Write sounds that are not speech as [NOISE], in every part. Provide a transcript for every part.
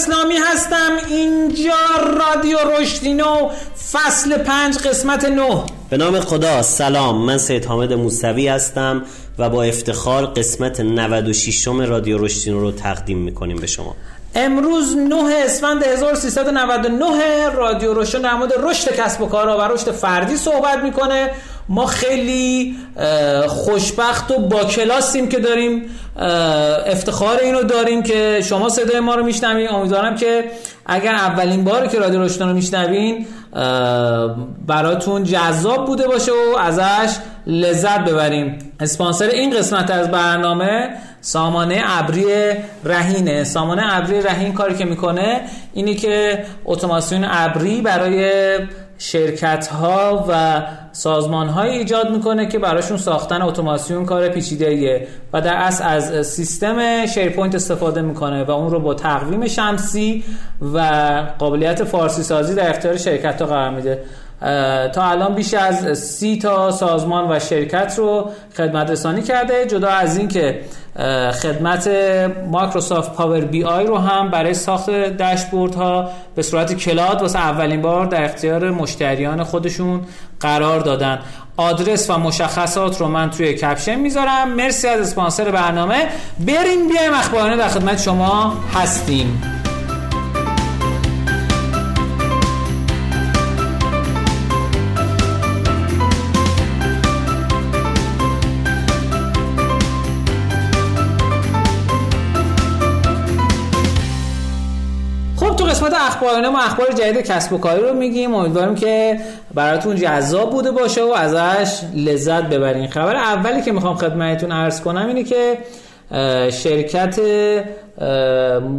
اسلامی هستم. اینجا رادیو رشدینو فصل پنج قسمت نه. به نام خدا سلام. من سید حامد موسوی هستم و با افتخار قسمت 96 رادیو رشدینو رو تقدیم می‌کنیم به شما. امروز 9 اسفند 1399 رادیو روشن در مورد رشد کسب و کارها و رشد فردی صحبت می‌کنه. ما خیلی خوشبخت و با کلاسیم که داریم افتخار اینو داریم که شما صدای ما رو میشنوین امیدوارم که اگر اولین باری که رادیو روشن رو میشنوین براتون جذاب بوده باشه و ازش لذت ببریم. اسپانسر این قسمت از برنامه سامانه ابری رهینه سامانه ابری رهین کاری که می‌کنه اینی که اتوماسیون ابری برای شرکت ها و سازمان های ایجاد می‌کنه که براشون ساختن اتوماسیون کار پیچیده و در اصل از سیستم SharePoint استفاده می‌کنه و اون رو با تقویم شمسی و قابلیت فارسی سازی در اختیار شرکت ها قرار میده. تا الان بیش از سی تا سازمان و شرکت رو خدمت رسانی کرده جدا از این که خدمت Microsoft Power BI رو هم برای ساخت داشبورد ها به صورت cloud واسه اولین بار در اختیار مشتریان خودشون قرار دادن. آدرس و مشخصات رو من توی کپشن می‌ذارم. مرسی از اسپانسر برنامه. بریم بیایم اخبارانه در خدمت شما هستیم. قسمت اخبارانه ما اخبار جدید کسب و کاری رو میگیم. امیدوارم که براتون جذاب بوده باشه و ازش لذت ببرین. خبر اولی که می‌خوام خدمتتون عرض کنم اینه که شرکت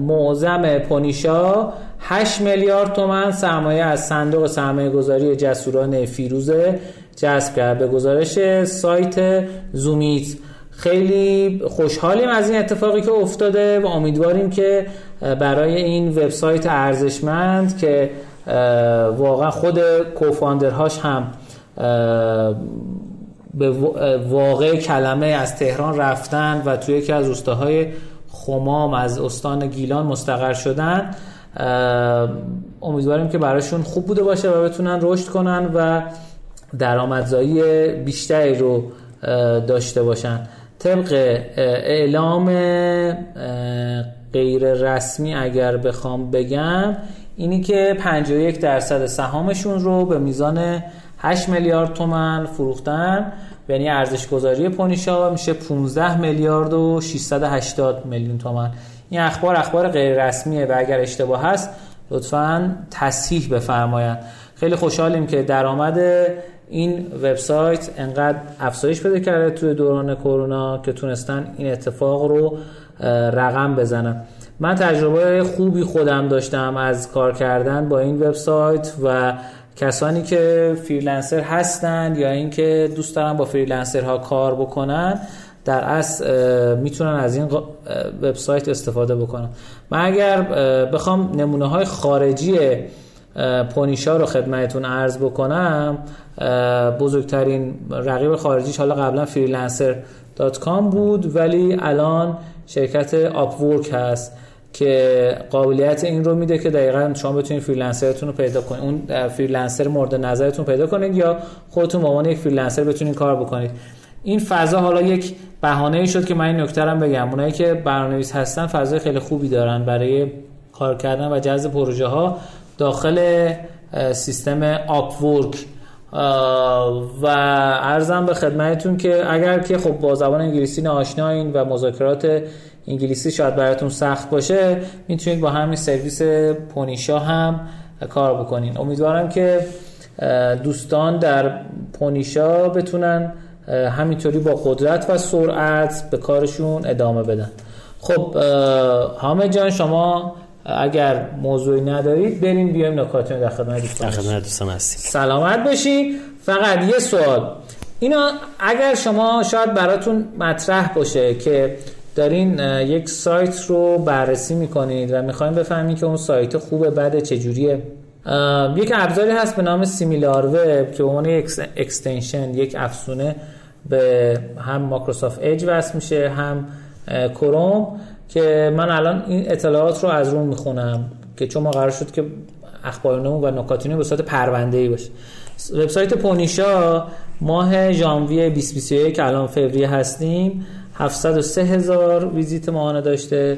معظم پونیشا 8 میلیارد تومن سرمایه از صندوق سرمایه گذاری جسوران فیروزه جذب کرد به گزارش سایت زومیت. خیلی خوشحالیم از این اتفاقی که افتاده و امیدواریم که برای این وبسایت ارزشمند که واقعا خود کوفاندرهاش هم به واقع کلمه از تهران رفتن و توی یکی از روستاهای خمام از استان گیلان مستقر شدن امیدواریم که براشون خوب بوده باشه و بتونن رشد کنن و درآمدزایی بیشتری رو داشته باشن. طبق اعلام غیر رسمی اگر بخوام بگم اینی که 51 درصد سهامشون رو به میزان 8 میلیارد تومن فروختن. یعنی ارزش گذاری پونیشا میشه 15 میلیارد و 680 میلیون تومن این اخبار اخبار غیر رسمیه و اگر اشتباه هست لطفا تصحیح بفرمایند. خیلی خوشحالیم که درآمد این وبسایت انقدر افزایش پیدا کرده توی دوران کرونا که تونستن این اتفاق رو رقم بزنن. من تجربه خوبی خودم داشتم از کار کردن با این وبسایت و کسانی که freelancer هستند یا اینکه دوست دارن با freelancer ها کار بکنن در اصل می‌تونن از این وبسایت استفاده بکنن. من اگر بخوام نمونه های خارجی پونیشا رو خدمتتون عرض بکنم. بزرگترین رقیب خارجیش حالا قبلا Freelancer dot com بود ولی الان شرکت Upwork هست که قابلیت این رو میده که دقیقا شما بتونید freelancer تون رو پیدا کنید. اون freelancer مورد نظرتون پیدا کنید یا خودتون به یک freelancer بتونید کار بکنید. این فضا حالا یک بهانه ای شد که من این نکته بگم. اونایی که برنامه‌نویس هستن فضای خیلی خوبی دارن برای کار کردن و جذب پروژه ها داخل سیستم آپورک. و ارزم به خدمتتون که اگر که خب با زبان انگلیسی ناشناین و مذاکرات انگلیسی شاید براتون سخت باشه می‌تونید با همین سرویس پونیشا هم کار بکنین. امیدوارم که دوستان در پونیشا بتونن همینطوری با قدرت و سرعت به کارشون ادامه بدن. خب حامد جان شما اگر موضوعی ندارید بریم بیایم نکاتون در خدمت دوستان در خدمت دوستان هستیم. سلامت باشین فقط یه سوال. اینا اگر شما شاید براتون مطرح باشه که دارین یک سایت رو بررسی می‌کنید و می‌خوایم بفهمید که اون سایت خوبه بعد چجوریه. یک ابزاری هست به نام سیمیلار وب که به عنوان یک اکستنشن یک افزونه به هم Microsoft Edge وصل میشه هم کروم. که من الان این اطلاعات رو از روم می‌خونم که چون ما قرار شد که اخبارنامه و نکاتینو به صورت پرونده ای باشه. وبسایت پونیشا ماه ژانویه 2021 که الان فوریه هستیم. 703 هزار ویزیت ماهانه داشته.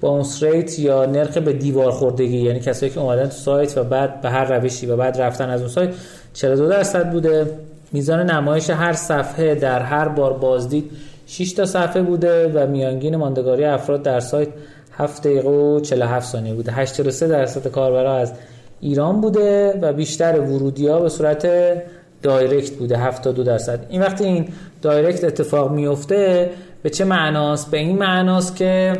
bounce rate یا نرخ به دیوار خوردگی یعنی کسایی که اومدن تو سایت و بعد به هر روشی و بعد رفتن از اون سایت 42 درصد بوده. میزان نمایش هر صفحه در هر بار بازدید 6 تا صفحه بوده و میانگین ماندگاری افراد در سایت 7 دقیقه و 47 ثانیه بوده. 83 درصد کاربرا از ایران بوده و بیشتر ورودی ها به صورت دایرکت بوده 72 درصد. این وقتی این دایرکت اتفاق میفته به چه معناست؟ به این معناست که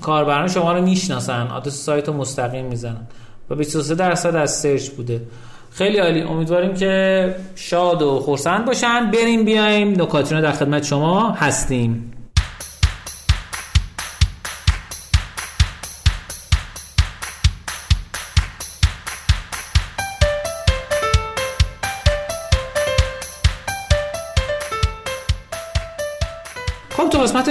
کاربران شما رو می‌شناسن آدرس سایت رو مستقیم می‌زنن و 23 درصد از سرچ بوده. خیلی عالی. امیدواریم که شاد و خورسند باشن. بریم بیایم. نکاتینا در خدمت شما هستیم.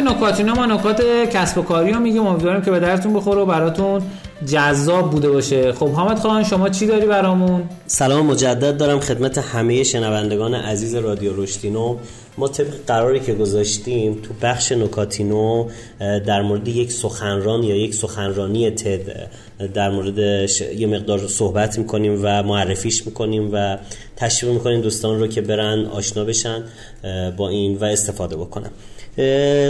قسمت نکاتینا ما نکات کسب و کاری رو میگیم. امیدواریم که به درتون بخوره و براتون جذاب بوده باشه. خب حامد خان شما چی داری برامون؟ سلام مجدد دارم خدمت همه شنوندگان عزیز رادیو رشتینو ما طبق قراری که گذاشتیم تو بخش نکاتینو در مورد یک سخنران یا یک سخنرانی تد در مورد یه مقدار صحبت می‌کنیم و معرفیش می‌کنیم و تشویق می‌کنیم. دوستان رو که برن آشنا بشن با این و استفاده بکنن.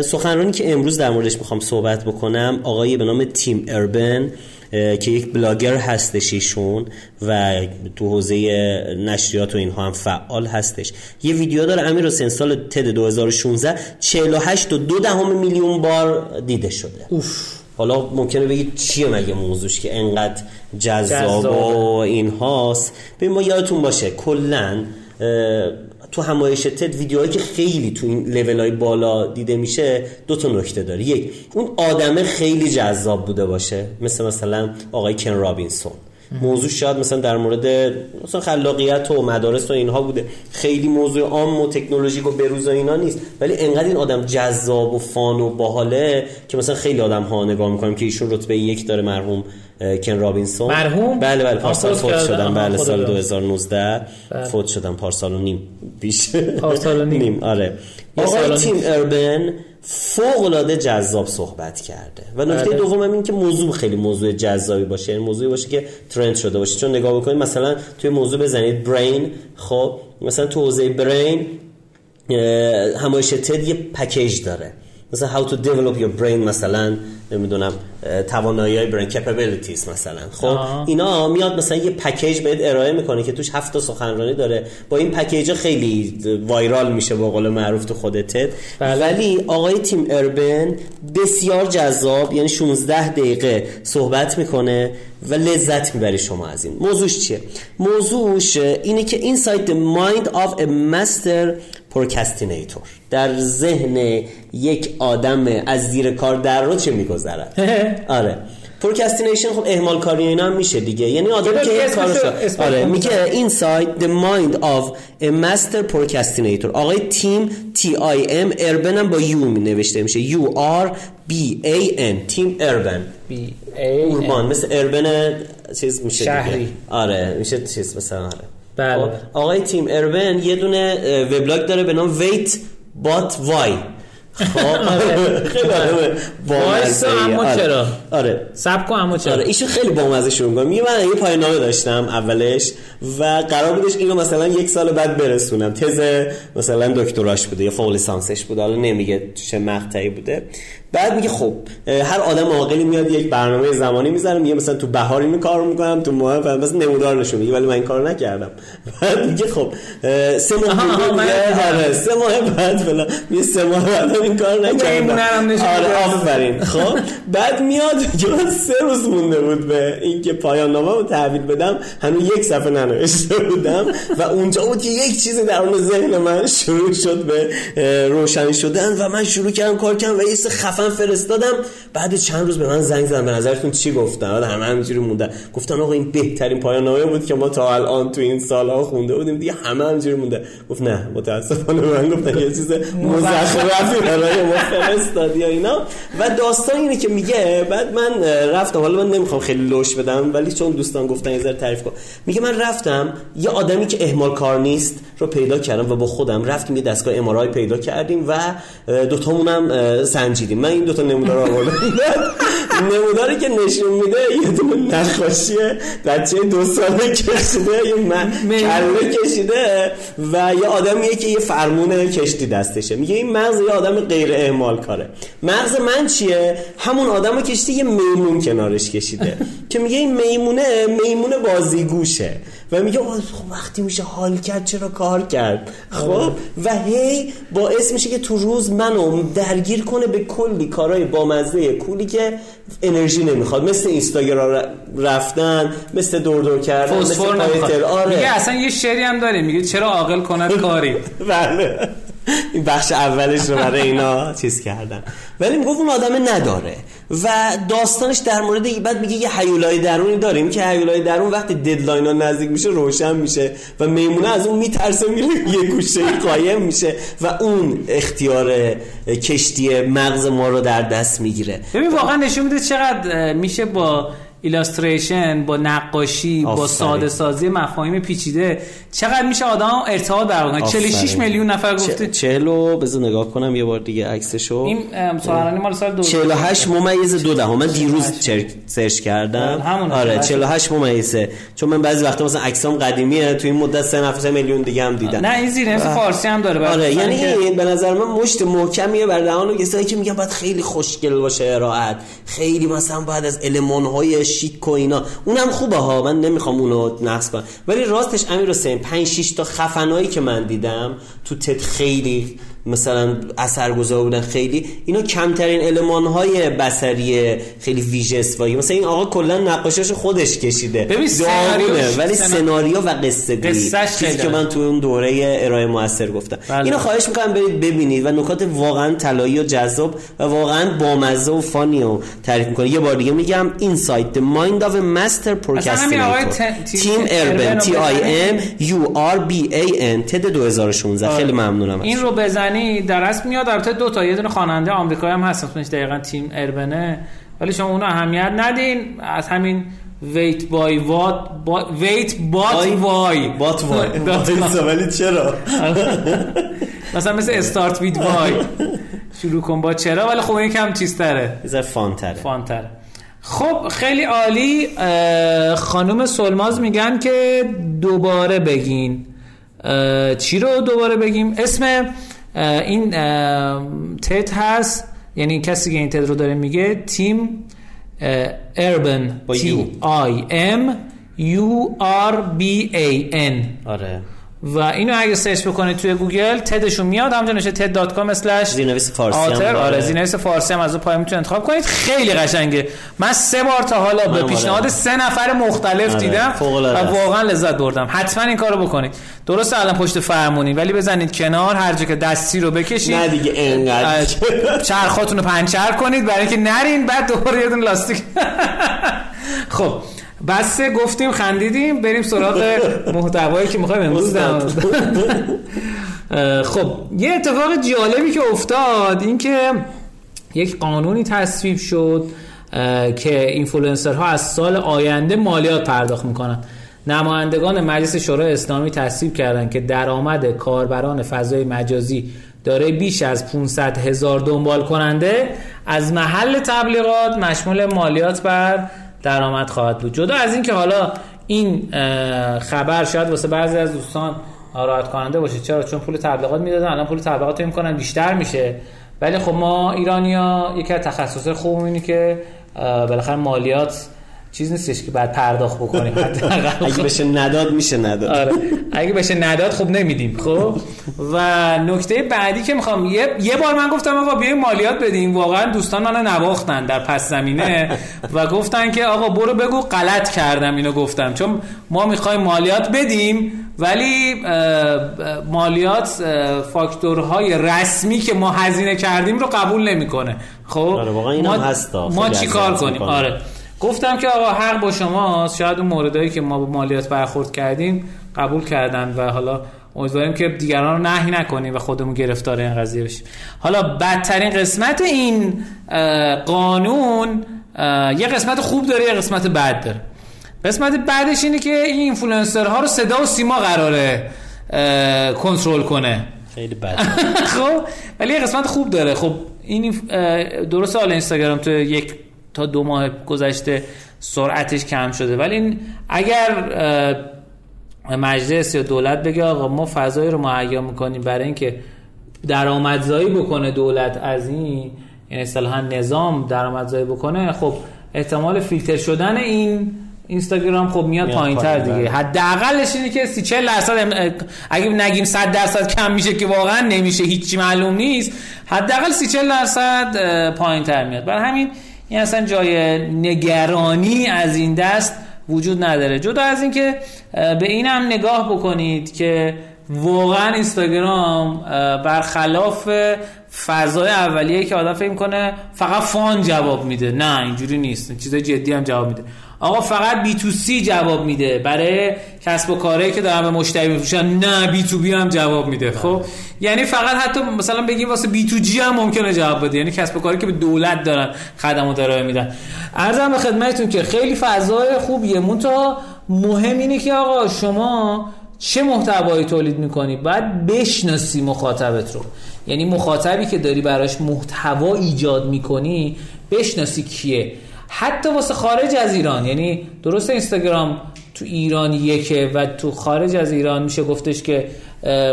سخنرانی که امروز در موردش می‌خوام صحبت بکنم آقای به نام تیم اربن که یک بلاگر هستش ایشون و تو حوزه نشریات و اینها هم فعال هستش. یه ویدیو داره امیر حسین سال تد 2016 48 و دو دهم میلیون بار دیده شده. اوف. حالا ممکنه بگید چیه مگه موضوعش که انقدر جذاب و این هاست به ما یادتون باشه کلا تو همایش تد ویدیوهایی که خیلی تو این لیول های بالا دیده میشه دو تا نکته داره. یک اون آدمه خیلی جذاب بوده باشه. مثل مثلا آقای کن رابینسون. موضوع شاید مثلا در مورد مثلا خلاقیت و مدارس و اینها بوده. خیلی موضوع عام و تکنولوژیک و بروز و اینا نیست. ولی انقدر این آدم جذاب و فان و باحاله که مثلا خیلی آدم ها نگاه می‌کنیم که ایشون رتبه یک داره مرحوم کن رابینسون. مرحوم؟ بله بله پارسال فوت شدن. بله سال 2019 بله. فوت شدن پارسال و نیم بیش پارسال و نیم. [LAUGHS] نیم آره. آقای تیم اربن فوق العاده جذاب صحبت کرده. و نکته بله. دوم هم این که موضوع خیلی موضوع جذابی باشه. یعنی موضوعی باشه که ترند شده باشه. چون نگاه بکنید مثلا توی موضوع بزنید برین خب مثلا تو حوزه برین همایش تد یه پکیج داره. مثلا how to develop your brain مثلا نمی‌دونم توانایی های برین کپبیلیتیز مثلا. خب آه. اینا میاد مثلا یه پکیج بهت ارائه می‌کنه که توش هفت تا سخنرانی داره. با این پکیج خیلی وایرال میشه با قول معروف تو خودت بله. ولی آقای تیم اربن بسیار جذاب یعنی 16 دقیقه صحبت می‌کنه و لذت می‌بری شما از این. موضوعش چیه؟ موضوعش اینه که اینسایت the mind of a master پروکستینیتور در ذهن یک آدم از زیر کار در رو چه میگذرد آره. پروکستینیشن خب اهمال کاری اینا هم میشه دیگه. یعنی آدم که کارش آره. میگه اینساید the mind of a master procrastinator. آقای تیم تی آی ام اربن هم با یو می نوشته میشه. یو آر بی ای ان. تیم اربن بی ای اوربان مثل اربن چیز میشه شهری. دیگه. آره. میشه چیز مثلا آره. بله. آقای تیم اربن یه دونه وبلاگ داره به نام ویت بات وای خب خیلی وایسا اما چرا؟ آره. سب کن اما چرا. آره ایشون خیلی بامزه شروع می‌کنه میگه من یه پایان نامه داشتم اولش و قرار بودش اینو مثلا یک سال بعد برسونم. تز مثلا دکتراش بوده یا فوق لیسانسش بوده. حالا نمیگه چه مقطعی بوده. بعد میگه خب هر آدم عاقلی میاد یک برنامه زمانی می‌ذاره میگه مثلا تو بهار اینو کار می‌کنم تو ماه مثلا نمودار نشون میگه ولی من این کارو نکردم. [LAUGHS] بعد میگه خب سه ماه آره سه ماه بعد فلان. میگه سه ماه بعد این کار نکردم. آره آفرین. خب بعد میاد میگه سه روز مونده بود به اینکه پایان نامه رو تحویل بدم. هنوز یک صفحه ننوشته بودم. و اونجا بود که یک چیزی در اون ذهن من شروع شد به روشن شدن و من شروع کردم کار کردم و یه خفن فرستادم. بعد چند روز به من زنگ زدن. به نظرتون چی گفتن؟ همه همینجوری مونده گفتن آقا این بهترین پایان نامه بود که ما تا الان تو این سالها خونده بودیم. دیگه همه همینجوری مونده. گفت نه متاسفانه من گفتن یه چیز مزخرفی برای ما فرستادی یا اینا. و داستان اینه که میگه بعد من رفتم. حالا من نمی‌خوام خیلی لوش بدم ولی چون دوستان گفتن یه ذره تعریف کن. میگه من رفتم یه آدمی که اهمال کار نیست رو پیدا کردم و با خودم رفتیم یه دستگاه ام پیدا کردیم و دوتامون هم سنجیدیم. من این دوتا نمودار رو آوردم [LAUGHS] نموداری که نشون میده یه دونه نقاشی بچه دو ساله کشیده یه کله کشیده و یه آدمیه که یه فرمون کشتی دستشه. میگه این مغز یه آدم غیر اعمال کاره. مغز من چیه؟ همون آدم کشتی یه میمون کنارش کشیده. که میگه این میمونه میمون بازیگوشه. و میگه خب وقتی میشه حال کرد چرا کار کرد؟ خب. و هی باعث میشه که تو روز منو درگیر کنه به کلی کارهای بامزه کولی که انرژی نمی‌خواد. مثل اینستاگرام رفتن مثل دور دور کردن مثل آره. میگه اصلا یه شعری هم داره میگه چرا عاقل کند کاری؟ [LAUGHS] بله. این بخش اولش رو برای اینا چیز کردن. ولی می‌گفت اون آدم نداره. و داستانش در مورد بعد میگه یه حیولای درونی داریم که حیولای درون وقتی ددلاین ها نزدیک میشه روشن میشه و میمونه از اون میترسه میره یه گوشه قایم میشه و اون اختیار کشتی مغز ما رو در دست می‌گیره. ببین واقعا نشون میده چقدر میشه با ایلاستریشن با نقاشی با ساده سازی مفاهیم پیچیده. چقدر میشه آدم ارتباط برقرار 46 میلیون نفر گفته. 40 رو بذار نگاه کنم یه بار دیگه عکسشو. این سوالانی مال سال 48 ممیز دو دهم. من دیروز سرچ کردم. آره 48 ممیزه چون من بعضی وقتا مثلا عکسام قدیمیه. تو این مدت 3 نفر میلیون دیگه هم دیدم. نه این زیر فارسی هم داره. آره یعنی این به نظر من مشت محکمیه بر دهان کسایی که میگن باید خیلی خوشگل باشه ارائت خیلی مثلا بعد از المان های شیک و اینا. اونم خوبه ها من نمی‌خوام اونو نقص کنم. ولی راستش امیر حسین 5 6 تا خفنایی که من دیدم تو تت خیلی مثلا اثرگذار بودن خیلی اینا کمترین المان های بصری خیلی ویژه استفاده مثلا این آقا کلا نقاشش خودش کشیده. ببین ولی سناریو و قصه گویی. چیزی که من تو اون دوره ارائه موثر گفتم. بله. اینو خواهش می‌کنم برید ببینید و نکات واقعا طلایی و جذاب و واقعا بامزه و فانی رو تعریف می‌کنه. یه بار دیگه میگم the mind of a master procrastinator Tim Urban T I M U R B A N TED 2016 خیلی ممنونم این رو بزن یعنی در اصل میاد البته دو تا یه دونه خواننده آمریکایی هم هست اسمش دقیقاً Tim Urban ه ولی شما اون اهمیت ندین. از همین wait but what Wait But Why. But Why. [LAUGHS] [LAUGHS] ولی چرا؟ [LAUGHS] مثلا مثل Start With Why. شروع کن با چرا ولی خب این کم چیز تره فان تره فان تره خب خیلی عالی. خانم سلماز میگن که دوباره بگین. چی رو دوباره بگیم؟ اسم این تد هست. یعنی کسی که این تد رو داره میگه تیم اربن تی آی ام یو. آر بی ای ان آره. و اینو اگه سرچ بکنید توی گوگل TED شون میاد. همونجا نشه ted.com زیرنویس فارسی آتر. آره زیرنویس فارسی هم از اون پایین می‌تونید انتخاب کنید. خیلی قشنگه. من سه بار تا حالا به پیشنهاد سه نفر مختلف آره. دیدم و واقعا لذت بردم. حتما این کارو بکنید. درست الان پشت فرمونی ولی بزنید کنار. هر جا که دستی رو بکشید نه دیگه انقدر. چرخاتون رو پنچر کنید. برای اینکه نرین بعد دوباره یه دونه لاستیک. [LAUGHS] خب. بسه گفتیم خندیدیم بریم سراغ محتوایی که می‌خوایم امروز [LAUGHS] خب یه اتفاق جالبی که افتاد این که یک قانونی تصویب شد که اینفلوئنسرها از سال آینده مالیات پرداخت می‌کنن. نمایندگان مجلس شورای اسلامی تصویب کردند که درآمد کاربران فضای مجازی داره بیش از 500 هزار دنبال کننده از محل تبلیغات مشمول مالیات بر درآمد خواهد بود. جدا از اینکه حالا این خبر شاید واسه بعضی از دوستان ناراحت کننده باشه. چرا؟ چون پول تبلیغات می‌دادن. الان پول تبلیغات می‌کنن بیشتر میشه. ولی خب ما ایرانیا یکی از تخصص خوب اینه که بالاخره مالیات چیز نیستش که بعد پرداخت بکنیم. [LAUGHS] اگه بشه نداد میشه نداد. آره. اگه بشه نداد خب نمیدیم خب؟ و نکته بعدی که می‌خوام یه, یه بار من گفتم آقا بیایم مالیات بدیم. واقعا دوستان منو نواختن در پس زمینه [LAUGHS] و گفتن که آقا برو بگو غلط کردم اینو گفتم. چون ما می‌خوایم مالیات بدیم ولی مالیات فاکتورهای رسمی که ما هزینه کردیم رو قبول نمی‌کنه. خب؟ آره واقعا هست ما چیکار کنیم؟ آره. گفتم که آقا حق با شماست. شاید اون موردایی که ما با مالیات برخورد کردیم قبول کردن و حالا امیدواریم که دیگران رو نهی نکنیم و خودمون گرفتار این قضیه بشیم. حالا بدترین قسمت این قانون یه قسمت خوب داره یه قسمت بد داره. قسمت بعدش اینه که این اینفلوئنسر ها رو صدا و سیما قراره کنترل کنه. خیلی بد. [LAUGHS] خب ولی یه قسمت خوب داره. خب این درست حالا اینستاگرام تو یک تا دو ماه گذشته سرعتش کم شده. ولی این اگر مجلس یا دولت بگه آقا ما فضایی رو مهیا می‌کنیم برای اینکه درآمدزایی بکنه دولت از این یعنی اصطلاحا نظام درآمدزایی بکنه خب احتمال فیلتر شدن این اینستاگرام خب میاد پایین تر دیگه. حداقلش اینه که 30 40 درصد اگه نگیم 100 درصد کم میشه که واقعا نمیشه هیچی معلوم نیست حداقل 30 40 درصد پایین تر میاد. برای همین این اصلا جای نگرانی از این دست وجود نداره. جدا از اینکه به اینم نگاه بکنید که واقعا اینستاگرام برخلاف فضای اولیه که آدم فکر کنه فقط فان جواب میده. نه اینجوری نیست. چیز جدی هم جواب میده. آقا فقط بی تو سی جواب میده. برای کسب و کاری که دارن به مشتری میفروشن. نه بی تو بی هم جواب میده. خب؟ یعنی فقط حتی مثلا بگیم واسه بی تو جی هم ممکنه جواب بده. یعنی کسب و کاری که به دولت دارن خدمات ارائه میدن. ارزم به خدمتتون که خیلی فضای خوبیه مونتا مهم اینه که آقا شما چه محتوایی تولید می‌کنی؟ باید بشناسی مخاطبت رو. یعنی مخاطبی که داری براش محتوا ایجاد می‌کنی بشناسی کیه. حتی واسه خارج از ایران. یعنی درست اینستاگرام تو ایران یکه و تو خارج از ایران میشه گفتش که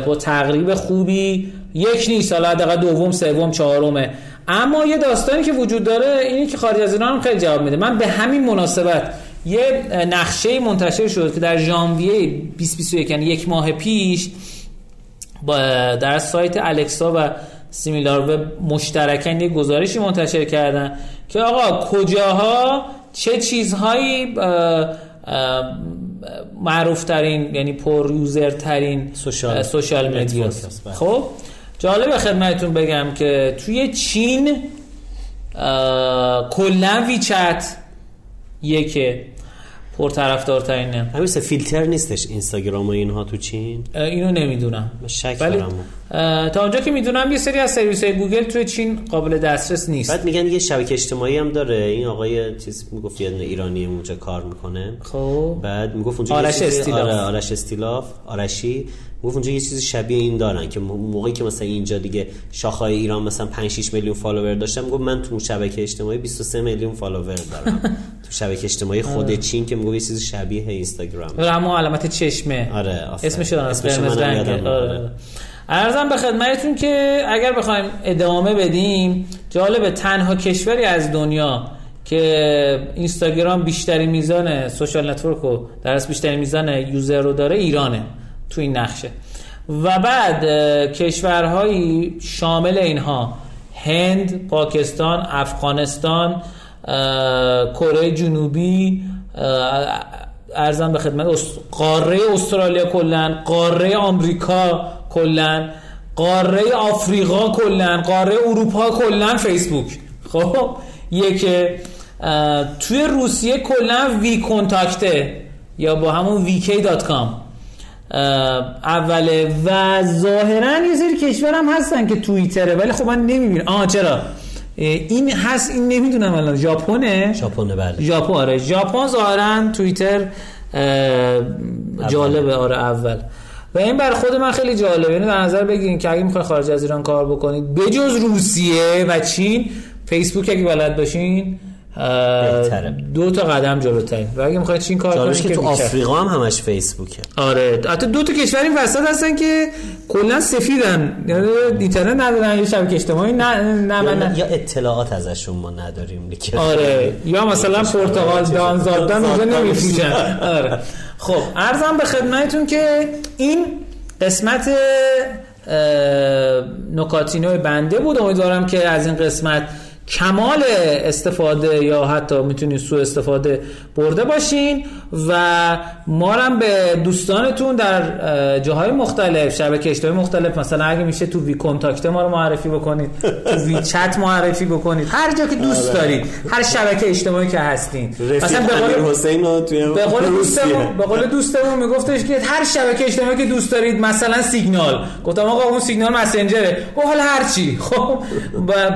با تقریب خوبی یک نیست. حالا حداقل دوم سوم چهارمه. اما یه داستانی که وجود داره اینی که خارج از ایران هم خیلی جواب میده. من به همین مناسبت یه نقشه منتشر شد که در ژانویه 2021 یعنی یک ماه پیش با در سایت الکسا و سیمیلار و مشترکن یه گزارشی منتشر کردن که آقا کجاها چه چیزهایی معروف ترین یعنی پر یوزر ترین سوشال, سوشال مدیا بله. خب جالب خدمتتون بگم که توی چین کلا WeChat یکه پرطرفدارترینه. همین فیلتر نیستش اینستاگرام و اینها تو چین؟ اینو نمی‌دونم. شک دارم. تا اونجا که می‌دونم یه سری از سرویس های گوگل توی چین قابل دسترس نیست. بعد میگن یه شبکه اجتماعی هم داره. این آقای چیز می‌گفت یه ایرانی اونجا کار می‌کنه. خب. بعد می‌گفت اونجا آرش استیلاف. آره آرش استیلاف آرشی. گفت اونجا یه چیزی شبیه این دارن که موقعی که مثلا اینجا دیگه شاخهای ایران مثلا 5 6 میلیون follower داشتم گفت من تو شبکه اجتماعی 23 میلیون follower دارم. [LAUGHS] تو شبکه اجتماعی خود آره. چین که میگه یه چیزی شبیه اینستاگرام. اما علامت چشمه. آره اسمش قرمز آره. عرضم به خدمتتون که اگر بخوایم ادامه بدیم جالب تنها کشوری از دنیا که اینستاگرام بیشترین میزان social network رو در از بیشترین میزان user رو داره ایرانه. تو این نقشه. و بعد کشورهایی شامل اینها هند، پاکستان، افغانستان، کره جنوبی ارزم به خدمت قاره استرالیا کلا قاره آمریکا کلا قاره آفریقا کلا قاره اروپا کلا فیسبوک. خب یک توی روسیه کلا وی کنتاکته یا با همون ویکی دات اوله و ظاهرا یه سری کشور هم هستن که توییتره ولی خب من نمی‌بینم. آه چرا؟ این هست این نمی‌دونم الان. ژاپنه؟ ژاپن بله. ژاپن آره. ژاپن ظاهرا توییتر جالبه. آره اول. و این بر خود من خیلی جالبه. اینو در نظر بگیرین که اگه می‌خواین خارج از ایران کار بکنید بجز روسیه و چین فیسبوک اگه بلد باشین دو تا قدم جلوتر و اگه می‌خواید چین کار کنید که تو آفریقا هم همش فیسبوکه. آره. حتی دو تا کشور این وسط هستن که کلا سفیدن. یعنی اینترنت ندارن یا شبکه اجتماعی نه نه من یا اطلاعات ازشون ما نداریم. دیگه آره. یا مثلا پرتغال دان زادن اونجا نمیفروشن. آره. خب عرضم به خدمتتون که این قسمت نکاتینو بنده بود. امیدوارم که از این قسمت کمال استفاده یا حتی می‌تونید سو استفاده برده باشین و ما هم به دوستانتون در جاهای مختلف شبکه اجتماعی مختلف مثلا اگه میشه تو وی کانتاکت ما رو معرفی بکنید تو وی چت معرفی بکنید هر جا که دوست آره. دارید هر شبکه اجتماعی که هستین. مثلا به قول حسین به قول دوستمون به قول دوستمون میگفتش که هر شبکه اجتماعی که دوست دارید مثلا سیگنال. گفتم آقا اون سیگنال مسنجره. او حالا هر چی. خب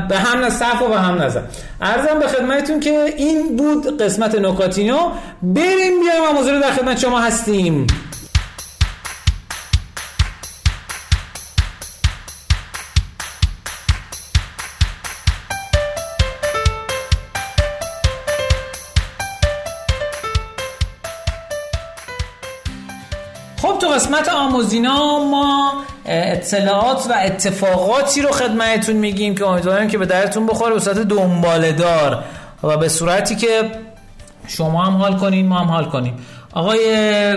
به هم صف و هم نزن. ارزم به خدمتتون که این بود قسمت نکاتینو. بریم بیایم و در خدمت شما هستیم. خب قسمت آموزینا ما اطلاعات و اتفاقاتی رو خدمتتون میگیم که امیدواریم که به درتون بخوره. به صورت دنباله دار و به صورتی که شما هم حال کنین ما هم حال کنیم. آقای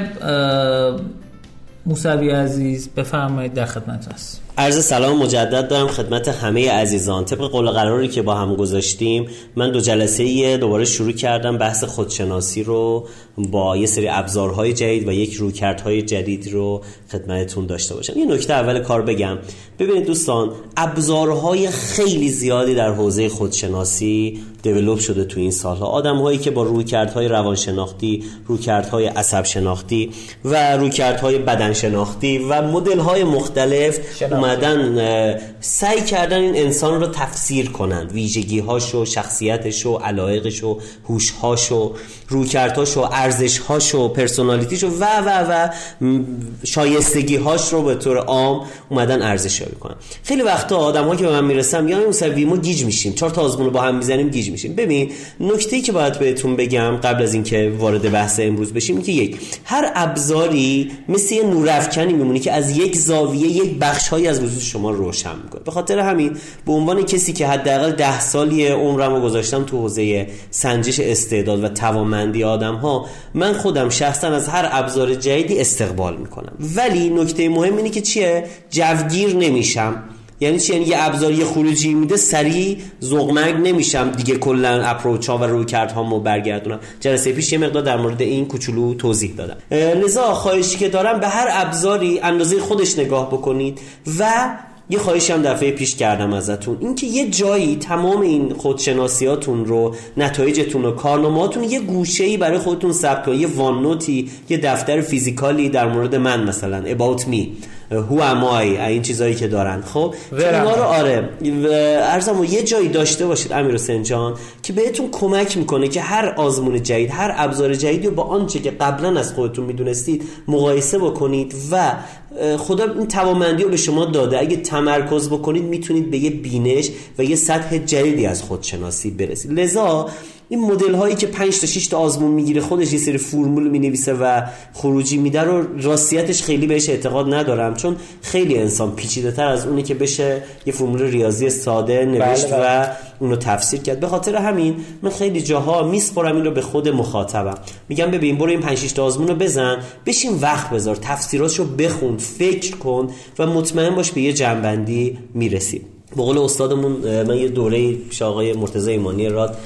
موسوی عزیز بفرمایید در خدمت هست. عرض سلام مجدد دارم خدمت همه عزیزان. طبق قول قراری که با هم گذاشتیم من دو جلسه دوباره شروع کردم بحث خودشناسی رو با یه سری ابزارهای جدید و یک رویکردهای جدید رو خدمتتون داشته باشم. یه نکته اول کار بگم. ببینید دوستان ابزارهای خیلی زیادی در حوزه خودشناسی دیولوب شده تو این سالها. آدم هایی که با رویکردهای روانشناختی رویکردهای عصب شناختی و رویکردهای بدن شناختی و مدل های مختلف اومدن سعی کردن این انسان رو تفسیر کنند. ویژگی هاشو شخصیتشو علایقشو هوشهاشو رویکردهاشو ارزشهاشو پرسونالیتیشو و و و شایستگی هاش رو به طور عام اومدن ارزش یابی کنن خیلی وقتا آدم که به من می‌رسن یا این ما گیج میشیم. چهار تا آزمون رو با هم می‌زنیم گیج میشیم. ببین نکته ای که باید بهتون بگم قبل از اینکه وارد بحث امروز بشیم که یک هر ابزاری مثل یه نورافکنی میمونه که از یک زاویه یک بخشهایی از وجود شما روشن می‌کنه. به خاطر همین به عنوان کسی که حداقل ده سالی عمرم رو گذاشتم تو حوزه سنجش استعداد و توانمندی آدم ها من خودم شخصا از هر ابزار جدیدی استقبال می‌کنم. ولی نکته مهم اینه که چیه؟ جوگیر نمیشم. یعنی چی؟ یعنی یه ابزار یه خروجی میده سریع زغمگ نمیشم دیگه کلا اپروچ ها و روی کرد ها برگردونم. جلسه پیش یه مقدار در مورد این کوچولو توضیح دادم. لذا خواهشی که دارم به هر ابزاری اندازه خودش نگاه بکنید و یه خواهشی هم دفعه پیش کردم ازتون. اینکه یه جایی تمام این خودشناسیاتون رو نتایجتون رو کارنامهاتون یه گوشه‌ای برای خودتون ثبت کنید یه واننوتی یه دفتر فیزیکالی در مورد من مثلا about me. هو امای این چیزایی که دارن. خب؟ اینا رو آره. ارزم یه جایی داشته باشید امیر حسین جان که بهتون کمک می‌کنه که هر آزمون جدید هر ابزار جدیدی رو با آنچه که قبلا از خودتون می‌دونستید مقایسه بکنید و خدا این توامندی رو به شما داده. اگه تمرکز بکنید می‌تونید به یه بینش و یه سطح جدیدی از خودشناسی برسید. لذا این مدل هایی که 5 تا 6 تا آزمون می‌گیره خودش یه سری فرمول می‌نویسه و خروجی میده رو راستیتش خیلی بهش اعتقاد ندارم. چون خیلی انسان پیچیده تر از اونی که بشه یه فرمول ریاضی ساده نوشت بله. بله. و اونو تفسیر کرد. به خاطر همین من خیلی جاها میسپرم این رو به خود مخاطبم. میگم ببین برو این 5 6 تا آزمون رو بزن بشین وقت بذار تفسیراتشو بخون فکر کن و مطمئن باش به یه جنبندی می‌رسی به قول استادمون من یه دوره پیش آقای مرتضی ایمانی راد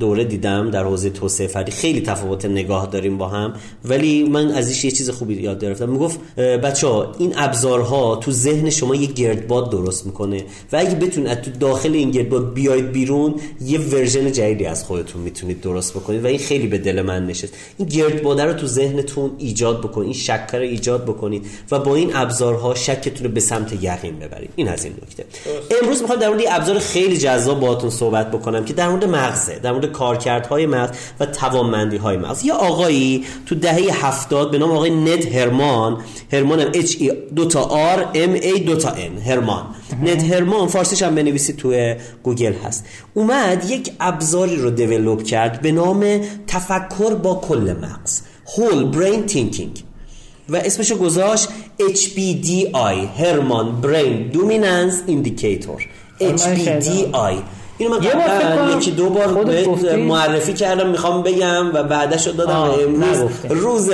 دوره دیدم در حوزه توسعه فردی. خیلی تفاوت نگاه داریم با هم. ولی من ازش یه چیز خوبی یاد گرفتم. می‌گفت بچه این ابزارها تو ذهن شما یه گردباد درست می‌کنه. و اگه بتونید تو داخل این گردباد بیاید بیرون یه ورژن جدیدی از خودتون می‌تونید درست بکنید. و این خیلی به دل من نشست. این گردباد رو تو ذهنتون ایجاد بکنید. این شک رو ایجاد بکنید. و با این ابزارها شکتون رو به سمت یقین ببرید. این از این نکته. امروز می‌خوام در مورد ابزار خیلی جذاب باهاتون صحبت بکنم که در مورد مغزه در مورد کارکردهای مغز و توانمندی های مغز. یه آقایی تو دهه هفتاد به نام آقای ند هرمان هرمان هم H E دو تا R M A دو تا N هرمان. ند هرمان فارسیش هم بنویسید تو گوگل هست. اومد یک ابزاری رو دیولوب کرد به نام تفکر با کل مغز Whole Brain Thinking. و اسمشو گذاشت HBDI Herrmann Brain Dominance Indicator HBDI اینو من قبلا یکی دو بار معرفی کردم می‌خوام بگم و بعدش رو دادم. امروز روز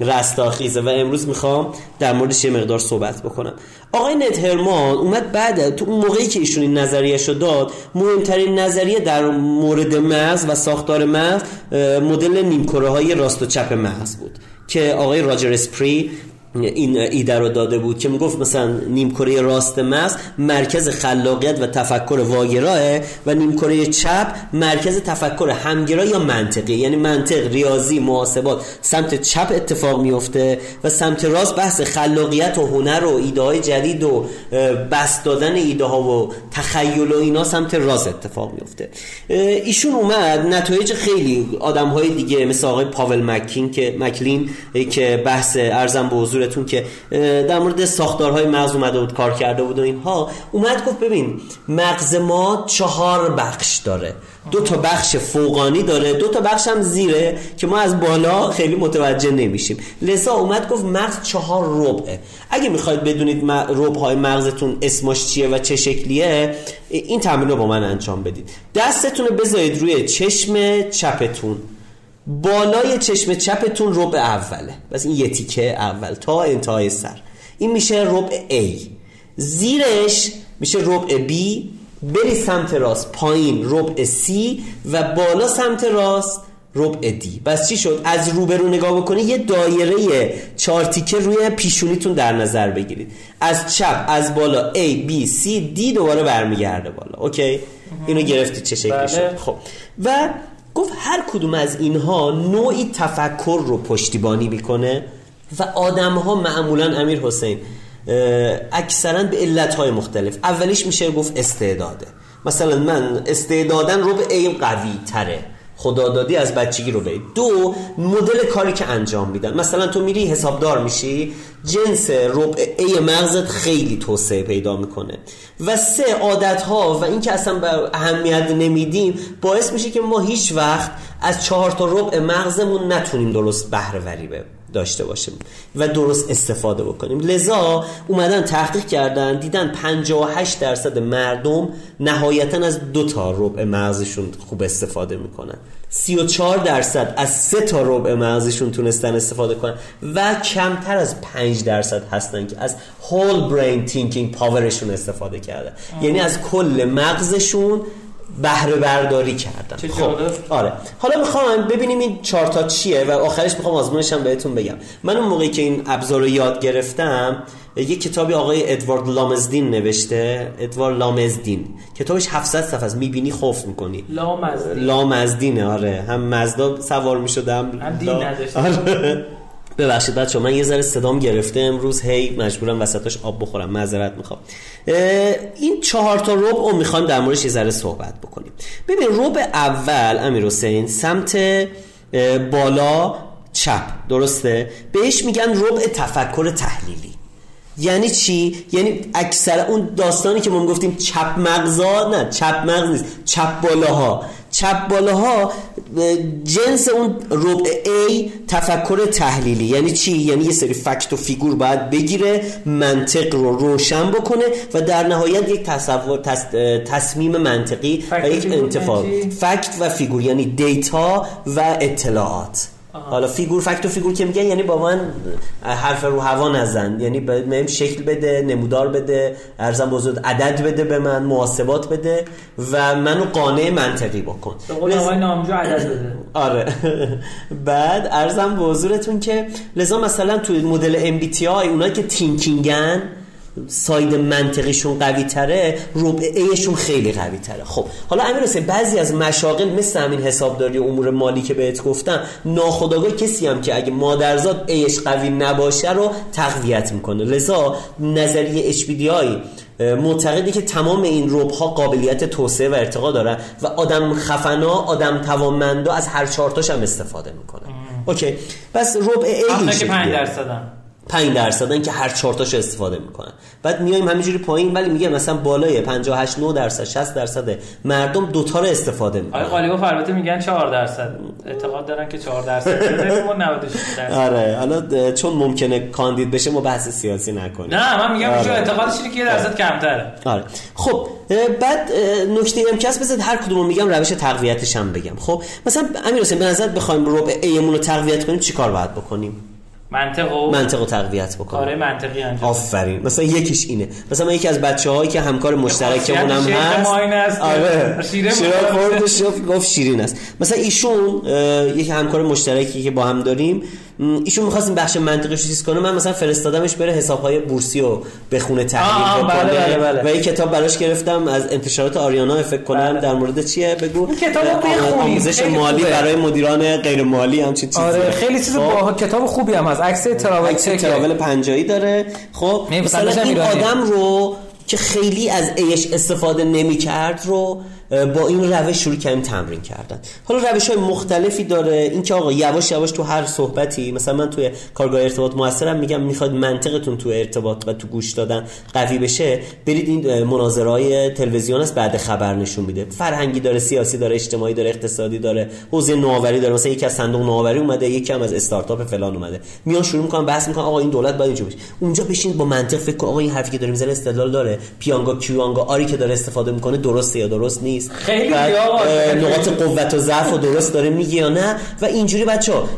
رستاخیزه و امروز می‌خوام در موردش یه مقدار صحبت بکنم. آقای ند هرمان اومد بعد تو اون موقعی که ایشون این نظریه داد مهمترین نظریه در مورد مغز و ساختار مغز مدل نیمکره های راست و چپ مغز بود. که آقای راجر اسپری این ایده رو داده بود که می‌گفت مثلا نیمکره راست مغز مرکز خلاقیت و تفکر واگراه و نیمکره چپ مرکز تفکر همگرا یا منطقی. یعنی منطق ریاضی محاسبات. سمت چپ اتفاق میفته و سمت راست بحث خلاقیت و هنر و ایده های جدید و بست دادن ایده ها و تخیل و اینا سمت راست اتفاق میفته ایشون اومد. نتایج خیلی آدم های دیگه مثل آقای پاول مکین که مکلین که بحث ارزم به حضور منظورتون که در مورد ساختارهای مغز اومده بود کار کرده بود و اینها اومد گفت ببین مغز ما چهار بخش داره. دو تا بخش فوقانی داره دو تا بخش هم زیره که ما از بالا خیلی متوجه نمیشیم. لذا اومد گفت مغز چهار ربعه. اگه می‌خواید بدونید ربع های مغزتون اسمش چیه و چه شکلیه این تمرین رو با من انجام بدید. دستتون رو بذارید روی چشم چپتون. بالای چشم چپتون ربع اوله. بس این یه تیکه اول تا انتهای سر. این میشه ربع A. زیرش میشه ربع B. بری سمت راست پایین ربع C و بالا سمت راست ربع D. بس چی شد؟ از روبرو نگاه بکنی یه دایره چهار تیکه روی پیشونیتون در نظر بگیرید. از چپ از بالا A B C D دوباره برمیگرده بالا. اوکی؟ اینو گرفتی چه شکلی بله. شد؟ خب. و گفت هر کدوم از اینها نوعی تفکر رو پشتیبانی می‌کنه و آدم ها معمولا امیر حسین اکثرا به علت های مختلف. اولیش میشه گفت استعداده. مثلا من استعدادن رو به ایم قوی تره خدادادی از بچگی رو بید دو مدل کاری که انجام میدن. مثلا تو میری حسابدار میشی جنس ربع ای مغزت خیلی توسعه پیدا می‌کنه. و سه عادت ها و اینکه اصلا به اهمیت نمیدیم باعث میشه که ما هیچ وقت از چهار تا ربع مغزمون نتونیم درست بهره وری داشته باشیم و درست استفاده بکنیم. لذا اومدن تحقیق کردن دیدن 58 درصد مردم نهایتا از دو تا ربع مغزشون خوب استفاده می‌کنن. 34 درصد از سه تا ربع مغزشون تونستن استفاده کنن و کمتر از 5 درصد هستن که از هول برین تینکینگ پاورشون استفاده کردن یعنی از کل مغزشون بهره برداری کردن خب آره. حالا می‌خوام ببینیم این چارتا چیه و آخرش می‌خوام آزمونش هم بهتون بگم. من اون موقعی که این ابزار رو یاد گرفتم یه کتابی آقای ادوارد لامزدین نوشته. ادوارد لامزدین. کتابش 700 صفحه است. می‌بینی خوف می‌کنی. لامزدین. لامزدینه آره. هم مزدا سوار می‌شدم. هم دین نداشته. ببخشید بچه من یه ذره صدام گرفته امروز. هی مجبورم وسطش آب بخورم. معذرت می‌خوام. این چهار تا ربع رو می‌خوایم در موردش یه ذره صحبت بکنیم. ببین ربع اول امیر حسین سمت بالا چپ. درسته؟ بهش میگن ربع تفکر تحلیلی. یعنی چی؟ یعنی اکثر اون داستانی که ما گفتیم چپ مغزا نه چپ مغز نیست چپ بالاها. چپ بالاها جنس اون ربع A تفکر تحلیلی. یعنی چی؟ یعنی یه سری fact و figure باید بگیره منطق رو روشن بکنه و در نهایت یک تصور تصمیم منطقی و یک انتفاع. یعنی fact و figure یعنی data و اطلاعات. حالا figure fact و figure که میگن یعنی با من حرف رو هوا نزن. یعنی به شکل بده نمودار بده عرضم بزرگ عدد بده به من محاسبات بده و منو قانع منطقی بکن. به قول آقای نامجو عدد بده. [LAUGHS] آره. [LAUGHS] بعد ارزم به حضورتون که لذا مثلا توی مدل MBTI اونایی که تینکینگن ساید منطقیشون قوی تره ربع ایشون خیلی قوی تره خب حالا امیر حسین بعضی از مشاغل مثل همین حسابداری امور مالی که بهت گفتم ناخداگاه کسی هم که اگه مادرزاد ایش قوی نباشه رو تقویت می‌کنه. لذا نظریه HBDI معتقدی که تمام این ربع ها قابلیت توسعه و ارتقا داره و آدم خفنا آدم توانمندا از هر چهارتاش هم استفاده می‌کنه. اوکی پس ربع ای که 5 درصدن. 5 درصدن که هر چهار تاشو استفاده می‌کنن. بعد میایم همینجوری پایین ولی میگه مثلا بالای 58 9 درصد 60 درصد مردم دوتا رو استفاده می‌کنن. آره غالبا البته میگن 4 درصد. اعتقاد دارن که 4 درصد [LAUGHS] ما 96 درصد. آره حالا چون ممکنه کاندید بشه ما بحث سیاسی نکنیم. نه من میگم آره. اعتقادش اینه که یه درصد کمتره. آره. خب بعد نکته امکاس بذار هر کدومو میگم روش تقویتش هم بگم. خب مثلا امیر حسین به نظر بخوایم ربع ایمون رو تقویت کنیم چیکار باید بکنیم؟ منطق منطق تقویت بکنه. کار منطقی انجام آفرین. مثلا یکیش اینه. مثلا من یکی از بچه هایی که همکار مشترکمون هم هست. آره. شیرین گفت شیرین است. مثلا ایشون یکی همکار مشترکی که با هم داریم ایشون می‌خواست این بخش منطقی چیز کنه من مثلا فرستادمش بره حساب‌های بورسی رو بخونه تحلیل بکنه بله بله بله. و این کتاب براش گرفتم از انتشارات آریانا فکر کنم بله. در مورد چیه بگو کتاب آموزش مالی خوبه. برای مدیران غیر مالی هم چیزی آره خیلی چیز خب. با کتاب خوبی هم از عکس تراول عکس تراول پنجایی داره خب مثلا این آدم رو که خیلی از ایش استفاده نمی‌کرد رو با این روش شروع کردیم تمرین کردن. حالا روش های مختلفی داره. اینکه آقا یواش یواش تو هر صحبتی مثلا من توی کارگاه ارتباط موثرم میگم می‌خواد منطقتون تو ارتباط و تو گوش دادن قوی بشه برید این مناظرهای تلویزیون است بعد خبر نشون میده. فرهنگی داره سیاسی داره اجتماعی داره اقتصادی داره حوزه نوآوری داره. مثلا یکی از صندوق نوآوری اومده یکی هم از استارتاپ فلان اومده. میان شروع می‌کنن بحث می‌کنن آقا این دولت باید اینجوری بشه اونجا بشین با منطق فکر آقا این حرفی که داره می‌زنه استدلال داره. پیانگا کیوانگا آری که داره استفاده می‌کنه درسته یا درست نیست. خیلی نقاط قوت و ضعف و درست داره میگه یا نه؟ و اینجوری بچه ها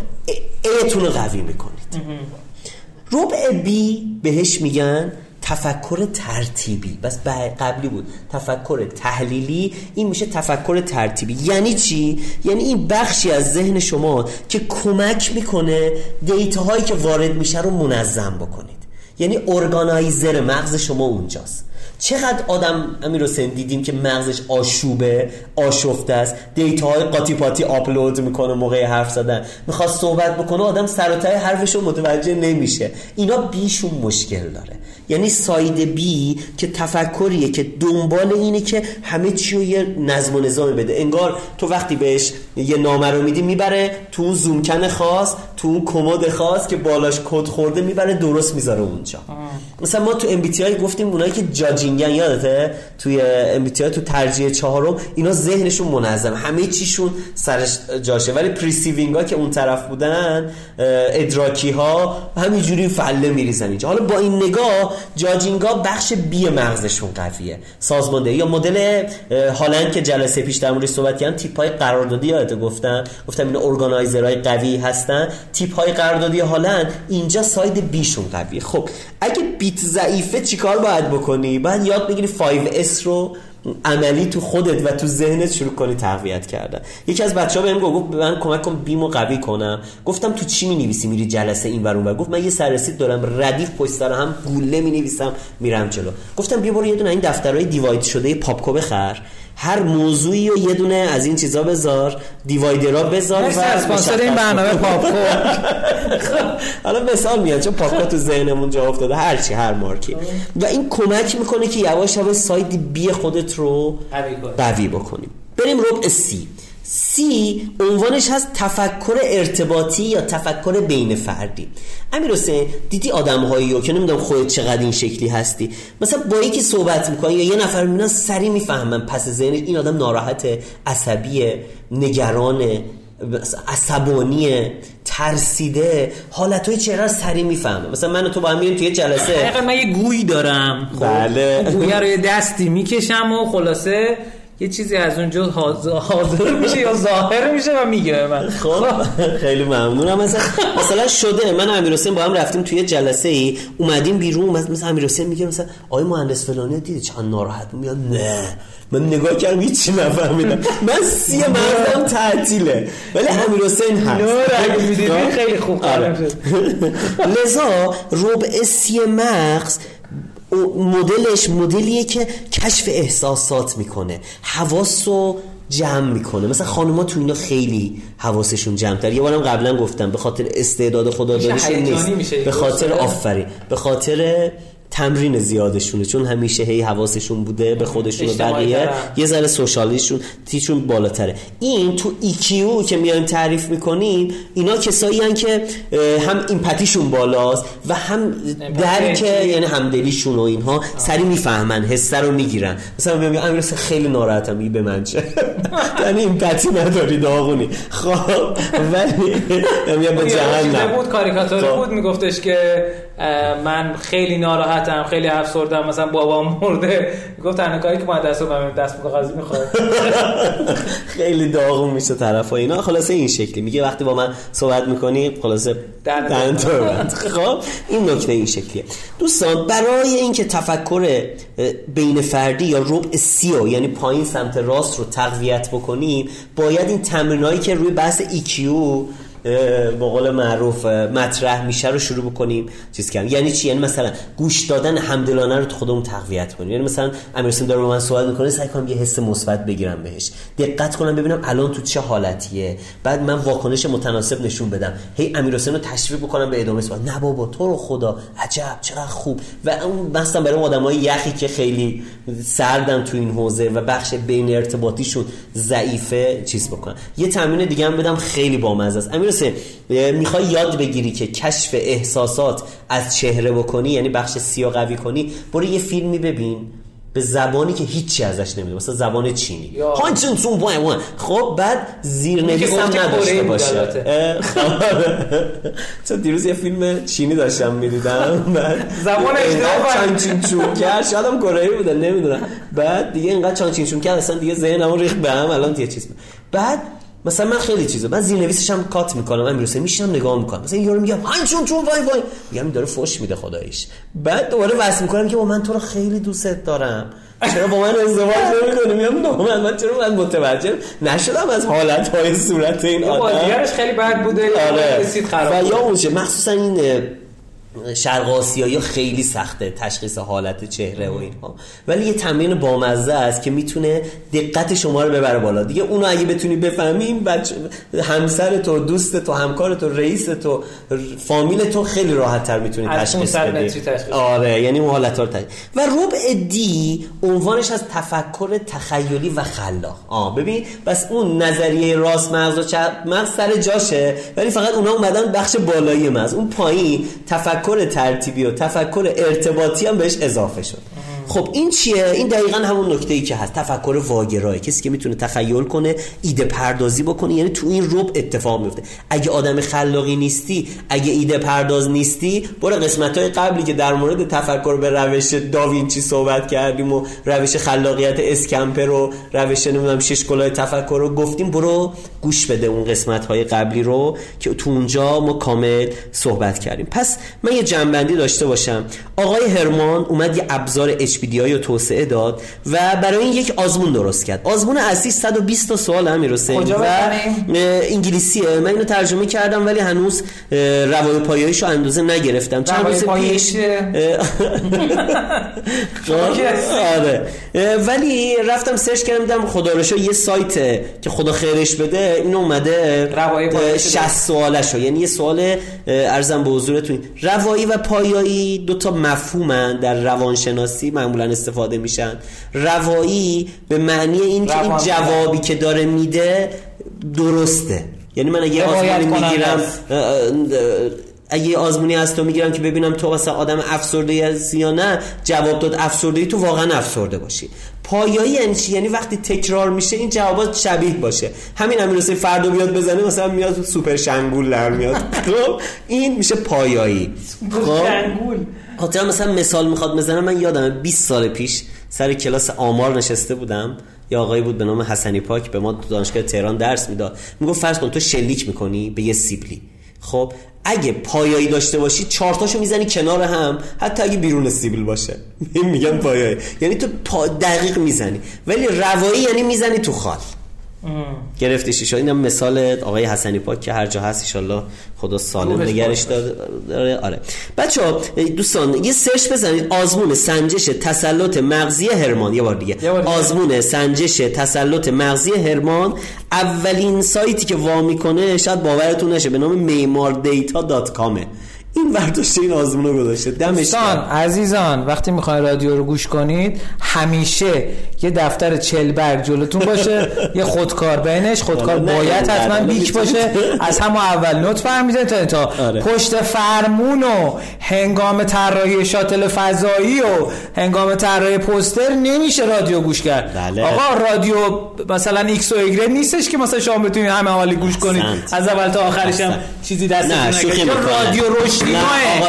ایتون رو قوی می‌کنید. ربع بی بهش میگن تفکر ترتیبی. بس قبلی بود. تفکر تحلیلی این میشه تفکر ترتیبی. یعنی چی؟ یعنی این بخشی از ذهن شما که کمک می‌کنه دیتاهایی که وارد میشه رو منظم بکنید. یعنی ارگانایزر مغز شما اونجاست. چقدر آدم امیر حسین دیدیم که مغزش آشوبه آشفته است. دیتاهای قاطی پاتی آپلود می‌کنه موقع حرف زدن. می‌خواد صحبت بکنه آدم سر و حرفش رو متوجه نمیشه. اینا بیشون مشکل داره. یعنی side B که تفکریه که دنبال اینه که همه چی رو یه نظم و نظامی بده. انگار تو وقتی بهش یه نامه رو میدی می‌بره تو اون زومکن خاص تو اون کمد خاص که بالاش کد خورده می‌بره درست می‌ذاره اونجا. مثلا ما تو ام گفتیم اونایی که judgingن یادته؟ توی ام تو ترجیح چهارم اینا ذهنشون منظم همه چیشون سرش جاشه. ولی perceiving ها که اون طرف بودن ادراکی ها همینجوری فله میریزن اینجا. حالا با این نگاه جاجینگا بخش بی مغزشون قویه. سازمانده. یا مدل هالند که جلسه پیش در موردش صحبت کردن تیپ های قراردادی یادت گفتم. گفتم این ارگانایزرهای قوی هستن. تیپ های قراردادی هالند اینجا ساید بیشون قویه. خب اگه بیت ضعیفه چیکار باید بکنی؟ بعد یاد بگیری 5S رو عملی تو خودت و تو ذهنت شروع کنی تقویت کردن. یکی از بچه‌ها بهم گفت من کمک کن بیمو قوی کنم. گفتم تو چی می‌نویسی؟ میری جلسه این ور گفت من یه سررسید دارم ردیف پشت سر هم گوله می‌نویسم میرم جلو. گفتم بیا برو یه دونه این دفترهای دیواید شده پاپکو بخر. هر موضوعی رو یه دونه از این چیزا بذار دیوایدرها بذار و اسپانسر این برنامه پاپکو [LAUGHS] حالا مثال میاد چون پاپکو تو ذهنمون جا افتاده هر چی هر مارکی. و این کمک می‌کنه که یواش یواش سایت بی خودت رو قوی بکنیم بریم ربع سی. سی عنوانش هست تفکر ارتباطی یا تفکر بین فردی. امیر حسین دیدی آدم هایی که نمی‌دونم خودت چقدر این شکلی هستی؟ مثلا با یکی صحبت می‌کنی یا یه نفر می‌بینن سری می‌فهمن پس ذهن این آدم ناراحت عصبی نگران عصبانی ترسیده. حالت های چهره سری می‌فهمه. مثلا من و تو با هم میریم توی جلسه. حقیقا من یه گویی دارم. خب بله. گویی رو یه دستی می‌کشم و خلاصه یه چیزی از اونجا حاضر میشه یا ظاهر میشه و میگه من. خب خیلی ممنونم. مثلا مثلا شده. من امیر حسین با هم رفتیم توی جلسه ای اومدیم بیرون. مثلا امیر حسین میگه مثلا آقای مهندس فلانی دیدی چند ناراحت میاد؟ نه. من نگاه کردم هیچی نفهمیدم. من سی مردم تعطیله. ولی امیر حسین هست خیلی خوب آره. [LAUGHS] لذا ربع سی مغز مدلش مدلیه که کشف احساسات می‌کنه حواس رو جمع می‌کنه. مثلا خانوما تو اینا خیلی حواسشون جمع تر یه بارم قبلا گفتم به خاطر استعداد خدا نیست. به خاطر آفری به خاطر تمرین زیادشونه چون همیشه هی حواسشون بوده به خودشون و بقیه. یه ذره socialیشون تیشون بالاتره. این تو EQ که میایم تعریف می‌کنیم اینا کسایی هن که هم ایمپاتیشون بالاست و هم درک یعنی همدلیشون و اینها سری می‌فهمن حسه رو می‌گیرن. مثلا میگم امیر خیلی ناراحتم ای به من چه؟ [LAUGHS] یعنی ایمپاتی نداری داغونی. خب ولی میگم به جهنم. بود کاریکاتوری خب. بود میگفتش که من خیلی ناراحتم خیلی افسردم مثلا بابام مرده. گفت تنها کاری که ما دست رو دست کاغذی می‌خواد. [LAUGHS] خیلی داغون میشه طرف اینا. خلاصه این شکلی. میگه وقتی با من صحبت می‌کنی خلاصه دهن خب این نکته این شکلیه. دوستان برای اینکه تفکر بین فردی یا ربع سیو یعنی پایین سمت راست رو تقویت بکنیم باید این تمرینایی که روی بحث EQ به قول معروف مطرح میشه رو شروع بکنیم. چیز کنیم یعنی چی؟ یعنی مثلا گوش دادن همدلانه رو تو خودمون تقویت کنیم. یعنی مثلا امیر حسین داره با من صحبت می‌کنه سعی کنم یه حس مثبت بگیرم بهش. دقت کنم ببینم الان تو چه حالتیه. بعد من واکنش متناسب نشون بدم. هی امیر حسین رو تشویق بکنم به ادامه صحبت. نه بابا تو رو خدا. عجب چقدر خوب. و اون مثلا برای آدمای یخی که خیلی سردن تو این حوزه و بخش بین ارتباطیشون ضعیفه چیز بکنم. یه تمرین دیگه هم بدم خیلی بامزه است. امیر می‌خوای یاد بگیری که کشف احساسات از چهره بکنی یعنی بخش سیا قوی کنی برو یه فیلمی ببین به زبانی که هیچی ازش نمیده مثلا زبان چینی. هانچون چون وای خب بعد زیرنویس هم نداشته باشه. تو [LAUGHS] دیروز یه فیلم چینی داشتم می‌دیدم. [LAUGHS] بعد زبان اشتباه چون چون کرد شاید هم کره بوده نمی‌دونم. بعد دیگه اینقدر چون چون کرد اصلا دیگه ذهنم ریخت به هم. الان یه چیز بعد مثلا من خیلی چیزا من زیر نویسش هم کات می‌کنم من می‌رسه میشینم نگاه می‌کنم. مثلا یارو میگم چون چون وای وای. میگم داره فوش میده خداییش. بعد دوباره واسه می‌کنم که با من تو رو خیلی دوست دارم. چرا با من ازدواج نمی‌کنی؟ میگم من من چرا من متوجه نشدم از حالت های صورت این آدم؟ خیلی بد بوده آره. و یا اونشه مخصوصا این شرق آسیایی خیلی سخته تشخیص حالت چهره و اینها. ولی یه تمرین بامزه است که می‌تونه دقت شما رو ببره بالا. دیگه اونو اگه بتونی بفهمیم بچه همسر تو دوست تو همکار تو رئیس تو فامیل تو خیلی راحت تر می‌تونی تشخیص بدی. آره یعنی اون حالت رو تشخیص. و ربع دی عنوانش از تفکر تخیلی و خلاق. آه ببین بس اون نظریه راست مغز و چپ مغز سر جاشه ولی فقط اونا اومدن بخش بالایی مغز. اون پایین تفکر تفکر ترتیبی و تفکر ارتباطی هم بهش اضافه شد. خب این چیه؟ این دقیقا همون نکته ای که هست. تفکر واگرای. کسی که می‌تونه تخیل کنه ایده پردازی بکنه یعنی تو این روب اتفاق میفته اگه آدم خلاقی نیستی اگه ایده پرداز نیستی برو قسمت های قبلی که در مورد تفکر به روش داوینچی صحبت کردیم و روش خلاقیت اسکمپر و روش نمی‌دونم شش کلاه تفکر رو گفتیم برو گوش بده اون قسمت های قبلی رو که تو اونجا ما کامل صحبت کردیم. پس من یه جنبندی داشته باشم. آقای هرمان اومد یه ابزار HPDI رو توسعه داد و برای این یک آزمون درست کرد. آزمون اصلی 120 تا سوال همین رو و انگلیسیه. من اینو ترجمه کردم ولی هنوز روای پایاییش رو اندازه نگرفتم. چند روز پیش [LAUGHS] آره. ولی رفتم سرچ کردم دیدم خدا رو یه سایت که خدا خیرش بده این اومده 60 سوالش یعنی یه سوال ارزم به حضورتون. روایی و پایایی دو تا مفهومن در روانشناسی. معمولا استفاده میشن. روایی به معنی این که این جوابی که داره میده درسته. یعنی من اگه آزمونی می‌گیرم اگه آزمونی از تو می‌گیرم که ببینم تو مثلا آدم افسرده هستی یا نه جواب داد افسرده تو واقعا افسرده باشی. پایایی یعنی چی؟ یعنی وقتی تکرار میشه این جوابات شبیه باشه. همین امیر حسین فردا بیاد بزنه مثلا میاد سوپر شنگول در میاد. [LAUGHS] خب این میشه پایایی. خب؟ شنگول. خاطر مثلا مثال می‌خواد بزنه من یادم 20 سال پیش سر کلاس آمار نشسته بودم. یا آقایی بود به نام حسنی پاک به ما دانشگاه تهران درس می‌داد. می‌گفت فرض کن تو شلیک می‌کنی به یه سیبلی. خب اگه پایایی داشته باشی چارتاشو می‌زنی کنار هم حتی اگه بیرون سیبل باشه. [LAUGHS] میگم پایایی. یعنی تو پا دقیق می‌زنی. ولی روایی یعنی می‌زنی تو خال. گرفتی شد؟ اینم مثال آقای حسنی پاک که هر جا هست ان خدا سالم نگرش داره آره بچه ها دوستان یه سرچ بزنید. آزمون سنجش تسلط مغزی هرمان. یه بار دیگه. آزمون سنجش تسلط مغزی هرمان. اولین سایتی که وا می‌کنه شاید باورتون نشه به نام معمار دیتا دات کامه. این برداشت این آزمون رو گذاشته. دمش عزیزان وقتی می‌خواین رادیو رو گوش کنید همیشه یه دفتر چل برگ جلوتون باشه یه خودکار بینش خودکار باید حتما بیک باشه. از همون اول نوت فرمیزه تا تا. آره. پشت فرمون و هنگام طراحی شاتل فضایی و هنگام طراحی پوستر نمیشه رادیو گوش کرد. بله. آقا رادیو مثلا ایکس و ایگرید نیستش که مثلا شما بتونید همه حالی گوش کنید. از اول تا آخرش هم چیزی دست رادیو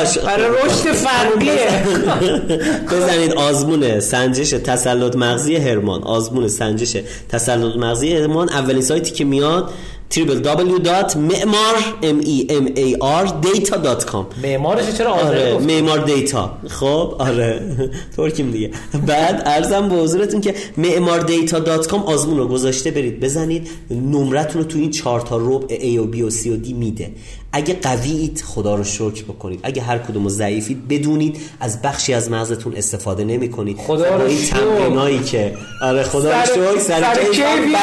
رشد برای رشد فردیه. [LAUGHS] بزنید آزمون سنجش تسلط مغزی هرمان. آزمون سنجش تسلط مغزی هرمان. اولین سایتی که میاد www.meemar.data.com معمارش چرا آره معمار دیتا خب آره [LAUGHS] ترکیم دیگه. بعد ارزم به حضورتون که معماردیتا.com آزمون رو گذاشته برید بزنید. نمرتون رو تو این چهار تا ربع A و B و C و D میده. اگه قویید خدا رو شکر بکنید. اگه هر کدوم ضعیفید بدونید از بخشی از مغزتون استفاده نمی کنید خدا رو این تمرینایی که آره خدا رو شکر. سر, سر کیفی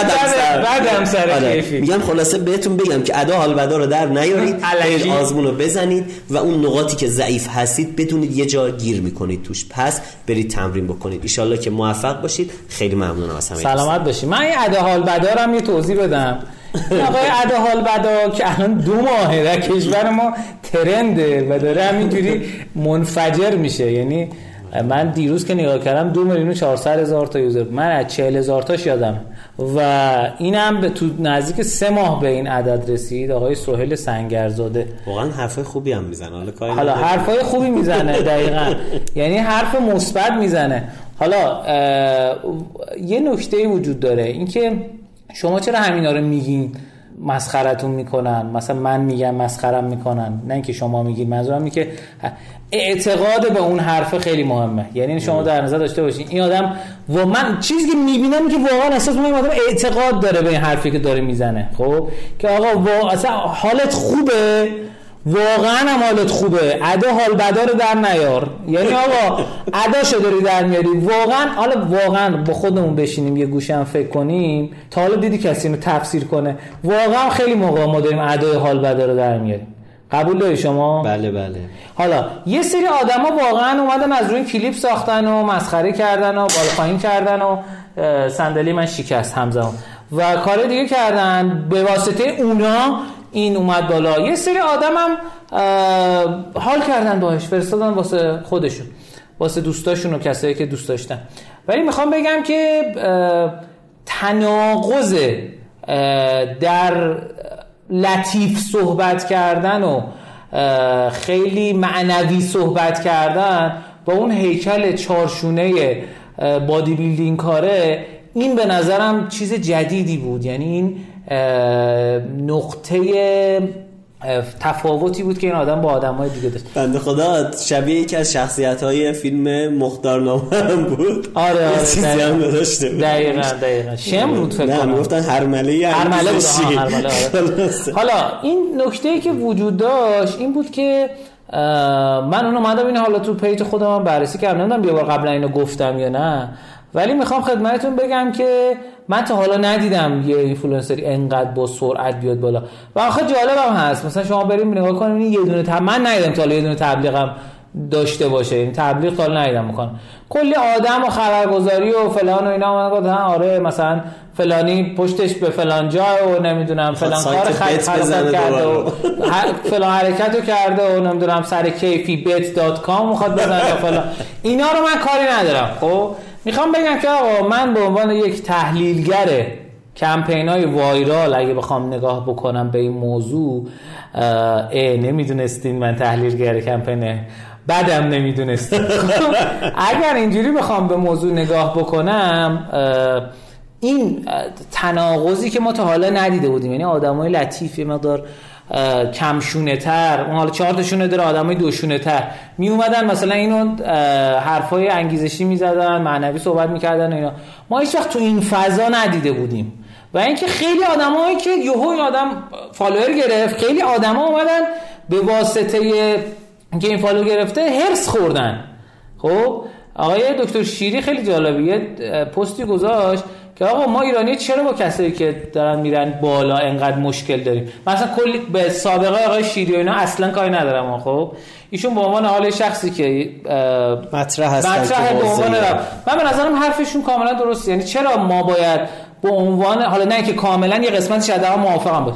بعدم سر آره. کیفی میگم خلاصه بهتون بگم که ادا حال بدا رو در نیارید [LAUGHS] این آزمون رو بزنید و اون نقاطی که ضعیف هستید بدونید یه جا گیر می‌کنید توش. پس برید تمرین بکنید. ان که موفق باشید. خیلی ممنونم از همه سلامت باشید من این ادا حال بدا رو یه توضیح بدم. آقای حال بدا که الان دو ماهه در کشور ما ترنده و داره همینجوری منفجر میشه. یعنی من دیروز که نگاه کردم دو میلیون و چهارصد هزار تا یوزر. من از چهل هزار تاش یادم. و اینم به تو نزدیک سه ماه به این عدد رسید. آقای سهیل سنگرزاده. واقعا حرفای خوبی هم می‌زنه. حالا کاری حالا حرفای خوبی می‌زنه دقیقا. یعنی حرف مثبت می‌زنه. حالا یه نکته وجود داره. اینکه شما چرا همینا رو میگین مسخرتون می‌کنن؟ مثلا من میگم مسخرم می‌کنن. نه اینکه شما میگین منظورم اینه که اعتقاد به اون حرف خیلی مهمه. یعنی شما در نظر داشته باشین این آدم و من چیزی که می‌بینم که واقعا احساس می‌کنم آدم اعتقاد داره به این حرفی که داره می‌زنه. خب؟ که آقا اصلا حالت خوبه؟ واقعا هم حالت خوبه. ادا حال بدا رو در نیار. یعنی آقا ادا داری در میاری. واقعا حالا واقعا با خودمون بشینیم یه گوشه هم فکر کنیم تا حالا دیدی کسی اینو تفسیر کنه. واقعا خیلی موقع ما داریم ادای حال بدا رو در میاریم. قبول داری شما؟ بله بله. حالا یه سری آدما واقعا اومدن از روی کلیپ ساختن و مسخره کردن و بالا پایین کردن و صندلی من شکست همزمان. و کار دیگه کردن. به واسطه اونا این اومد بالا. یه سری آدم هم حال کردن باش فرستادن واسه خودشون واسه دوستاشون و کسایی که دوست داشتن. ولی می‌خوام بگم که تناقض در لطیف صحبت کردن و خیلی معنوی صحبت کردن با اون هیکل چارشونه بادی بیلدینگ کاره این به نظرم چیز جدیدی بود. یعنی این نقطه تفاوتی بود که این آدم با آدم های دیگه داشت. بنده خدا شبیه یکی از شخصیت های فیلم مختارنامه هم بود. آره آره چیزی هم داشته دقیقا دقیقا. شم بود فکر نه گفتن هرمله هرمله بود هرمله آره. حالا این نکته که وجود داشت این بود که من اون اومدم این حالا تو پیج خودم بررسی کردم. نمی‌دونم بیا بار قبلا اینو گفتم یا نه. ولی می‌خوام خدمتتون بگم که من تا حالا ندیدم یه influencerی انقدر با سرعت بیاد بالا. و آخه جالبم هست. مثلا شما بریم نگاه کنیم یه دونه تب... من ندیدم تا حالا یه دونه تبلیغم داشته باشه. این تبلیغ تا ندیدم می‌کنم کلی آدم و خبرگزاری و فلان و اینا گفتن آره مثلا فلانی پشتش به فلان جای و نمی‌دونم فلان کار خرید کرده و فلان حرکت رو کرده و نمی‌دونم سر کیفی بیت dot com می‌خواد بزنه فلان. اینا رو من کاری ندارم خب؟ می‌خوام بگم که آقا من به عنوان یک تحلیلگر کمپین های وایرال اگه بخوام نگاه بکنم به این موضوع اه نمی‌دونستین من تحلیلگر کمپین بدم نمی‌دونستین. [LAUGHS] اگر اینجوری بخوام به موضوع نگاه بکنم این تناقضی که ما تا حالا ندیده بودیم یعنی آدمای لطیفی مقدار کمشونه تر اون حالا چهار تاشونه داره آدمای دوشونه تر می اومدن مثلا اینو حرفای انگیزشی می‌زدن معنوی صحبت می‌کردن اینا. ما هیچ وقت تو این فضا ندیده بودیم. و اینکه خیلی آدمایی که یهو این آدم follower گرفت خیلی آدما اومدن به واسطه اینکه این follow گرفته حرص خوردن. خب؟ آقای دکتر شیری خیلی جالبیه پستی گذاشت. که آقا ما ایرانی چرا با کسایی که دارن میرن بالا انقدر مشکل داریم؟ مثلا کلی به سابقه آقای شیری و اینا اصلا کاری ندارم خب؟ ایشون به عنوان حال شخصی که مطرح هستن مطرح به عنوان من به نظرم حرفشون کاملا درست یعنی چرا ما باید به عنوان حالا نه که کاملا یه قسمت شده موافقم بود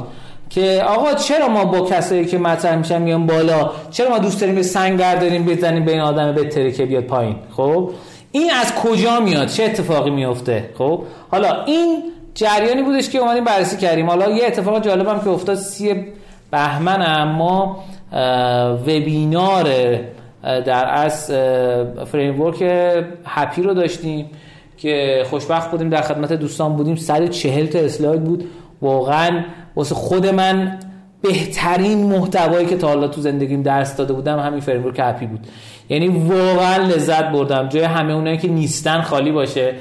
که آقا چرا ما با کسایی که مطرح میشن میان بالا؟ چرا ما دوست داریم به سنگ برداریم بزنیم به این آدم بهتره که بیاد پایین؟ خب؟ این از کجا میاد؟ چه اتفاقی میفته؟ خب حالا این جریانی بودش که اومدیم بررسی کردیم. حالا یه اتفاق جالبم که افتاد سی بهمن ما webinar در از framework happy رو داشتیم که خوشبخت بودیم در خدمت دوستان بودیم. 140 تا اسلاید بود. واقعا واسه خود من بهترین محتوایی که تا حالا تو زندگیم درس داده بودم همین framework happy بود. یعنی واقعا لذت بردم. جای همه اونایی که نیستن خالی باشه.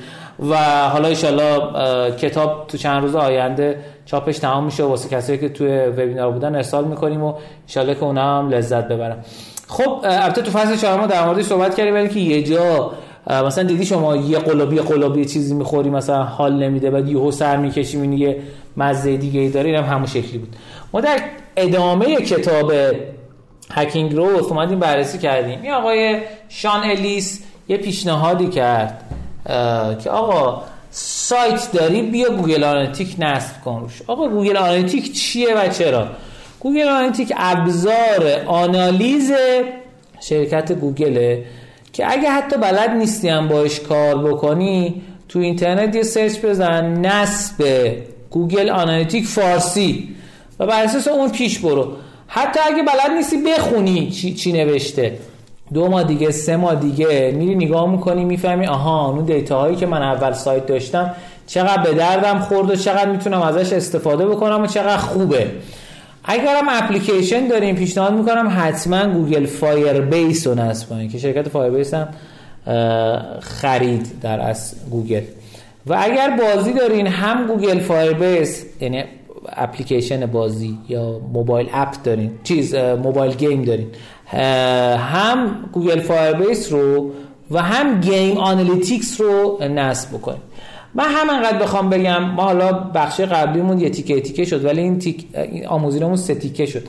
و حالا ایشالله کتاب تو چند روز آینده چاپش تمام میشه واسه کسایی که توی وبینار بودن ارسال می‌کنیم و ایشالله که اونا هم لذت ببرن. خب البته تو فصل چهارم در موردش صحبت کردیم ولی که یه جا مثلا دیدی شما یه قلابی قلابی چیزی می‌خوری مثلا حال نمیده بعد یهو سر می‌کشیم این یه مزه دیگه ای داره اینم همون شکلی بود. ما در ادامه کتاب هکینگ رو اومدیم بررسی کردیم. این آقای شان الیس یه پیشنهادی کرد که آقا سایت داری بیا Google Analytic نصب کن روش. آقا Google Analytic چیه و چرا؟ Google Analytic ابزار آنالیز شرکت گوگله که اگه حتی بلد نیستی هم باش کار بکنی تو اینترنت یه سرچ بزن نصب Google Analytic فارسی و بر اساس اون پیش برو. حتی اگه بلد نیستی بخونی چی, چی نوشته. دو ماه دیگه سه ماه دیگه میری نگاه می‌کنی می‌فهمی آها اون data هایی که من اول سایت داشتم چقدر به دردم خورد و چقدر می‌تونم ازش استفاده بکنم و چقدر خوبه. اگرم اپلیکیشن داریم پیشنهاد می‌کنم حتما Google Firebase رو نصب کنید که شرکت Firebase هم خرید در از گوگل. و اگر بازی دارین هم Google Firebase یعنی اپلیکیشن بازی یا mobile app دارین چیز mobile game دارین. هم Google Firebase رو و هم Game Analytics رو نصب بکنید من همینقدر بخوام بگم ما حالا بخش قبلیمون یه تیکه تیکه شد ولی این, تیک... این آموزینمون سه تیکه شد.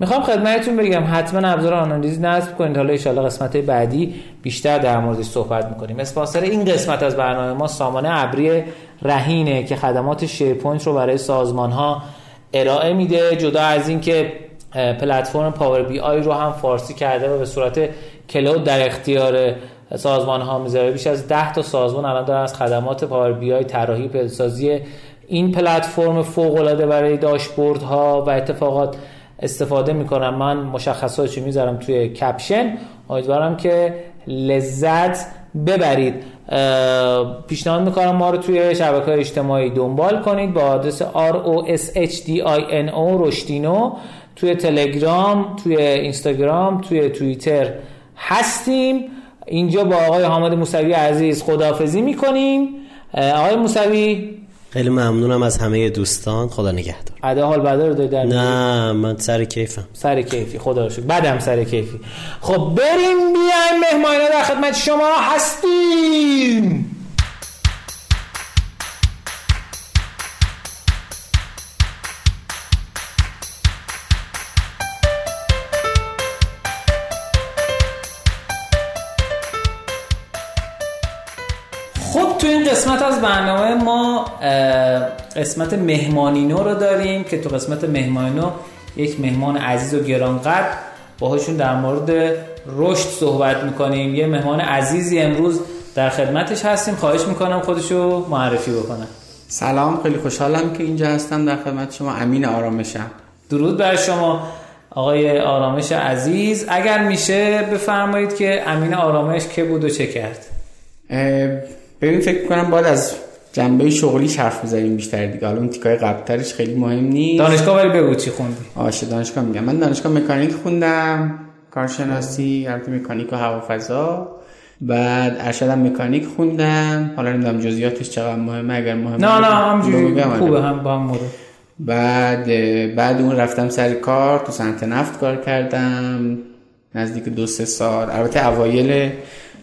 می‌خوام خدمتتون بگم حتما ابزار آنالیز نصب کنید حالا ان قسمت بعدی بیشتر در موردش صحبت می‌کنیم. اسپانسر این قسمت از برنامه ما سامانه ابری رهینه که خدمات SharePoint رو برای سازمان ها ارائه میده جدا از اینکه platform Power BI رو هم فارسی کرده و به صورت cloud در اختیار سازمان ها می‌ذاره. بیش از 10 تا سازمان الان دارن از خدمات Power BI طراحی پیاده‌سازی این پلتفرم فوق العاده برای داشبورد ها و اتفاقات استفاده می‌کنم من مشخصاتش می‌ذارم توی caption. امیدوارم که لذت ببرید. پیشنهاد می‌کنم ما رو توی شبکه اجتماعی دنبال کنید با آدرس r o s h d i n o رشدینو. توی تلگرام توی اینستاگرام توی توییتر هستیم. اینجا با آقای حامد موسوی عزیز خداحافظی می‌کنیم. آقای موسوی خیلی ممنونم از همه دوستان. خدا نگهدار. ادا حال بدر رو در نه من سر کیفم. سر کیفی. خدا رو شکر. بعدم سر کیفی. خب بریم بیایم مهمانه در خدمت شما هستیم. قسمت از برنامه ما قسمت مهمانینو رو داریم که تو قسمت مهمانینو یک مهمان عزیز و گرانقدر باهاشون در مورد رشد صحبت می‌کنیم. یه مهمان عزیزی امروز در خدمتش هستیم. خواهش می‌کنم خودشو معرفی بکنه. سلام خیلی خوشحالم که اینجا هستم در خدمت شما. امین آرامشم. درود بر شما. آقای آرامش عزیز اگر میشه بفرمایید که امین آرامش که بود و چه کرد؟ ببین فکر کنم باید از جنبه شغلی حرف بزنیم بیشتر دیگه. حالا اون تیکای قبلترش خیلی مهم نیست. دانشگاه ولی بگو چی خوندی. آشه دانشگاه میگم. من دانشگاه مکانیک خوندم. کارشناسی البته مکانیک و هوافضا. بعد ارشدم مکانیک خوندم. حالا نمی‌دونم جزئیاتش چقدر مهمه اگر مهمه نه نه همجوری خوبه هم با هم مورد بعد بعد اون رفتم سر کار تو صنعت نفت کار کردم. نزدیک دو سه سال. البته اوایل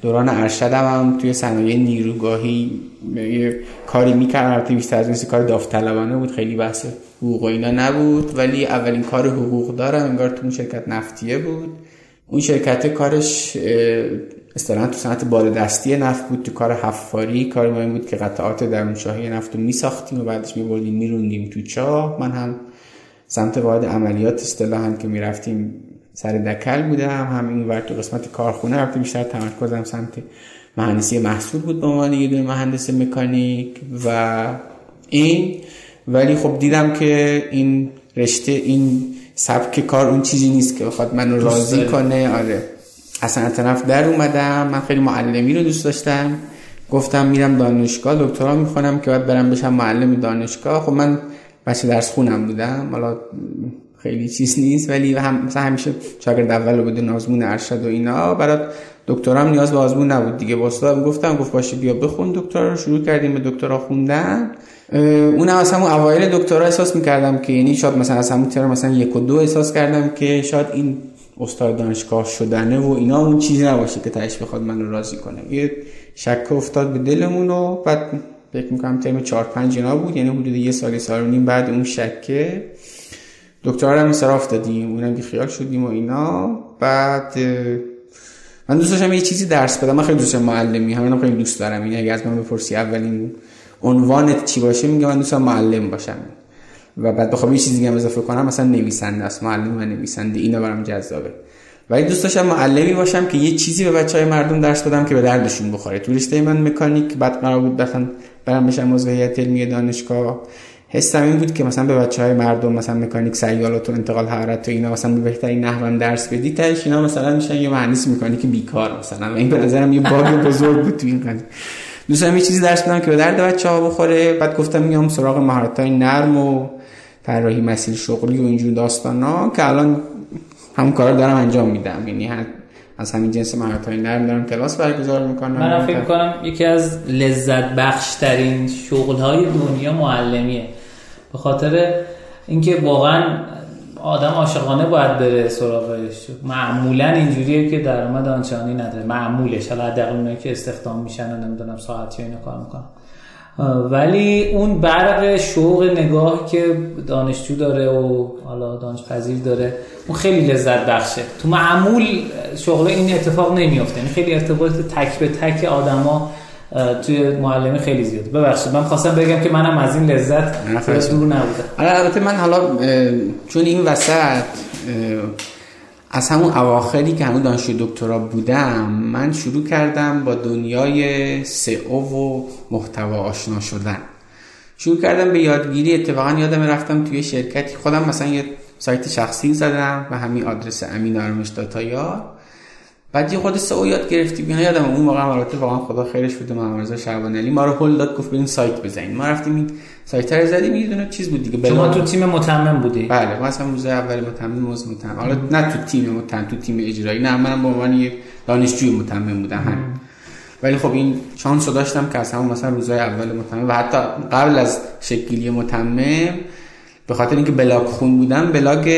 دوران ارشدم هم توی صنایع نیروگاهی یه کاری می‌کردم البته بیشتر از کار داوطلبانه بود خیلی بحث حقوق و اینا نبود. ولی اولین کار حقوق دارم انگار تو اون شرکت نفتیه بود. اون شرکت کارش اصطلاحا تو صنعت بالادستی نفت بود. تو کار حفاری کار مهم بود که قطعات درونشاهی نفت رو میساختیم و بعدش میبردیم میروندیم تو چاه. من هم سمت واحد عملیات اصطلاحا که می‌رفتیم سر دکل بودم همین ور تو قسمت کارخونه رفتم بیشتر تمرکزم سمت مهندسی محصول بود به عنوان یه دونه مهندس مکانیک و این. ولی خب دیدم که این رشته این سبک کار اون چیزی نیست که بخواد منو راضی کنه. آره. اصلا طرف در اومدم من خیلی معلمی رو دوست داشتم. گفتم میرم دانشگاه دکترا می‌خونم که باید برم بشم معلم دانشگاه. خب من بچه درس خونم بودم. حالا خیلی چیز نیست ولی هم مثلا همیشه شاگرد اول بدون آزمون ارشد و اینا برات دکترام نیاز به آزمون نبود دیگه. واسه گفتم گفت باشه بیا بخون. دکترا رو شروع کردیم به دکترا خوندن. اون از همون اوایل دکترا احساس می‌کردم که یعنی شاید مثلا از همون ترم مثلا یک و دو احساس کردم که شاید این استاد دانشگاه شدنه و اینا اون چیزی نباشه که تاش بخواد منو راضی کنه. یه شک افتاد به دلمون و بعد فکر می‌کنم ترم 4 5 اینا بود یعنی حدود یه سال سال نیم بعد اون شکه. دکترا رو انصراف دادیم اونم بی خیال شدیم و اینا. بعد من دوست داشتم یه چیزی درس بدم. من خیلی دوست معلمی همینم خیلی دوست دارم. این اگه از من بپرسی اولین عنوانت چی باشه میگه من دوست معلم باشم. و بعد بخوام یه چیزی دیگه اضافه کنم مثلا نویسنده است معلم و نویسنده اینا برام جذابه. ولی دوست داشتم معلمی باشم که یه چیزی به بچه های مردم درس بدم که به دردشون بخوره. تو من مکانیک بعد قرار بود بخن برم بشم عضو علمی دانشگاه. حسم این بود که مثلا به بچه های مردم مثلا مکانیک سیالات و انتقال حرارت و اینا مثلا به بهترین نحو درس بدی تاش اینا مثلا میشن یه مهندس مکانیک بیکار مثلا. این به نظرم یه باگ بزرگ بود تو این قضیه. دوستم یه چیزی درس بدم که به درد بچه ها بخوره. بعد گفتم میام سراغ مهارت های نرم و طراحی مسیر شغلی و اینجور داستانا که الان همون کار دارم انجام میدم. یعنی از همین جنس مهارت های نرم دارم کلاس برگزار می‌کنم. من فکر کنم یکی از لذت بخش ترین شغل های دنیا معلمیه. به خاطر اینکه واقعا آدم عاشقانه باید بره سراغش. معمولا اینجوریه که درآمد آنچنانی نداره. معمولش. حالا حداقل که استخدام میشن و نمی‌دونم ساعتی اینا کار می‌کنن. ولی اون برق شوق نگاه که دانشجو داره و حالا دانش پذیر داره اون خیلی لذت بخشه. تو معمول شغل این اتفاق نمیافته. یعنی خیلی ارتباط تک به تک آدما توی معلمی خیلی زیاده ببخشید من خواستم بگم که منم از این لذت دور نبودم. آره، البته من حالا چون این وسط از همون اواخری که همون دانشجو دکترا بودم من شروع کردم با دنیای سئو و محتوا آشنا شدن. شروع کردم به یادگیری اتفاقا یادم رفتم توی شرکتی. خودم مثلا یه سایت شخصی زدم و همین آدرس امین آرمش داتایار بعد یه خود سئو یاد گرفتی بیان یادم اون موقع البته واقعا خدا خیرش بوده محمد رضا شعبان ما رو هول داد گفت بریم سایت بزنیم. ما رفتیم این سایت رو زدیم یه دونه چیز بود دیگه. شما تو تیم متمم بودی؟ بله مثلا روز اول متمم موز متمم. حالا نه تو تیم متمم تو تیم اجرایی. نه منم به عنوان یه دانشجوی متمم بودم. هم ولی خب این شانس رو داشتم که از همون مثلا روزهای اول متمم و حتی قبل از شکلی متمم به خاطر اینکه بلاگ خون بودم بلاگ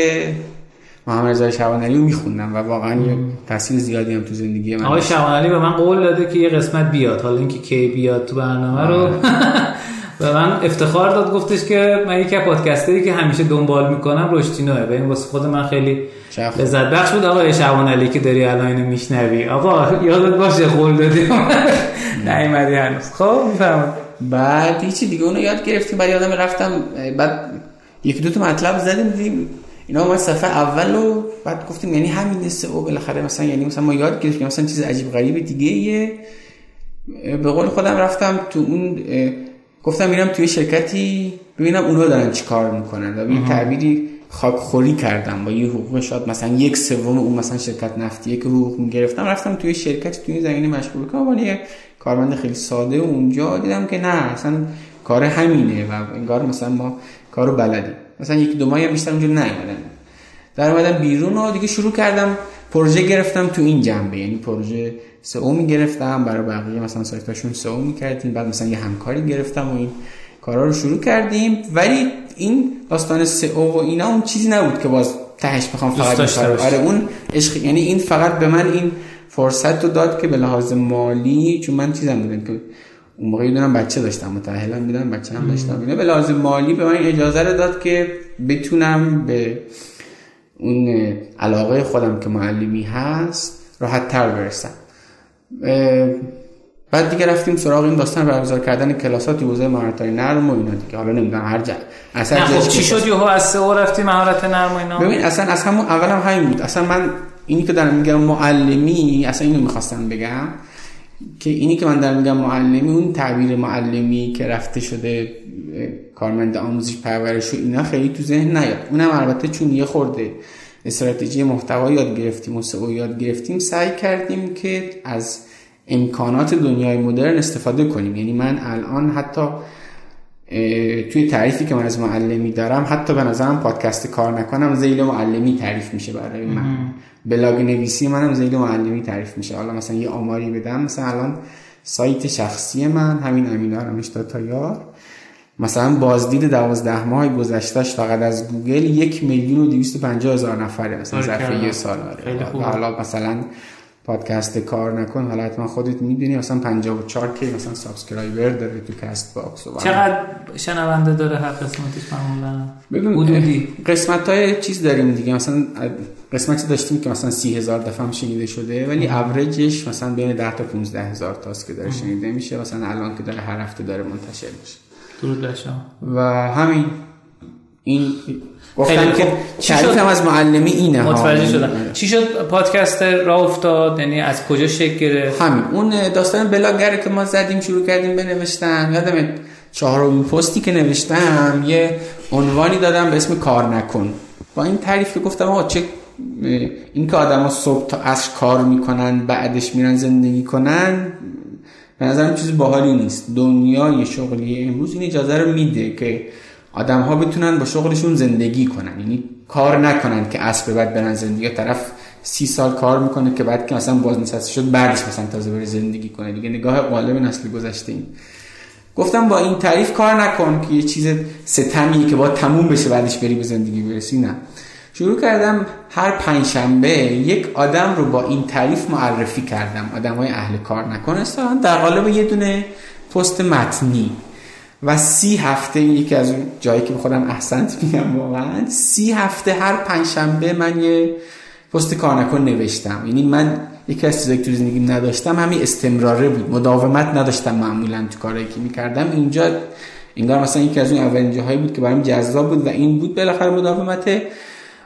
محمد رضا شعبانعلی رو میخوندم و واقعا یه تاثیر زیادی هم تو زندگی من آقای شعبانعلی به من قول داده که یه قسمت بیاد. حالا اینکه کی بیاد تو برنامه رو. [LAUGHS] و من افتخار داد گفتش که من یکی از پادکستری که همیشه دنبال می‌کنم رشدینوه و این واسه خود من خیلی لذت بخش بود. آقای شعبان علی که داری الان اینو میشنوی. آقا یادت باشه قول دادی [LAUGHS] نیومدی هنوز. خب می‌فهمم بعد هیچی دیگه اونو یاد گرفتیم. بعد یادم رفتم بعد یکی دو تا مطلب زدیم دیدیم اینا ما صفحه اول بعد گفتیم یعنی همین سه او بالاخره مثلا یعنی مثلا ما یاد گرفتیم مثلا چیز عجیب غریب دیگه یه به قول خودم رفتم تو اون گفتم میرم توی شرکتی ببینم اونها دارن چی کار می‌کنن و به تعبیری خوری کردم با یه حقوق شاد مثلا یک سوم اون مثلا شرکت نفتیه که حقوق می‌گرفتم. رفتم توی شرکت توی زمینه مشغول کنم یه کارمند خیلی ساده و اونجا دیدم که نه اصلا کار همینه و انگار مثلا ما کارو بلدیم. مثلا یک دو ماهی هم بیشتر اونجا نیومدن. در اومدم بیرون و دیگه شروع کردم پروژه گرفتم تو این جنبه. یعنی پروژه سئو می گرفتم برای بقیه مثلا سایتاشون سئو می کردیم بعد مثلا یه همکاری گرفتم و این کارا رو شروع کردیم. ولی این داستان سئو و اینا اون چیزی نبود که باز تهش بخوام فقط آره اون عشق یعنی این فقط به من این فرصت رو داد که به لحاظ مالی چون من چیزم بودم که اون موقع دونم بچه داشتم متأهلم بودم بچه هم داشتم. اینه به لازم مالی به من اجازه رو داد که بتونم به اون علاقه خودم که معلمی هست راحت تر برسم. بعد دیگه رفتیم سراغ این داستان برگزار کردن کلاسات حوزه مهارت نرم و اینا دیگه. حالا نمی‌دونم هر جا اصلا خب چی شد؟ یهو از سئو رفتی مهارت نرم و اینا؟ ببین اصلا از همون اولم هم همین بود. اصلا من اینی که دارم میگم معلمی اصلا اینو می‌خواستم بگم. که اینی که من دارم میگم معلمی اون تعبیر معلمی که رفته شده کارمند آموزش پرورش و اینا خیلی تو ذهن نیاد. اونم البته چون یه خورده استراتژی محتوا یاد گرفتیم و سئو یاد گرفتیم سعی کردیم که از امکانات دنیای مدرن استفاده کنیم. یعنی من الان حتی توی تعریفی که من از معلمی دارم حتی به نظرم پادکست کار نکنم ذیل معلمی تعریف میشه برای من. بلاگ نویسی منم ذیل معلمی تعریف میشه. حالا مثلا یه آماری بدم مثلا الان سایت شخصی من همین امین آرامش dot ir. مثلا بازدید دوازده ماه گذشتهش فقط از گوگل یک میلیون و دویست پنجاه هزار نفره مثلا ظرف یه سال آره. حالا مثلا پادکست کار نکن حالا حتما خودت می‌دونی مثلا 54 K مثلا subscriber داره تو CastBox چقدر شنونده داره هر قسمتش معمولا؟ حدودی. قسمت های چیز داریم دیگه مثلا قسمتی داشتیم که مثلا 30 هزار دفعه هم شنیده شده ولی اوریجش مثلا بین 10 تا 15 هزار تاست که داره شنیده میشه مثلا الان که داره هر هفته داره منتشر میشه. درود و همین این گفتم که تعریفم از معلمی اینه متوجه شدم. چی شد؟ پادکست را افتاد یعنی از کجا شکل گرفت؟ همین. اون داستان بلاگره که ما زدیم شروع کردیم بنوشتن. یادم چهارمین پستی که نوشتم یه عنوانی دادم به اسم کار نکن. با این تعریف که گفتم آقا چه این که آدم ها صبح تا عصر کار می‌کنن بعدش میرن زندگی کنن به نظرم چیز باحالی نیست. دنیای شغلی امروز این اجازه رو میده که آدم ها بتونن با شغلشون زندگی کنن. یعنی کار نکنن که اسب بعد برن زندگی. طرف سی سال کار می‌کنه که بعد که مثلا باز شد بعدش مثلا تازه بره زندگی کنه. دیگه نگاه قالب نسل گذشته این. گفتم با این تعریف کار نکن که یه چیز ستمیه که با تموم بشه بعدش بری به زندگی برسی. نه. شروع کردم هر پنجشنبه یک آدم رو با این تعریف معرفی کردم. آدم های اهل کار نکن. در قالب یه دونه پست متنی. و سی هفته یکی از اون جایی که خودم احسنت میگم واقعا. سی هفته هر پنجشنبه من یه پست کار نکن نوشتم. یعنی من یکی از چیزایی که تو زندگیم نداشتم همین استمراره بود. مداومت نداشتم معمولا تو کارهایی که می‌کردم. اینجا انگار مثلا یکی از اون اولین جاهایی بود که برام جذاب بود و این بود بالاخره مداومته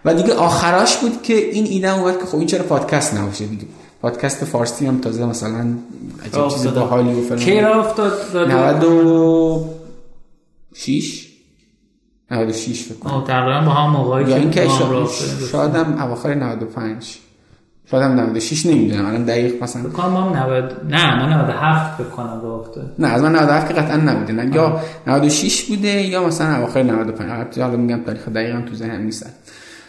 و دیگه آخراش بود که این ایده اومد که خب این چرا پادکست نباشه دیگه. پادکست فارسی هم تازه مثلا عجب چیز باحالی و فلان کی افتاد؟ 6 96 فکر کنم. تقریبا با هم موقعی یا اینکه شاید هم اواخر 95 شاید هم 96 نمی‌دونم الان دقیق مثلا. فکر کنم هم 90 نه من 97 فکر کنم گفته نه از من 97 که قطعا نبوده. نه یا 96 بوده یا مثلا اواخر 95 البته حالا میگم تاریخ دقیقم تو ذهنم نیست.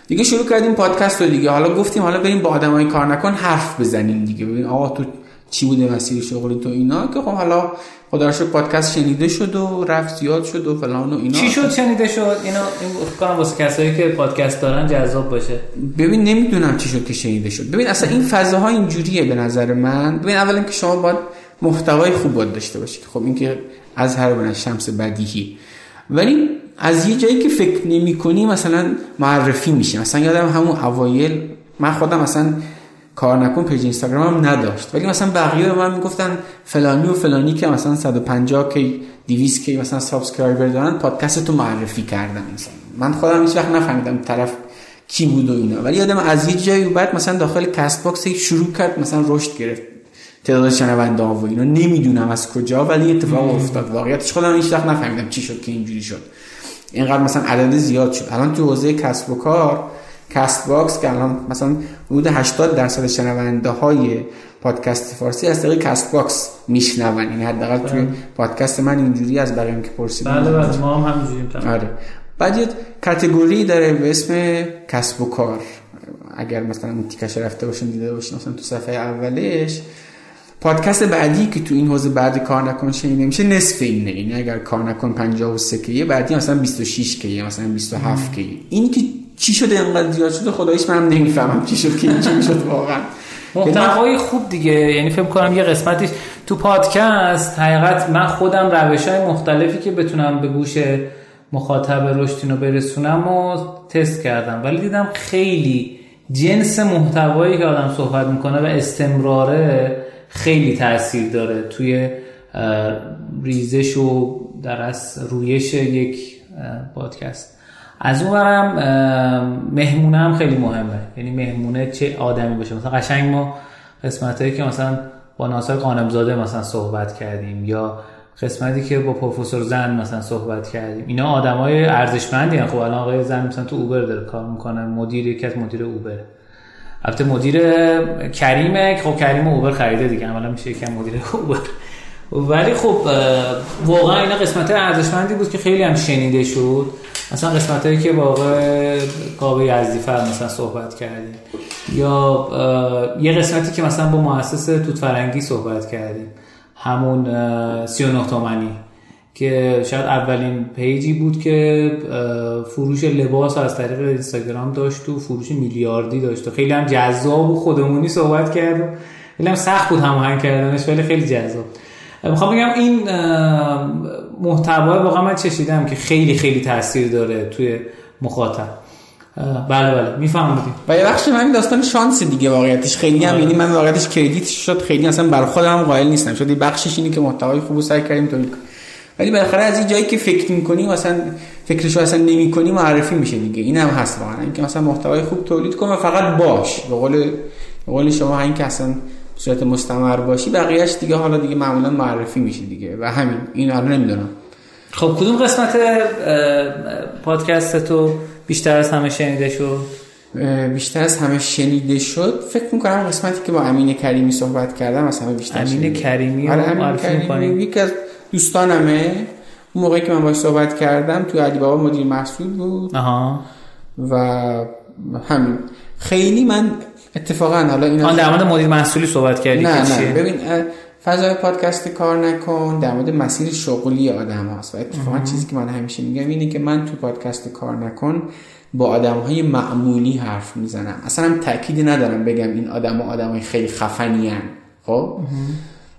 دیگه شروع کردیم پادکست رو دیگه. حالا گفتیم حالا بریم با آدمای کار نکن حرف بزنیم دیگه. ببین آقا تو چی بوده مسیر شغلی تو اینا که خب حالا خدا رو پادکست شنیده شد و رفت زیاد شد و فلان و اینا. چی شد شنیده شد؟ اینا این واسه کسایی که پادکست دارن جذاب باشه. ببین نمی‌دونم چی شد که شنیده شد. ببین اصلا این فضاها اینجوریه به نظر من. ببین اولا که شما باید محتوای خوب باید داشته باشید. خب این که از هر بنا شمس بدیهی. ولی از یه جایی که فکر نمی کنی مثلا معرفی میشه مثلا یادم همون اوایل من خودم مثلا کار نکن page اینستاگرام هم نداشت. ولی مثلا بقیه به من می‌گفتن فلانی و فلانی که مثلا 150 K 200 K مثلا subscriber دارن پادکست تو معرفی کردن مثلا. من خودم هیچ وقت نفهمیدم طرف کی بود و اینا. ولی یادم از یه جایی بعد مثلا داخل CastBox شروع کرد مثلا رشد گرفت. تعداد شنونده ها و اینا. نمی‌دونم از کجا ولی اتفاق افتاد. واقعیتش خودم هیچ وقت نفهمیدم چی شد که اینجوری شد. اینقدر مثلا عدد زیاد شد. الان تو حوزه کسب و کار CastBox که الان مثلا حدود 80 درصد شنونده های پادکست فارسی از طریق CastBox میشنون. یعنی حداقل توی بله. پادکست من اینجوری از بقیه که پرسیدم. بله بله ما هم همینجوریم آره. بعد یه category داره به اسم کسب و کار. اگر مثلا اون تیکش رفته باشین دیده باشین مثلا تو صفحه اولش. پادکست بعدی که تو این حوزه بعد کار نکن شنیده میشه نصف اینه. یعنی اگر کار نکن 53 K یه بعدی مثلا 26 K یه مثلا 27 K یه. این که چی شده انقدر زیاد شده خداییش منم نمی‌فهمم چی شد که چی شد واقعا. محتوای خوب دیگه. یعنی فکر کنم یه قسمتیش تو پادکست حقیقت من خودم روش های مختلفی که بتونم به گوش مخاطب رشدینو برسونم و تست کردم. ولی دیدم خیلی جنس محتوایی که آدم صحبت می‌کنه و استمراره خیلی تاثیر داره توی ریزش و در از رویش یک پادکست. از اون برم مهمونه هم خیلی مهمه. یعنی مهمونه چه آدمی باشه. مثلا قشنگ ما قسمت هایی که مثلا با ناصر قانمزاده مثلا صحبت کردیم یا قسمتی که با پروفسور زن مثلا صحبت کردیم. اینا آدمای ارزشمندی خب الان آقای زن مثلا تو اوبر داره کار می‌کنه. مدیر یکی از مدیر اوبر البته مدیر کریمه. خب کریم اوبر خریده دیگه. عملا میشه یکم مدیر اوبر. ولی خب واقعا اینا قسمت ارزشمندی بود که خیلی هم شنیده شد. مثلا قسمت هایی که آقای قابه یزدیفر مثلا صحبت کردیم. یا یه قسمتی که مثلا با مؤسس توت فرنگی صحبت کردیم. همون 39 تومنی. که شاید اولین پیجی بود که فروش لباس از طریق اینستاگرام داشت و فروش میلیاردی داشت و خیلی هم جذاب و خودمونی صحبت کرد خیلی هم سخت بود هماهنگ کردنش ولی خیلی جذاب. می‌خوام بگم این محتوا واقعا من چشیدم که خیلی خیلی تاثیر داره توی مخاطب. بله بله می‌فهمم و یه بخش من داستان شانس دیگه واقعیتش. خیلی هم آره. یعنی من واقعیتش کردیت شد خیلی اصلا بر خودم قائل نیستم. شد بخشش اینه که محتوای خوب سعی کردیم تولید ولی بالاخره از این جایی که فکر می‌کنی مثلا فکرشو اصلا نمی‌کنی معرفی میشه دیگه. این هم هست واقعا. اینکه مثلا محتوای خوب تولید کن و فقط باش. به قول به قول شما این که اصلا صورت مستمر باشی بقیهش دیگه حالا دیگه معمولا معرفی میشه دیگه و همین این حالا نمی‌دونم. خب کدوم قسمت پادکست تو بیشتر از همه شنیده شد؟ بیشتر از همه شنیده شد. فکر می‌کنم قسمتی که با امین کریمی صحبت کردم از همه بیشتر امین شنیده. کریمی آره امین کریمی یکی از دوستانمه. اون موقعی که من باش صحبت کردم تو علی بابا مدیر محصول بود. آها. و همین. خیلی من اتفاقا حالا این آن در مورد مدیر محصولی صحبت کردی نه نه. ببین فضای پادکست کار نکن در مورد مسیر شغلی آدم هست و اتفاقا چیزی که من همیشه میگم اینه که من تو پادکست کار نکن با آدم های معمولی حرف می‌زنم. اصلا هم تأکیدی ندارم بگم این آدم ها آدم های خیلی خفنی هن. خب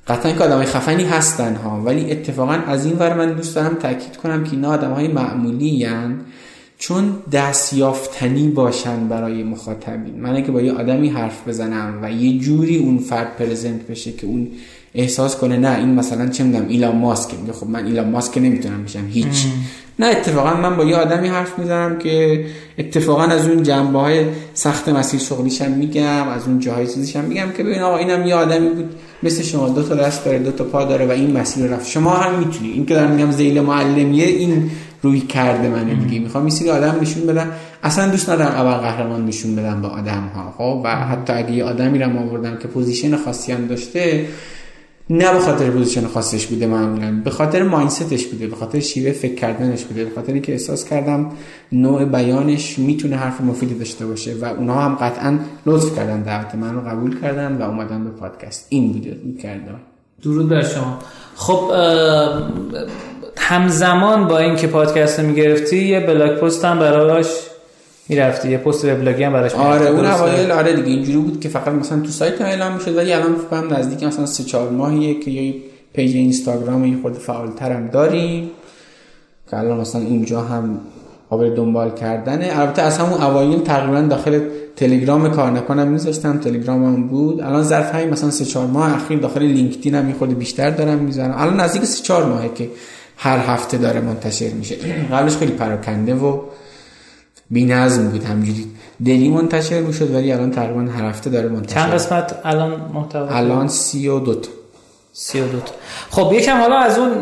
قطعا که آدم های خفنی هستن ها. ولی اتفاقا از این ور من دوست دارم تاکید کنم که اینا آدم های معمولی هن چون دستیافتنی باشن برای مخاطبین. من که با یه آدمی حرف بزنم و یه جوری اون فرد پرزنت بشه که اون احساس کنه نه این مثلا چه می‌دونم ایلان ماسک. میگه خب من ایلان ماسک نمی‌تونم بشم هیچ. نه اتفاقا من با یه آدمی حرف می‌زنم که اتفاقا از اون جنبه های سخت مسیر شغلیشم میگم از اون جاهای چیزیشم میگم که ببین آقا اینم یه آدمی بود مثل شما دو تا دست داره دو تا پا داره و این مسیر رفت. شما هم می‌تونی. این که دارم میگم زیل معلمیه این رویکرد منه دیگه. می‌خوام یه آدم نشون بدم. اصلا دوست ندارم اول قهرمان نشون بدم به آدم ها خب؟ و حتی اگه یه آدمی رو آوردم که position خاصی هم داشته نه به خاطر position خاصش بوده معمولا به خاطر mindset ش بوده به خاطر شیوه فکر کردنش بوده به خاطر اینکه احساس کردم نوع بیانش می‌تونه حرف مفیدی داشته باشه و اونها هم قطعا لطف کردن دعوت من رو قبول کردن و اومدن به پادکست. این بوده کردم. درود بر شما. خب همزمان با اینکه پادکست می‌گرفتی یه blog post هم براش می‌رفتی یه پست وبلاگی هم براش آره اون اوایل آره دیگه. اینجوری بود که فقط مثلا تو سایت اعلام می‌شد ولی الان فکر کنم نزدیک مثلا 3 4 ماهیه که یه page اینستاگرام یه خورده فعالتر هم داریم. که الان مثلا اینجا هم قابل دنبال کردنه. البته از همون اوایل تقریبا داخل تلگرام کار نکنم میذاشتم. تلگرام هم بود. الان ظرف همین مثلا 3 4 ماه اخیر داخل لینکدین هم خورده بیشتر دارم می‌ذارم. الان نزدیک 3 4 ماهه که هر هفته داره منتشر میشه. [CLEARS THROAT] قبلش خیلی پراکنده و بی نظم بود. همینجوری دلی منتشر می‌شد ولی الان تقریبا هر هفته داره منتشر. چند قسمت الان محتوا؟ الان سی و دوتا سی و دوتا خب یکم حالا از اون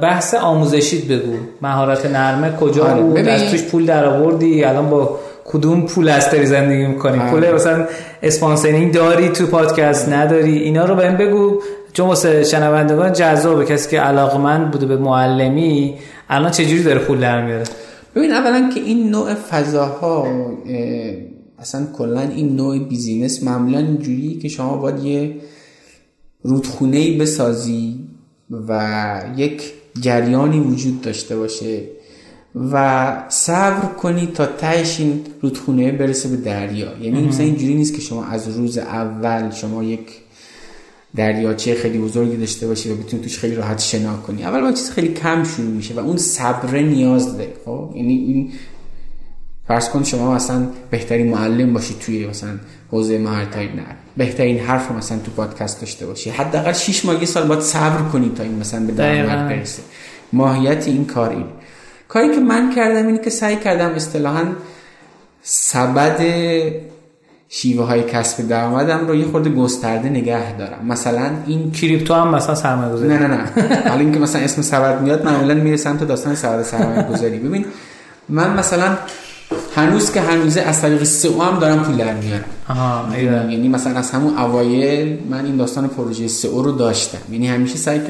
بحث آموزشیت بگو. مهارت نرمه کجا آره. بود؟ از توش پول در آوردی؟ الان با کدوم پول استری زندگی می‌کنی؟ آره. پول مثلا sponsoring داری تو پادکست نداری؟ اینا رو بهم بگو. چون واسه شنوندگان جذابه کسی که علاقمند بوده به معلمی الان چجوری داره پول در میاره؟ ببین اولا که این نوع فضاها اصلا کلا این نوع بیزینس معمولا اینجوری که شما باید یه رودخونه بسازی و یک جریانی وجود داشته باشه و صبر کنی تا تهش این رودخونه برسه به دریا. یعنی مثلا اینجوری نیست که شما از روز اول شما یک دریاچه خیلی بزرگی داشته باشی و بتونی توش خیلی راحت شنا کنی. اول با چیز خیلی کم شروع میشه و اون صبر نیاز داره خب؟ یعنی این فرض کن شما مثلا بهترین معلم باشی توی مثلا حوزه مهارت های نه بهترین حرف مثلا تو پادکست داشته باشی. حداقل 6 ماه یه سال باید صبر کنی تا این مثلا به درآمد برسه ماهیت این کار این کاری که من کردم اینه که سعی کردم اصطلاحا سبد شیوه های کسب درآمدم رو یه خورده گسترده نگه دارم. مثلا این کریپتو هم مثلا سرمایه نه نه نه. حالا اینکه مثلا اسم سبد میاد معمولا میره سمت داستان سبد سرمایه گذاری ببین من مثلا هنوز که هنوزه از طریق سئو هم دارم پول در میارم. آها یعنی مثلا از همون اوایل من این داستان پروژه سئو رو داشتم. یعنی همیشه سعی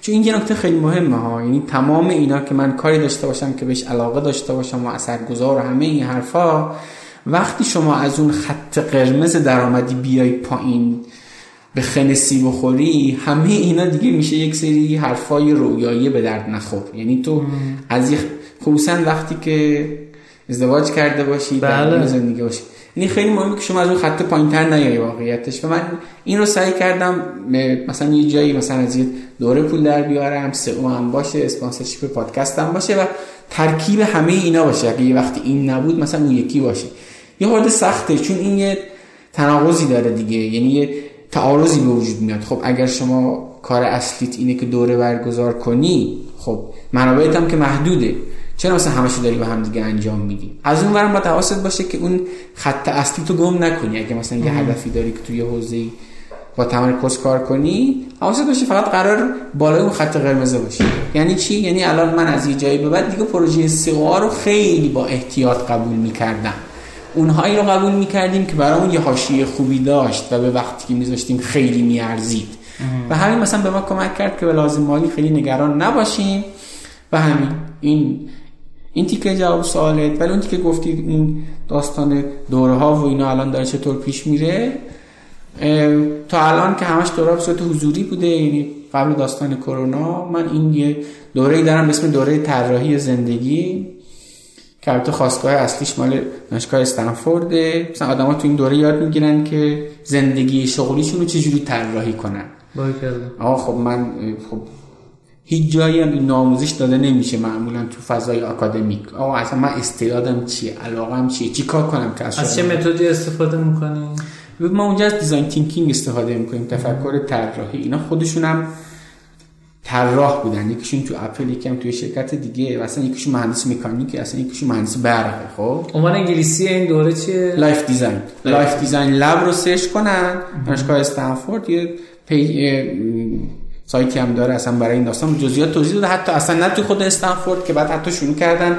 چون این یه نکته خیلی مهمه ها. یعنی تمام اینا که من کاری داشته باشم که بهش علاقه داشته باشم و اثرگذار و همه این حرفا وقتی شما از اون خط قرمز درآمدی بیای پایین به خنسی بخوری همه اینا دیگه میشه یک سری حرفای رویایی به درد نخور. یعنی تو از خصوصا وقتی که ازدواج کرده باشی بله. زندگی باشی. یعنی خیلی مهمه که شما از اون خط پایینتر نیای واقعیتش. و من این رو سعی کردم مثلا یه جایی مثلا از یه دوره پول در بیارم سئو هم باشه اسپانسرشیپ پادکست هم باشه و ترکیب همه اینا باشه. اگه یه وقتی این نبود مثلا اون یکی باشه. یه خورده سخته چون این یه تناقضی داره دیگه یعنی یه تعارضی به وجود میاد. خب اگر شما کار اصلیت اینه که دوره برگزار کنی خب منابعت هم که محدوده. چرا مثلا همش داری به هم دیگه انجام میدی؟ از اون ورم باید حواست باشه که اون خط اصلی تو گم نکنی. اگه مثلا یه هدفی داری که توی حوزه با تمرکز کار کنی حواست باشه فقط قرار بالای اون خط قرمز باشه. یعنی چی؟ یعنی الان من از یه جایی به بعد دیگه پروژه سئو رو خیلی با احتیاط قبول می‌کردم. اونهایی رو قبول می‌کردیم که برای اون یه حاشیه خوبی داشت و به وقتی که میذاشتیم خیلی میارزید. و همین مثلا به ما کمک کرد که به لازم مالی خیلی نگران نباشیم. و همین. این این تیکه جواب سوالت. ولی اون تیکه گفتی این داستان دوره ها و اینا الان داره چطور پیش میره تا الان که همش دوره به صورت حضوری بوده یعنی قبل داستان کرونا من این یه دوره دارم به اسم دوره طراحی زندگی. که البته خواستگاه اصلیش مال دانشگاه استنفورد مثلا آدما تو این دوره یاد می‌گیرن که زندگی شغلیشون رو چجوری طراحی کنن. آقا خب من خب هیچ جایی هم این ناموزش داده نمیشه معمولا تو فضای آکادمیک. آقا اصلا من استعدادم چیه؟ علاقم چیه؟ چی کار کنم که از چه متدی استفاده می‌کنی؟ ما اونجا از design thinking استفاده می‌کنیم تفکر طراحی. اینا خودشون هم طراح بودن. یکیشون تو اپل یکم توی شرکت دیگه. و اصلا یکیشون مهندس مکانیک اصلا یکیشون مهندس برقه. خب؟ عنوان انگلیسی این دوره چیه؟ life design life design lab رو سرچ کنن. دانشگاه استنفورد. یه وب‌سایتی هم داره اصلا برای این داستان. جزئیات توضیح داده. حتی اصلا نه تو خود استنفورد که بعد حتی شروع کردن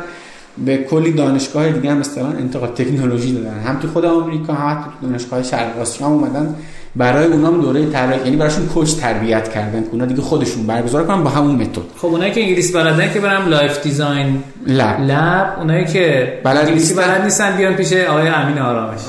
به کلی دانشگاه دیگه هم مثلا انتقال تکنولوژی دادن. هم تو خود آمریکا هم حتی تو دانشگاه شرق آسیا هم اومدن. برای اونام دوره طراحی یعنی براشون coach تربیت کردن. که اونا دیگه خودشون برگزار کنن با همون متد. خب اونایی که انگلیسی بلدن که برن life design lab. lab. اونایی که بلد انگلیسی بلد نیستن بیان پیش آقای امین آرامش.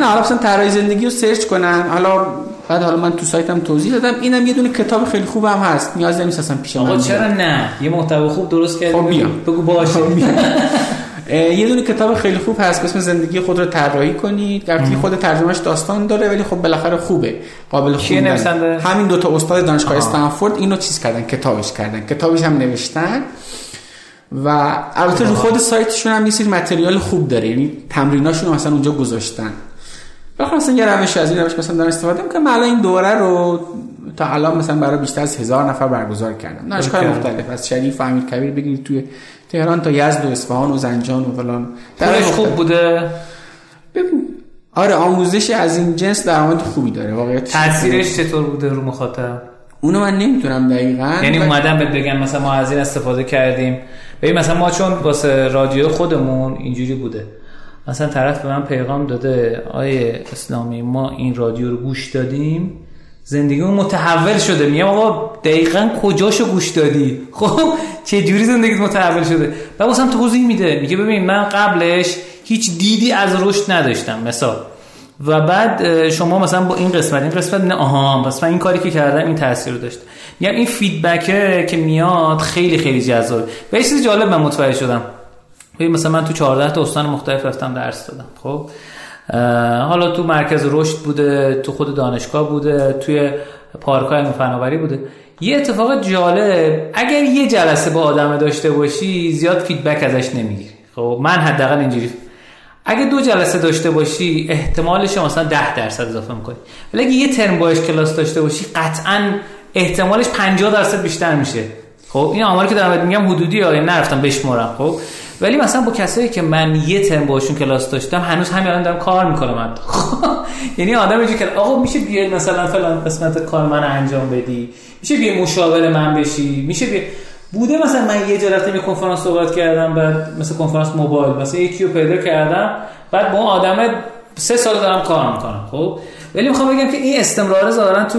نه حالا مثلا طراحی زندگی رو سرچ کنن. حالا بعد حالا من تو سایتم توضیح دادم. اینم یه دونه کتاب خیلی خوبم هست. نیاز نیست اصلا پیش من چرا نه؟ یه محتوا خوب درست کردی. خب بگو. باشه. خب [LAUGHS] یه دونه کتاب خیلی خوب هست اسم زندگی خود رو طراحی کنید. گرچه خود ترجمهش داستان داره ولی خب بالاخره خوبه. قابل خوندن همین دو تا استاد دانشگاه استنفورد اینو چیز کردن کتابش کردن. کتابش هم نوشتن. و البته رو خود سایتشون هم یه سری متریال خوب داره. یعنی تمریناشون مثلا اونجا گذاشتن. بخاطر مثلا یه روش از این روش مثلا دارم استفاده می‌کنم الان این دوره رو تا الان مثلا برای بیشتر از هزار نفر برگزار کردم. دانشگاه مختلف از شریف و امیر کبیر بگیرید توی تهران تا یزد و اصفهان و زنجان و فلان. درش خوب بوده؟ ببین آره آموزش از این جنس درآمد خوبی داره. واقعیت تاثیرش چطور بوده رو مخاطب؟ اونو من نمی‌تونم دقیقا یعنی اومدم بهت بگم مثلا ما از این استفاده کردیم. ببین مثلا ما چون واسه رادیو خودمون اینجوری بوده. مثلا طرف به من پیغام داده آیه اسلامی ما این رادیو رو گوش دادیم. زندگیمون متحول شده. میگم آقا دقیقا کجاشو گوش دادی؟ خب چه جوری زندگیت متحول شده؟ بعد واسم توضیح میده. میگه ببین من قبلش هیچ دیدی از رشد نداشتم مثلا و بعد شما مثلا با این قسمت این قسمت نه آها پس من این کاری که کردم این تاثیر رو داشت. میگم این فیدبکه که میاد خیلی خیلی جذابه. و یه چیز جالب من متوجه شدم. ببین مثلا من تو 14 تا استان مختلف رفتم درس دادم خب؟ حالا تو مرکز رشد بوده تو خود دانشگاه بوده توی پارک های فناوری بوده. یه اتفاق جالب اگر یه جلسه با آدم داشته باشی زیاد فیدبک ازش نمی‌گیری. خب من حداقل اینجوری. اگه دو جلسه داشته باشی احتمالش مثلا 10 درصد اضافه می‌کنی. ولی اگه یه ترم باش کلاس داشته باشی قطعا احتمالش 50 درصد بیشتر میشه. خب این آماری که دارم میگم حدودی یعنی نرفتم بشمرم خب. ولی مثلا با کسایی که من یه ترم باشون کلاس داشتم هنوز همین الان دارم کار می‌کنم من. [LAUGHS] یعنی آدم اینجوری که آقا میشه بیای مثلا فلان قسمت کار من انجام بدی؟ میشه بیای مشاور من بشی؟ میشه بیای؟ بوده مثلا من یه جا رفتم یه کنفرانس صحبت کردم بعد مثل کنفرانس موبایل مثلا یکی رو پیدا کردم بعد با اون آدم سه سال دارم کار می‌کنم خب. ولی می‌خوام بگم که این استمرار ظاهرا تو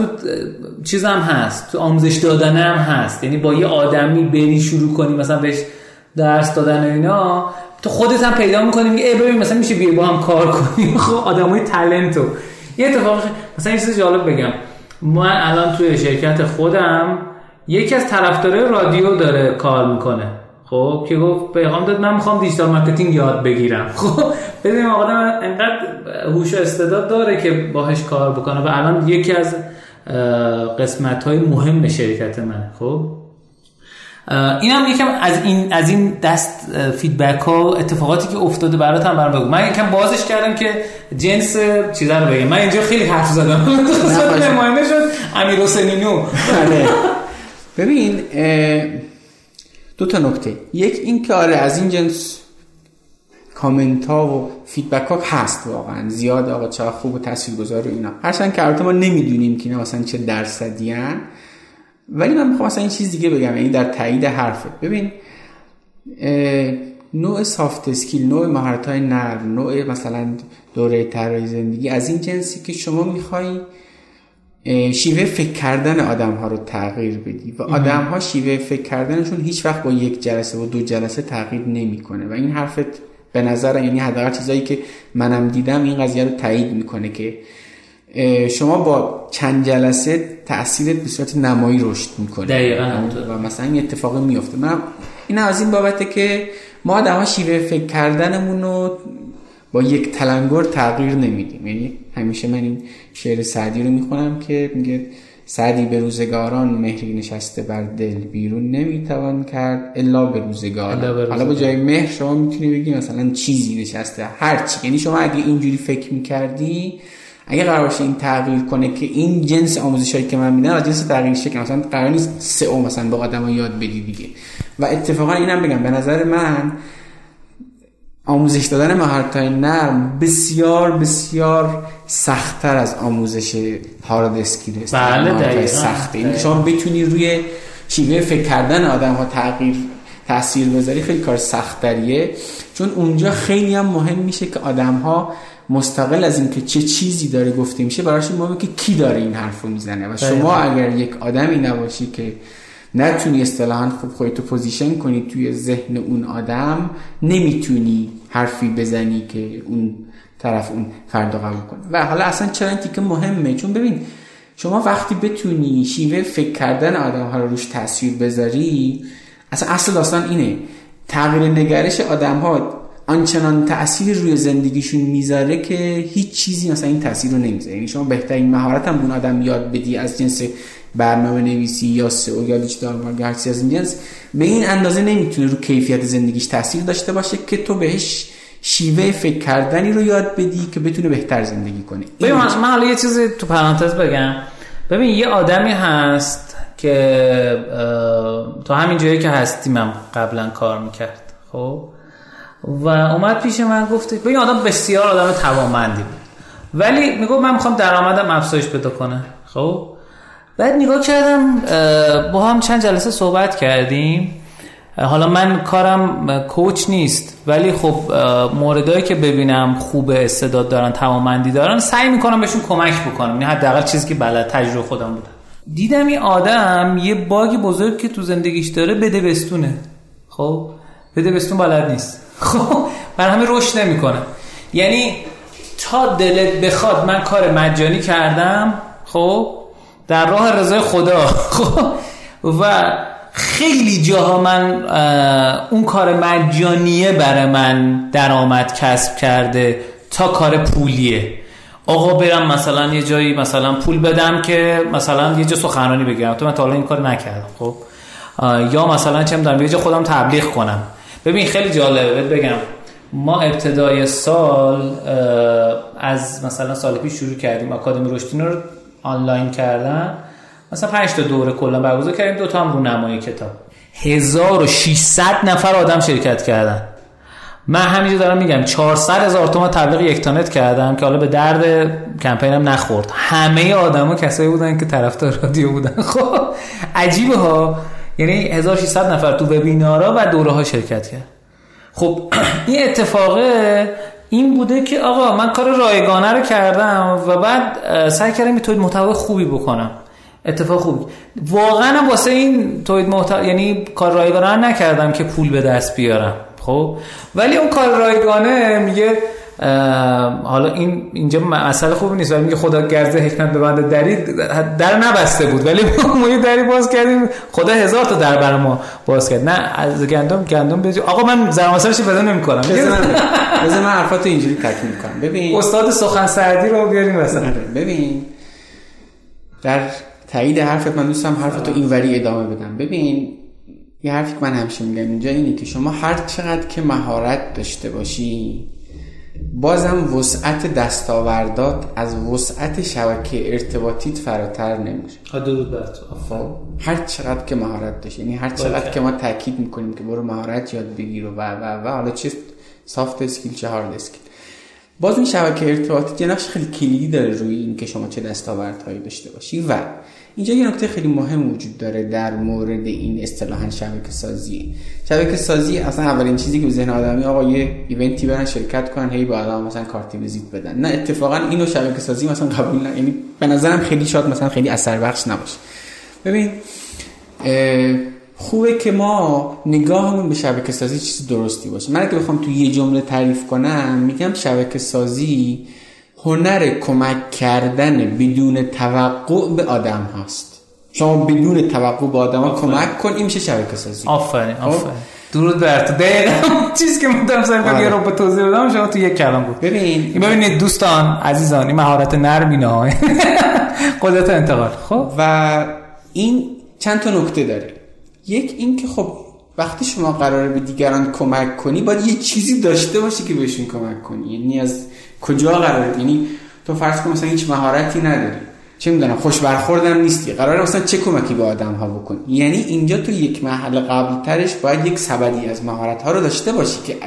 چیزم هست تو آموزش دادن هم هست. یعنی با یه آدمی بری شروع کنی مثلا بهش درس دادن اینا تو خودت هم پیدا می‌کنی ای ببین مثلا میشه بیای با هم کار کنی. [LAUGHS] خب آدمای talented و یه اتفاق مثلا یه چیز جالب بگم. من الان توی شرکت خودم یکی از طرفدارای رادیو داره کار می‌کنه. خب که گفت پیغام داد من می‌خوام digital marketing یاد بگیرم. [LAUGHS] خب ببین آدم انقدر هوش استعداد داره که باهاش کار بکنه و الان یکی از قسمت های مهم شرکت من خب؟ این هم یکم از این از این دست feedback ها اتفاقاتی که افتاده برات هم برام بگو. من یکم بازش کردم که جنس چیزا رو بگم. من اینجا خیلی حرف زدم. [LAUGHS] نماینده شد امیر حسینینو بله. [LAUGHS] ببین دو تا نکته. یک این که آره از این جنس کامنت ها و feedback ها هست واقعا. زیاد آقا چه خوب و تاثیرگذار و اینا. هرچند که البته ما نمی‌دونیم که اینا مثلا چه درصدی ولی من می‌خوام مثلا این چیز دیگه بگم یعنی در تایید حرفت. ببین نوع سافت اسکیل نوع مهارت های نرم نوع مثلا دوره طراحی زندگی از این جنسی که شما می‌خوای شیوه فکر کردن آدم ها رو تغییر بدی و آدم ها شیوه فکر کردنشون هیچ وقت با یک جلسه و دو جلسه تغییر نمی‌کنه و این حرفت به نظر یعنی حداقل چیزایی که منم دیدم این قضیه رو تایید می‌کنه که شما با چند جلسه تاثیرت به صورت نمایی رشد می‌کنه. دقیقاً. و مثلا این اتفاق میفته من این از این بابته که ما آدم شیوه فکر کردنمون رو با یک تلنگر تغییر نمیدیم. یعنی همیشه من این شعر سعدی رو می‌خونم که میگه سعدی به روزگاران مهری نشسته بر دل بیرون نمی‌توان کرد الا به روزگار. حالا با جای مهر شما می‌تونی بگی مثلا چیزی نشسته هر چی. یعنی شما اگه اینجوری فکر می‌کردی اگه قرار باشه این تغییر کنه که این جنس آموزش هایی که من میدم از جنس تغییر که مثلا قرار نیست سه او مثلا با آدم یاد بدی دیگه. و اتفاقا اینم بگم به نظر من آموزش دادن مهارت های نرم بسیار بسیار سختتر از آموزش هارد اسکیل بله سخته این شما بتونی روی شیوه فکر کردن آدم ها تغییر تاثیر بذاری خیلی کار سختریه چون اونجا خیلی هم مهم میشه که آدم ها مستقل از اینکه چه چیزی داره گفته میشه براشون مهمه که کی داره این حرف رو می‌زنه. و شما اگر یک آدمی نباشی که نتونی اصطلاحا خوب خودتو پوزیشن کنی توی ذهن اون آدم نمی‌تونی حرفی بزنی که اون طرف اون فردا قبول کنه. و حالا اصلا چرا این تیکه مهمه. چون ببین شما وقتی بتونی شیوه فکر کردن آدم ها رو روش تاثیر بذاری اصلا اصل داستان اینه. تغییر نگرش آدم ها آنچنان تاثیر روی زندگیشون می‌ذاره که هیچ چیزی مثلا این تاثیر رو نمی‌ذاره. یعنی شما بهترین مهارت هم اون آدم یاد بدی از جنس برنامه نویسی یا SEO یا digital marketing از این جنس به این اندازه نمی‌تونه رو کیفیت زندگیش تاثیر داشته باشه که تو بهش شیوه فکر کردنی رو یاد بدی که بتونه بهتر زندگی کنه. ببین من حالا یه چیزی تو پرانتز بگم. ببین یه آدمی هست که تو همین جایی که هستیم هم قبلا کار می‌کرد خب؟ و اومد پیش من گفته به این آدم بسیار آدم توانمندی بود. ولی میگو من می‌خوام درآمدم افزایش پیدا کنه خب؟ بعد نگاه کردم با هم چند جلسه صحبت کردیم. حالا من کارم کوچ نیست ولی خب موردایی که ببینم خوب استعداد دارن توانمندی دارن سعی می‌کنم بهشون کمک بکنم. یعنی حداقل چیزی که بلد تجربه خودم بوده دیدم این آدم یه باگی بزرگ که تو زندگیش داره بده بستونه. خب؟ بده بستون بلد نیست. [LAUGHS] خب؟ بر همه رشد نمی‌کنه. یعنی تا دلت بخواد من کار مجانی کردم. خب؟ در راه رضای خدا. [LAUGHS] خب و خیلی جاها من اون کار مجانیه برای من درآمد کسب کرده تا کار پولیه. آقا برم مثلا یه جایی مثلا پول بدم که مثلا یه جا سخنرانی بگیرم تو من تا این کار نکردم خب. یا مثلا چه می‌دونم یه جا خودم تبلیغ کنم. ببین خیلی جالبه. بگم ما ابتدای سال از مثلا سال پیش شروع کردیم. آکادمی رشدین رو آنلاین کردن. مثلا 5 تا دوره کلا برگزار کردیم دو تا هم رونمایی کتاب. 1600 نفر آدم شرکت کردن. من همینجا دارم میگم 400 هزار تومن تبلیغ یک تانت کردم که حالا به درد کمپینم نخورد. همه آدما کسایی بودن که طرفدار رادیو بودن. [LAUGHS] خب عجیبه ها. یعنی 1600 نفر تو وبینارها و دوره ها شرکت کرد. خب [CLEARS THROAT] این اتفاقه این بوده که آقا من کار رایگانه رو کردم و بعد سعی کردم تولید محتوا خوبی بکنم. اتفاق خوبی. واقعا واسه این تولید محتوا یعنی کار رایگانه نکردم که پول به دست بیارم. خب؟ ولی اون کار رایگانه میگه حالا این اینجا مسئله خوبی نیست ولی میگه خدا گرزه حکمت ببنده دری در نبسته بود ولی [LAUGHS] ما یه دری باز کردیم خدا هزار تا در برای ما باز کرد. نه از گندم گندم بجو آقا من زرماسرش پیدا نمی‌کنم. بذار من حرفاتو اینجوری تکمیل کنم. ببین استاد سخن سردی رو بیاریم مثلا. آره، ببین در تایید حرفت من دوستم حرفتو اینوری ادامه بدم. ببین یه حرفی که من همیشه میگم اینجا اینه که شما هر چقدر که مهارت داشته باشی بازم وسعت دستاوردات از وسعت شبکه ارتباطیت فراتر نمیشه. درود بر خب، هر چقدر که مهارت داشتی یعنی هر چقدر که ما تاکید می‌کنیم که برو مهارت یاد بگیر و و و, حالا چه soft skill چه hard skill باز این شبکه ارتباطی یه نقش خیلی کلیدی داره روی این که شما چه دستاوردهایی داشته باشی. و اینجا یه نکته خیلی مهم وجود داره در مورد این اصطلاحا شبکه سازی. شبکه سازی اصلا اولین چیزی که به ذهن آدمی آقا یه ایونتی برن شرکت کنن هی با آدم مثلا کارت ویزیت بدن. نه اتفاقا اینو شبکه سازی مثلا قبول نه. یعنی به نظرم خیلی شاد مثلا خیلی اثر بخش نباشه. ببین خوبه که ما نگاهمون به شبکه سازی چیز درستی باشه. من اگه بخوام تو یه جمله تعریف کنم میگم شبکه سازی هنر کمک کردن بدون توقع به آدم هاست. شما بدون توقع به آدم ها کمک کن این میشه شبکه سازی. آفرین خب؟ آفرین. درود بر تو. دقیقا چیزی که من دارم سعی یه رو به توضیح بدم شما تو یک کلام بود. ببین. ببینید دوستان عزیزان این مهارت نرم اینه [LAUGHS] قدرت انتقال. خب؟ و این چند تا نکته داره. یک این که خب وقتی شما قراره به دیگران کمک کنی باید یه چیزی داشته باشی که بهشون کمک کنی. یعنی از کجا قراره؟ یعنی تو فرض کن مثلا هیچ مهارتی نداری. چه می‌دونم خوش برخوردم نیستی. قراره مثلا چه کمکی به آدم ها بکنی یعنی اینجا تو یک محل قبل ترش باید یک سبدی از مهارت ها رو داشته باشی که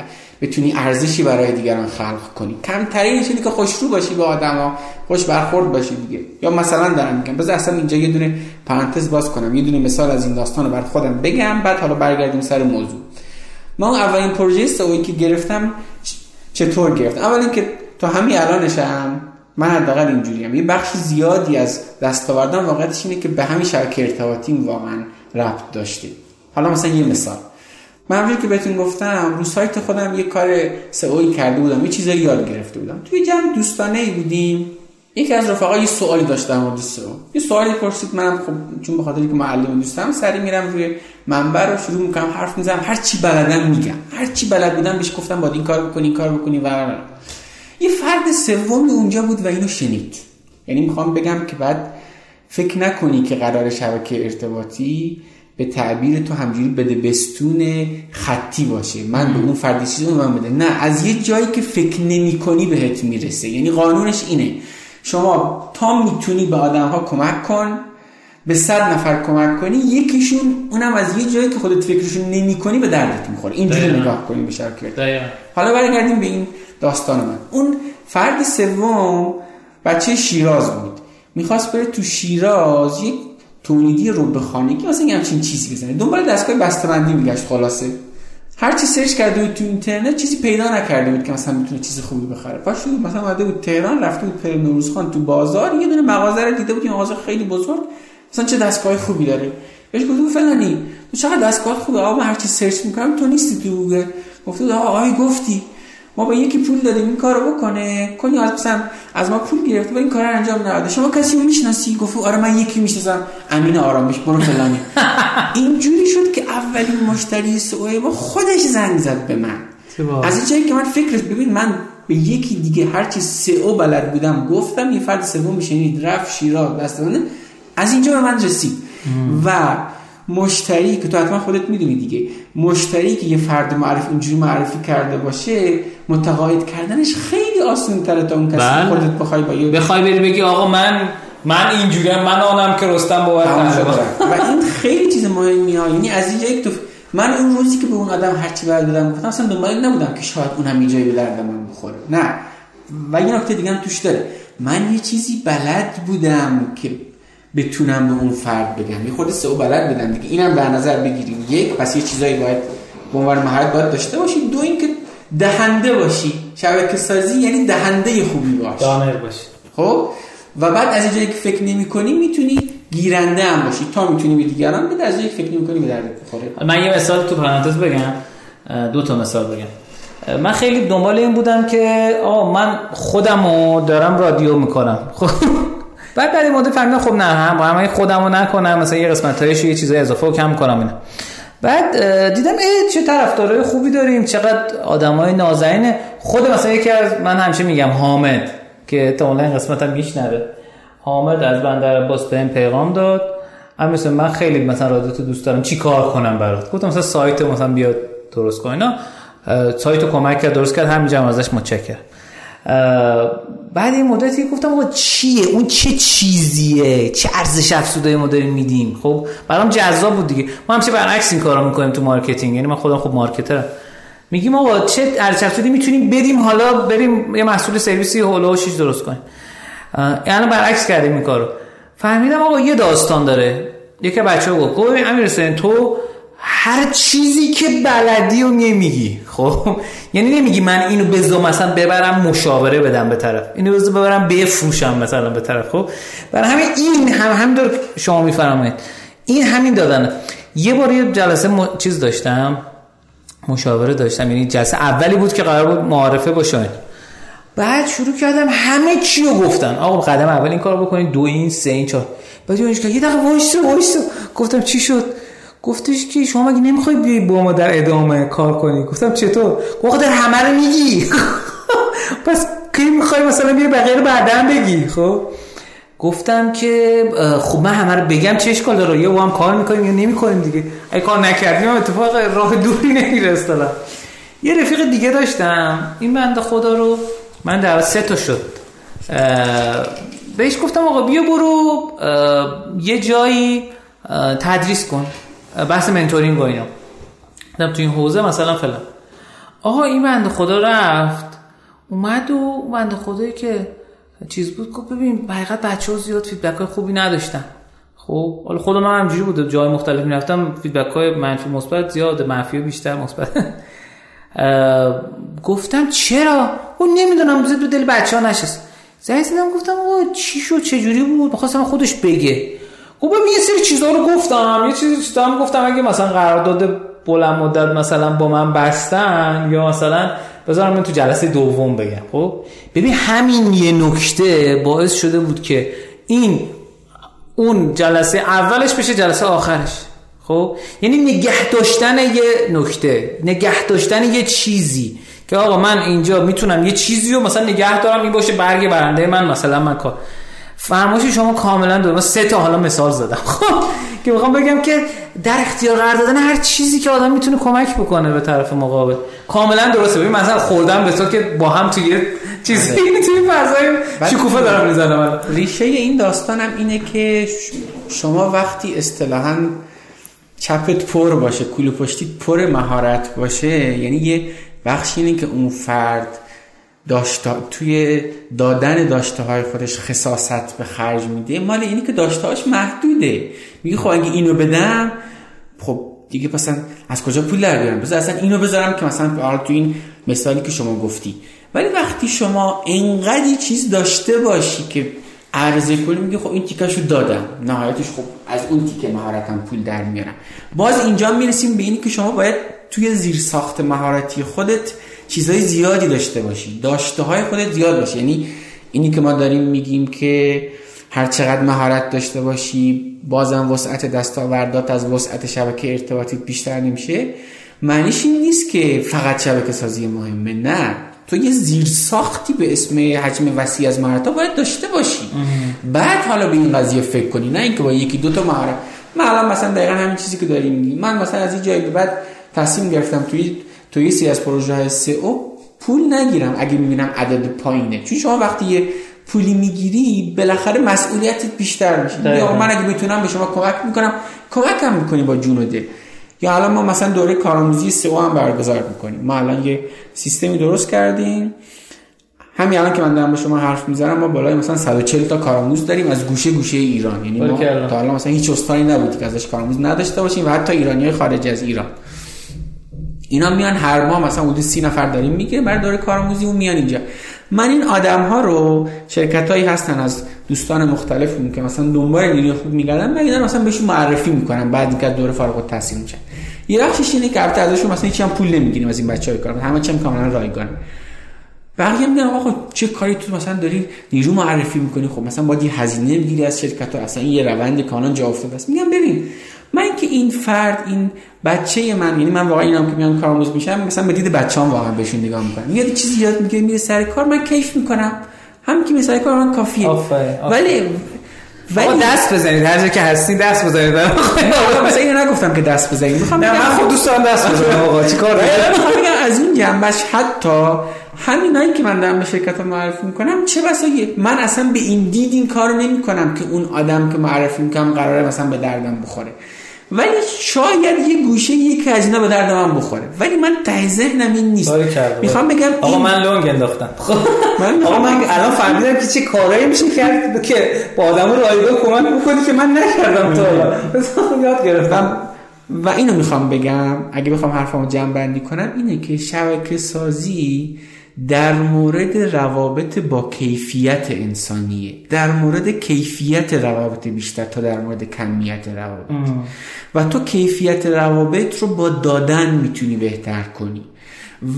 بتونی ارزشی برای دیگران خلق کنی. کمترینش اینه که خوشرو باشی به ها خوش برخورد باشی دیگه. یا مثلا دارم میگم بذار اصلا اینجا یه دونه پرانتز باز کنم یه دونه مثال از این داستان رو بر خودم بگم بعد حالا برگردیم سر موضوع. ما اولین پروژه سوی که گرفتم چطور گرفتم؟ اول که تا همین الانشم من حداقل اینجوریم. یه بخش زیادی از دستاوردم واقعیتش اینه که به همین شبکه ارتباطی واقعا ربط داشته. حالا مثلا یه مثال. من همونجور که بهتون گفتم رو سایت خودم یه کار سئوی کرده بودم. یه چیزایی یاد گرفته بودم. توی جمع دوستانه ای بودیم. یکی از رفقا یه سوالی داشت در مورد سئو. یه سوالی پرسید. منم خب چون به خاطر که معلم دوستم سری میرم روی منبر رو شروع می‌کنم حرف می‌زنم. هر چی بلدم میگم. هر چی بلد بودم بهش گفتم باید این کار بکنی این کار بکنی و. یه فرد سومی اونجا بود و اینو شنید. یعنی می‌خوام بگم که بعد فکر نکنی که قرار شبکه ارتباطی به تعبیر تو همجوری بده بستون خطی باشه. من به اون فردی چیزی من بده. نه از یه جایی که فکر نمی کنی بهت می‌رسه. یعنی قانونش اینه. شما تا می‌تونی به آدم ها کمک کن به صد نفر کمک کنی یکیشون اونم از یه جایی که خودت فکرشون نمی کنی به دردت می‌خوره. اینجوری نگاه کنی به شبکه حالا برگردیم به این داستان من. اون فرد سوم بچه شیراز بود. می‌خواست بره تو شیراز یک تولیدی رو بخانه که مثلا همچین چیزی بزنه. دنبال دستگاه بسته‌بندی میگشت خلاصه. هر چی سرچ کرده بود تو اینترنت چیزی پیدا نکرده بود که مثلا می‌تونه چیز خوبی بخره. پاش مثلا اومده بود تهران رفته بود پر نوروزخان تو بازار. یه دونه مغازه رو دیده بود یه مغازه خیلی بزرگ. مثلا چه دستگاه خوبی داره؟ بهش گفت فلانی. تو چقدر دستگاه خوبه؟ آقا هر چی search می‌کنم تو نیستی تو گوگل. گفته آقا گفتی. ما به یکی پول دادیم این کارو بکنه. کلی از مثلا از ما پول گرفته و این کار انجام نداده شما کسی رو می‌شناسی؟ گفت آره من یکی می‌شناسم. امین آرامش برو فلانی. [LAUGHS] اینجوری شد که اولین مشتری SEO ما خودش زنگ زد به من. از این جایی که من فکرش ببین من به یکی دیگه هرچی SEO بلد بودم گفتم یه فرد سوم میشنید. رفت شیراز دستانه از اینجا به من رسید. و مشتری که تو حتما خودت می‌دونی دیگه مشتری که یه فرد معرفی اینجوری معرفی کرده باشه متقاعد کردنش خیلی آسان تره تا اون کسی بله. خودت بخوای با بخوای بری بگی آقا من من اینجوری من آنم که رستم باید و این خیلی چیز مهمی ها. یعنی از اینجایی که تو من اون روزی که به اون آدم هرچی بعد بدم گفتم اصلا دنبال نبودم که شاید اون هم جایی به درد من بخوره. نه. و یه نکته دیگه هم توش داره. من یه چیزی بلد بودم که بتونم به اون فرد بگم. یه خود سئو بلد بودم دیگه. اینم در نظر بگیریم یک پس یه چیزایی باید به عنوان مهارت باید داشته باشی. دو اینکه دهنده باشی. شبکه سازی یعنی دهنده خوبی باش. دانر باشی. خب؟ و بعد از اینجایی که فکر نمی کنی می‌تونی گیرنده هم باشی. تا می‌تونی به دیگران بده. از اینجایی که فکر نمی کنی به درد بخوره. من یه مثال تو پرانتز بگم. دو تا مثال بگم. من خیلی دنبال این بودم که آه من خودمو دارم رادیو می‌کنم. خب؟ بعد بعد مدت فهمیدم خب نه هم با هم خودمو نکنم مثلا یه قسمت یه چیزای اضافه و کم کنم اینا. بعد دیدم ای چه طرفدارای خوبی داریم چقدر آدمای نازنینه خود مثلا یکی از من همیشه میگم حامد که تا اون قسمت هم میشنوه حامد از بندر عباس بهم پیغام داد. هم مثل من خیلی مثلا رادیو دوست دارم. چی کار کنم برات؟ گفتم مثلا سایت مثلا بیاد درست کن اینا. سایت کمک کرد درست کرد. همینجا ازش متشکرم. بعد این مدتی گفتم آقا چیه؟ اون چه چیزیه؟ چه ارزش افزوده ما داریم میدیم؟ خب برام جذاب بود دیگه. ما همیشه برعکس این کارا می‌کنیم تو marketing. یعنی من خودم خب marketer م. میگیم آقا چه ارزش افزوده می‌تونیم بدیم؟ حالا بریم یه محصول سرویسی حول و حوشش درست کنیم. یعنی برعکس کردیم این کارو. فهمیدم آقا یه داستان داره. یکی بچه‌ها گفت گفت امیر تو هر چیزی که بلدی و نمیگی. خب؟ یعنی نمیگی من اینو بزو مثلا ببرم مشاوره بدم به طرف. اینو بزو ببرم بفروشم مثلا به طرف. خب؟ برای همین این هم هم دار شما میفرمایید. این همین دادن. یه بار یه جلسه م... چیز داشتم. مشاوره داشتم. یعنی جلسه اولی بود که قرار بود معارفه باشه بعد شروع کردم همه چیو گفتن. آقا قدم اول این کار بکنید دو این سه این چهار. بعد یه دقیقه وایسو وایسو گفتم چی شد؟ گفتش که شما مگه نمی‌خوای بیای با ما در ادامه کار کنی؟ گفتم چطور؟ گفت در همه رو میگی. [LAUGHS] پس کی می‌خوای مثلا بیای بقیه رو بعدن بگی؟ خب. گفتم که خب من همه رو بگم چه اشکال داره. یا با هم کار می‌کنیم یا نمی‌کنیم دیگه. اگه کار نکردیم اتفاق راه دوری اصلا یه رفیق دیگه داشتم. این بنده خدا رو من در سه تا شد. بهش گفتم آقا بیا برو یه جایی تدریس کن. بحث mentoring و اینا. تو این حوزه مثلا فلان. آقا این بنده خدا رفت. اومد و بنده خدایی که چیز بود گفت ببین حقیقت بچه ها زیاد feedback های خوبی نداشتن. خب حالا خود من همجوری بوده. جای مختلف می‌رفتم feedback های منفی مثبت زیاد منفی بیشتر مثبت. گفتم چرا؟ اون نمی‌دونم به دل بچه ها نشست. زنگ گفتم او چی شد؟ چه جوری بود؟ می‌خواستم خودش بگه. خب یه سری چیزا رو گفتم یه چیزی هم گفتم اگه مثلا قرارداد بلند مدت مثلا با من بستن یا مثلا بذارم من تو جلسه دوم بگم خب؟ ببین همین یه نکته باعث شده بود که این اون جلسه اولش بشه جلسه آخرش خب؟ یعنی نگه داشتن یه نکته نگه داشتن یه چیزی که آقا من اینجا می‌تونم یه چیزی رو مثلا نگه دارم این باشه برگ برنده من مثلا من کار. فرمایش شما کاملا درست. سه تا حالا مثال زدم. [LAUGHS] خب که می‌خوام بگم که در اختیار قرار دادن هر چیزی که آدم می‌تونه کمک بکنه به طرف مقابل. کاملا درسته. ببین مثلا خوردم به تو که با هم توی چیزی بله. توی فضای شکوفه دارم می‌زنم. ریشه این داستانم اینه که شما وقتی اصطلاحا چپت پر باشه کولو پشتیت پر مهارت باشه یعنی یه بخش اینه که اون فرد داشته توی دادن داشته های خودش خصاصت به خرج میده. مال اینی که داشته هاش محدوده. میگه خب اگه اینو بدم خب دیگه مثلا از کجا پول در بیارم؟ بذار اصلا اینو بذارم که مثلا حالا تو این مثالی که شما گفتی. ولی وقتی شما انقدی چیز داشته باشی که عرضه کنی میگه خب این تیکاشو دادم. نهایتش خب از اون تیکه مهارتم پول در میارم. باز اینجا می‌رسیم به اینی که شما باید توی زیر ساخت مهارتی خودت چیزهای زیادی داشته باشی. داشته های خودت زیاد باشه یعنی اینی که ما داریم میگیم که هر چقدر مهارت داشته باشی بازم وسعت دستاوردات از وسعت شبکه ارتباطی بیشتر نمیشه. معنیش این نیست که فقط شبکه سازی مهمه نه. تو یه زیر ساختی به اسم حجم وسیع از مهارت باید داشته باشی. بعد حالا به این قضیه فکر کنی. نه اینکه با یکی دو تا مهارت. من الان مثلا دقیقا همین چیزی که داریم میگیم. من مثلا از این جایی به بعد تصمیم گرفتم توی تو یه سی از پروژه های او پول نگیرم. اگه می‌بینم عدد پایینه. چون شما وقتی یه پولی می‌گیری بالاخره مسئولیتت بیشتر میشه. یا من اگه بتونم به شما کمک می‌کنم کمکم می‌کنی با جون و دل. یا الان ما مثلا دوره کارآموزی سئو هم برگزار می‌کنیم. ما الان یه سیستمی درست کردیم. همین الان که من دارم به شما حرف می‌زنم ما بالای مثلا 140 تا کارآموز داریم از گوشه گوشه ایران. یعنی ما تا الان مثلا هیچ استانی نبودی که ازش کارآموز نداشته باشیم و حتی ایرانی خارج از ایران. اینا میان هر ماه مثلا حدود سی نفر داریم میگه برای دوره کارآموزی اون میان اینجا. من این آدم ها رو شرکت هایی هستن از دوستان مختلف که مثلا دنبال نیروی خوب میگردن من اینا مثلا بهشون معرفی می‌کنم بعد اینکه دوره فارغ التحصیل میشن؟ یه بخشش اینه که البته ازشون مثلا هیچ هم پول نمی‌گیریم از این بچهای کار همه چیم کاملا رایگان. بقیه میگن آقا چه کاری تو مثلا داری نیرو معرفی می‌کنی؟ خب مثلا باید یه هزینه می‌گیری از شرکت ها اصلا این یه روند کانون جا افتاده است. میگم ببین من که این فرد این بچه من یعنی من واقعا اینم که میام کارآموز میشم مثلا به دید بچه‌ام واقعا بهشون نگاه می‌کنم. یه چیزی یاد می‌گیره میره سر کار من کیف می‌کنم. هم که میره سر کار من کافیه. ولی ولی دست بزنید. هر جا که هستی دست بزنید. مثلا اینو نگفتم که دست بزنید. می‌خوام من خود دوست دارم دست بزنم. آقا چیکار از این جنبش حتی همینایی که من دارم به شرکت معرفی می‌کنم چه بسا من اصلا به این دید این کار نمی کنم که اون آدم که معرفی می‌کنم قراره مثلا به دردم بخوره. ولی شاید یه گوشه یکی از اینا به درد من بخوره. ولی من ته ذهنم این نیست. می‌خوام بگم آقا من لونگ انداختم. من آقا من الان فهمیدم که چه کارایی میشه کرد که با آدم رایگاه کمک بکنی که من نکردم تا حالا. یاد گرفتم. و اینو می‌خوام بگم اگه بخوام حرفامو جمع بندی کنم اینه که شبکه سازی در مورد روابط با کیفیت انسانیه. در مورد کیفیت روابط بیشتر تا در مورد کمیت روابط. و تو کیفیت روابط رو با دادن می‌تونی بهتر کنی.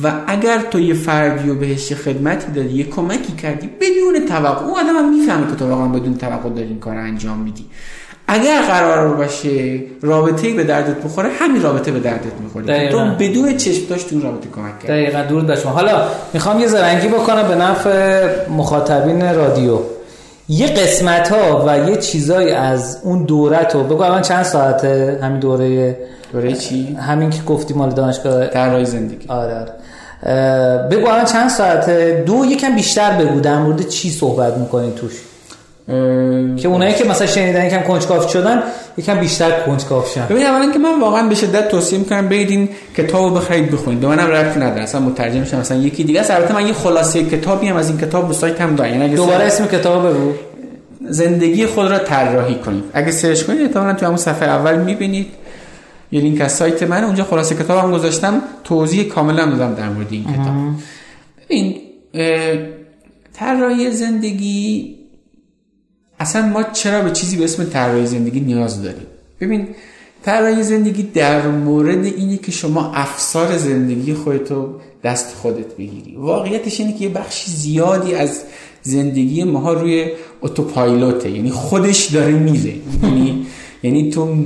و اگر تو یه فردی رو بهش خدمتی دادی یه کمکی کردی بدون توقع اون آدم هم می‌فهمه که تو واقعا بدون توقع داری این کار انجام میدی. اگر قرار باشه رابطه به دردت بخوره همین رابطه به دردت می‌خوره. تو بدون چشم داشت اون رابطه کمک کرد. دقیقا درود بشما حالا می‌خوام یه زرنگی بکنم به نفع مخاطبین رادیو. یه قسمت ها و یه چیزایی از اون دورت رو بگو. الان چند ساعته؟ همین دوره دوره چی؟ همین که گفتی مال دانشگاه در زندگی. آره آره. بگو الان چند ساعته؟ دو یکم بیشتر بگو. در مورد چی صحبت می‌کنی توش؟ که اونایی که مثلا شنیدن یکم کنجکاو شدن یکم بیشتر کنجکاو شدن. ببین اولا که من واقعا به شدت توصیه می‌کنم برید این کتابو بخرید بخونید. به منم ربطی نداره. اصلا مترجمش مثلا یکی دیگه است. البته من یه خلاصه کتابی هم از این کتاب سایت هم دارم. یعنی دوباره اسم کتاب بگو. زندگی خود را طراحی کنید. اگه سرچ کنید احتمالاً تو همون صفحه اول می‌بینید. یه لینک از سایت من. اونجا خلاصه کتابم گذاشتم. توضیح کاملا دادم در مورد این کتاب. ببین طراحی زندگی اصلا ما چرا به چیزی به اسم طراحی زندگی نیاز داریم؟ ببین طراحی زندگی در مورد اینه که شما افسار زندگی خودتو دست خودت بگیری. واقعیتش اینه که یه بخشی زیادی از زندگی ماها روی اتوپایلوته. یعنی خودش داره میره. یعنی یعنی تو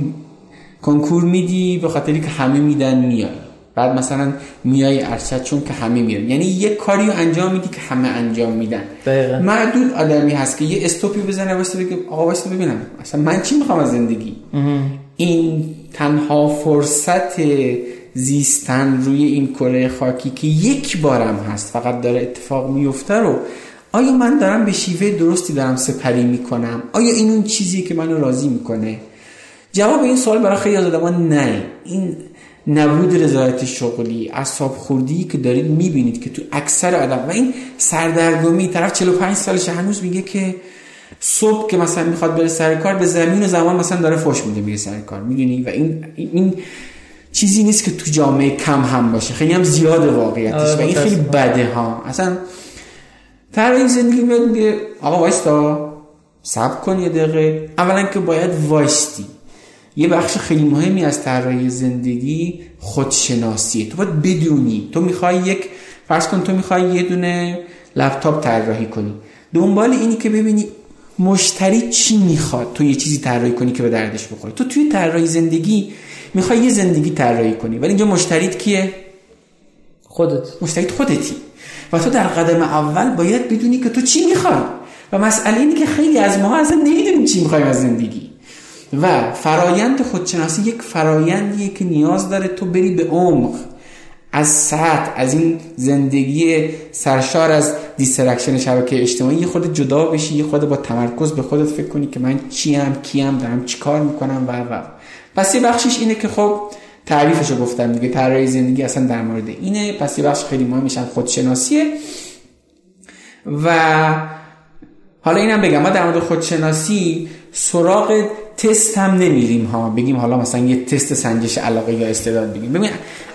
کنکور میدی به خاطری که همه میدن میای. بعد مثلا میای ارشد چون که همه میرن یعنی یه کاری رو انجام میدی که همه انجام میدن. دقیقا. معدود آدمی هست که یه استوپی بزنه واسه بگه آقا واسه ببینم. اصلا من چی می‌خوام از زندگی؟ این تنها فرصت زیستن روی این کره خاکی که یک بارم هست فقط داره اتفاق میفته رو آیا من دارم به شیوه درستی دارم سپری می‌کنم؟ آیا این اون چیزی که منو راضی می‌کنه؟ جواب این سوال برای خیلی از نه. این نبود رضایت شغلی اصاب خوردی که دارید می‌بینید که تو اکثر آدم و این سردرگمی طرف 45 سالش هنوز میگه که صبح که مثلا می‌خواد بره سر کار به زمین و زمان مثلا داره فوش میده میره سر کار می‌دونی؟ و این این چیزی نیست که تو جامعه کم هم باشه خیلی هم زیاد واقعیتش و این خیلی بده ها. اصلا طرح زندگی میاد میگه آقا وایستا صبر کن یه دقیقه. اولا که باید وایستی. یه بخش خیلی مهمی از طراحی زندگی خودشناسیه تو باید بدونی. تو می‌خوای یک فرض کن تو می‌خوای یه دونه لپتاپ طراحی کنی. دنبال اینی که ببینی مشتری چی می‌خواد تو یه چیزی طراحی کنی که به دردش بخوره. تو توی طراحی زندگی می‌خوای یه زندگی طراحی کنی. ولی اینجا مشتریت کیه؟ خودت. مشتریت خودتی. و تو در قدم اول باید بدونی که تو چی می‌خوای. و مسئله اینه که خیلی از ما اصلا نمی‌دونیم چی می‌خوایم از زندگی. و فرایند خودشناسی یک فرایندیه که نیاز داره تو بری به عمق. از سطح از این زندگی سرشار از distraction شبکه اجتماعی یه خورده جدا بشی یه خورده با تمرکز به خودت فکر کنی که من چیم کیم دارم چیکار می‌کنم و و. پس یه بخشش اینه که خب تعریفشو گفتم دیگه طراحی زندگی اصلا در مورد اینه. پس یه بخش خیلی مهم میشن خودشناسیه. و حالا اینم بگم ما در مورد خودشناسی سراغ تست هم نمیریم ها. بگیم حالا مثلا یه تست سنجش علاقه یا استعداد بگیم. ببین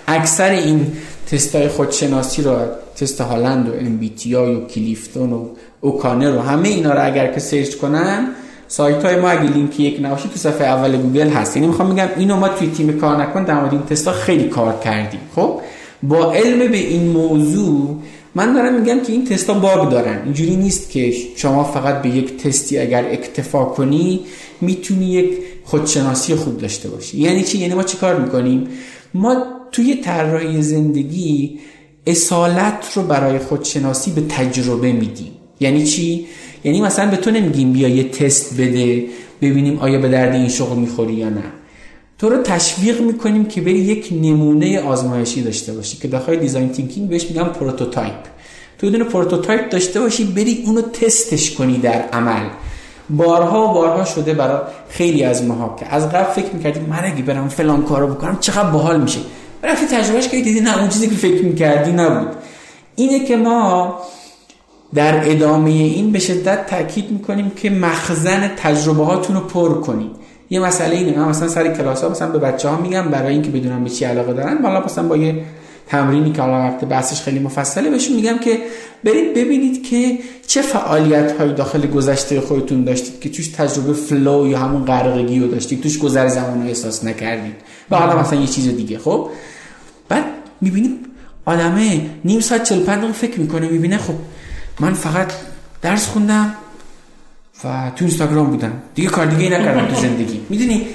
اکثر این تست های خودشناسی رو تست هالند و امبیتیا و کلیفتون و اوکانر و همه اینا رو اگر که سرچ کنن سایت های ما اگه لینک یک نباشه تو صفحه اول گوگل هست. یعنی می‌خوام بگم اینو ما توی تیم کار نکن در مورد این تستا خیلی کار کردیم. خب با علم به این موضوع من دارم میگم که این تستا باگ دارن. اینجوری نیست که شما فقط به یک تستی اگر اکتفا کنی می‌تونی یک خودشناسی خوب داشته باشی. یعنی چی؟ یعنی ما چی کار می‌کنیم؟ ما توی طراحی زندگی اصالت رو برای خودشناسی به تجربه میدیم. یعنی چی؟ یعنی مثلا به تو نمیگیم بیا یه تست بده ببینیم آیا به درد این شغل می‌خوری یا نه. تو رو تشویق می‌کنیم که بری یک نمونه آزمایشی داشته باشی که داخل design thinking بهش میگم prototype تو دونه prototype داشته باشی بری اونو تستش کنی در عمل. بارها و بارها شده برای خیلی از ماها که از قبل فکر می‌کردیم من اگه برم فلان کارو بکنم چقدر باحال میشه. رفتی تجربهش کردی دیدی نه اون چیزی که فکر می‌کردی نبود. اینه که ما در ادامه این به شدت تاکید می‌کنیم که مخزن تجربه هاتون رو پر کنید یه مسئله اینه. من مثلا سر کلاس ها مثلا به بچه ها میگم برای اینکه بدونم به چی علاقه دارن. حالا مثلا با یه تمرینی که حالا وقت بحثش خیلی مفصله بهشون میگم که برید ببینید که چه فعالیت هایی داخل گذشته خودتون داشتید که توش تجربه فلو یا همون غرقگی رو داشتید. توش گذر زمان رو احساس نکردید. و حالا مثلا یه چیز دیگه. خب؟ بعد می‌بینید آدمه نیم ساعت 45 فکر می‌کنه. می‌بینه خب من فقط درس خوندم و تو اینستاگرام بودم دیگه کار دیگه نکردم تو زندگی. می‌دونی؟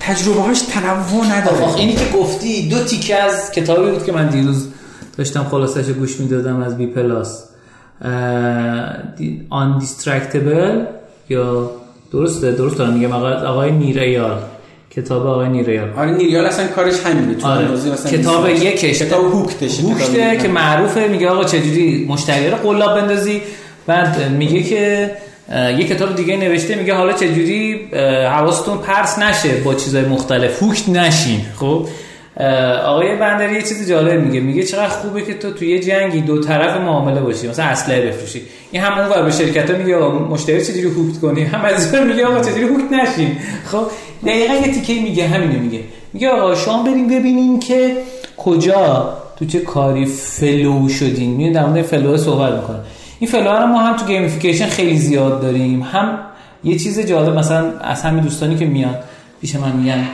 تجربه هاش تنوع نداره. اینی که گفتی دو تیکه از کتابی بود که من دیروز داشتم خلاصش گوش می‌دادم از بی پلاس. Indistractable یا درسته؟ درست دارم میگم آقای نیر ایال. کتاب آقای نیریال. آره نیریال اصلا کارش همینه. تو آره. کتاب یکش. کتاب هوکتشه هوکته که معروفه. میگه آقا چجوری مشتری رو قلاب بندازی؟ بعد میگه که یه کتاب دیگه نوشته میگه حالا چجوری حواستون پرس نشه با چیزای مختلف. هوکت نشین. خب؟ آقای بندری یه چیز جالب میگه. میگه چقدر خوبه که تو توی جنگی دو طرف معامله باشی. مثلا اسلحه بفروشی. این هم اون به شرکت ها میگه آقا مشتری چجوری هوکت کنی؟ هم از میگه آقا چجوری هوکت نشین؟ خب؟ دقیقا یه تیکه میگه همینو میگه. میگه آقا شما بریم ببینیم که کجا تو چه کاری flow شدین. میاد در مورد flow صحبت می‌کنه این رو ما هم تو gamification خیلی زیاد داریم. هم یه چیز جالب مثلا از همین دوستانی که میاد پیش من میگن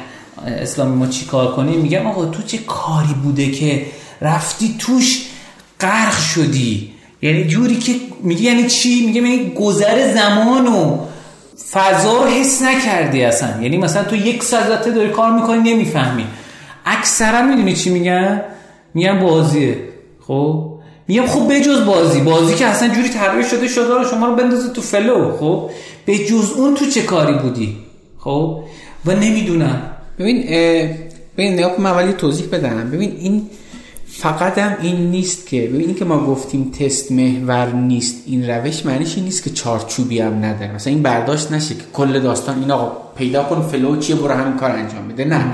اسلامی ما چی کار کنیم؟ میگم آقا تو چه کاری بوده که رفتی توش غرق شدی؟ یعنی جوری که میگه یعنی چی؟ میگه یعنی گذر زمان و فضا رو حس نکردی اصلا. یعنی مثلا تو یک ساعت داری کار می‌کنی نمی‌فهمی. اکثرا می‌دونی چی میگن؟ میگن بازیه. خب؟ میگم خب به جز بازی بازی که اصلا جوری طراحی شده شده شما رو بندازه تو flow خب؟ به جز اون تو چه کاری بودی؟ خب؟ و نمی‌دونم. ببین ببین نگاه من اولی توضیح بدم. ببین این فقط هم این نیست که ببین این که ما گفتیم تست محور نیست این روش معنیش این نیست که چارچوبی هم نداره. مثلا این برداشت نشه که کل داستان این آقا پیدا کن flow چیه برو همین کار انجام بده. نه.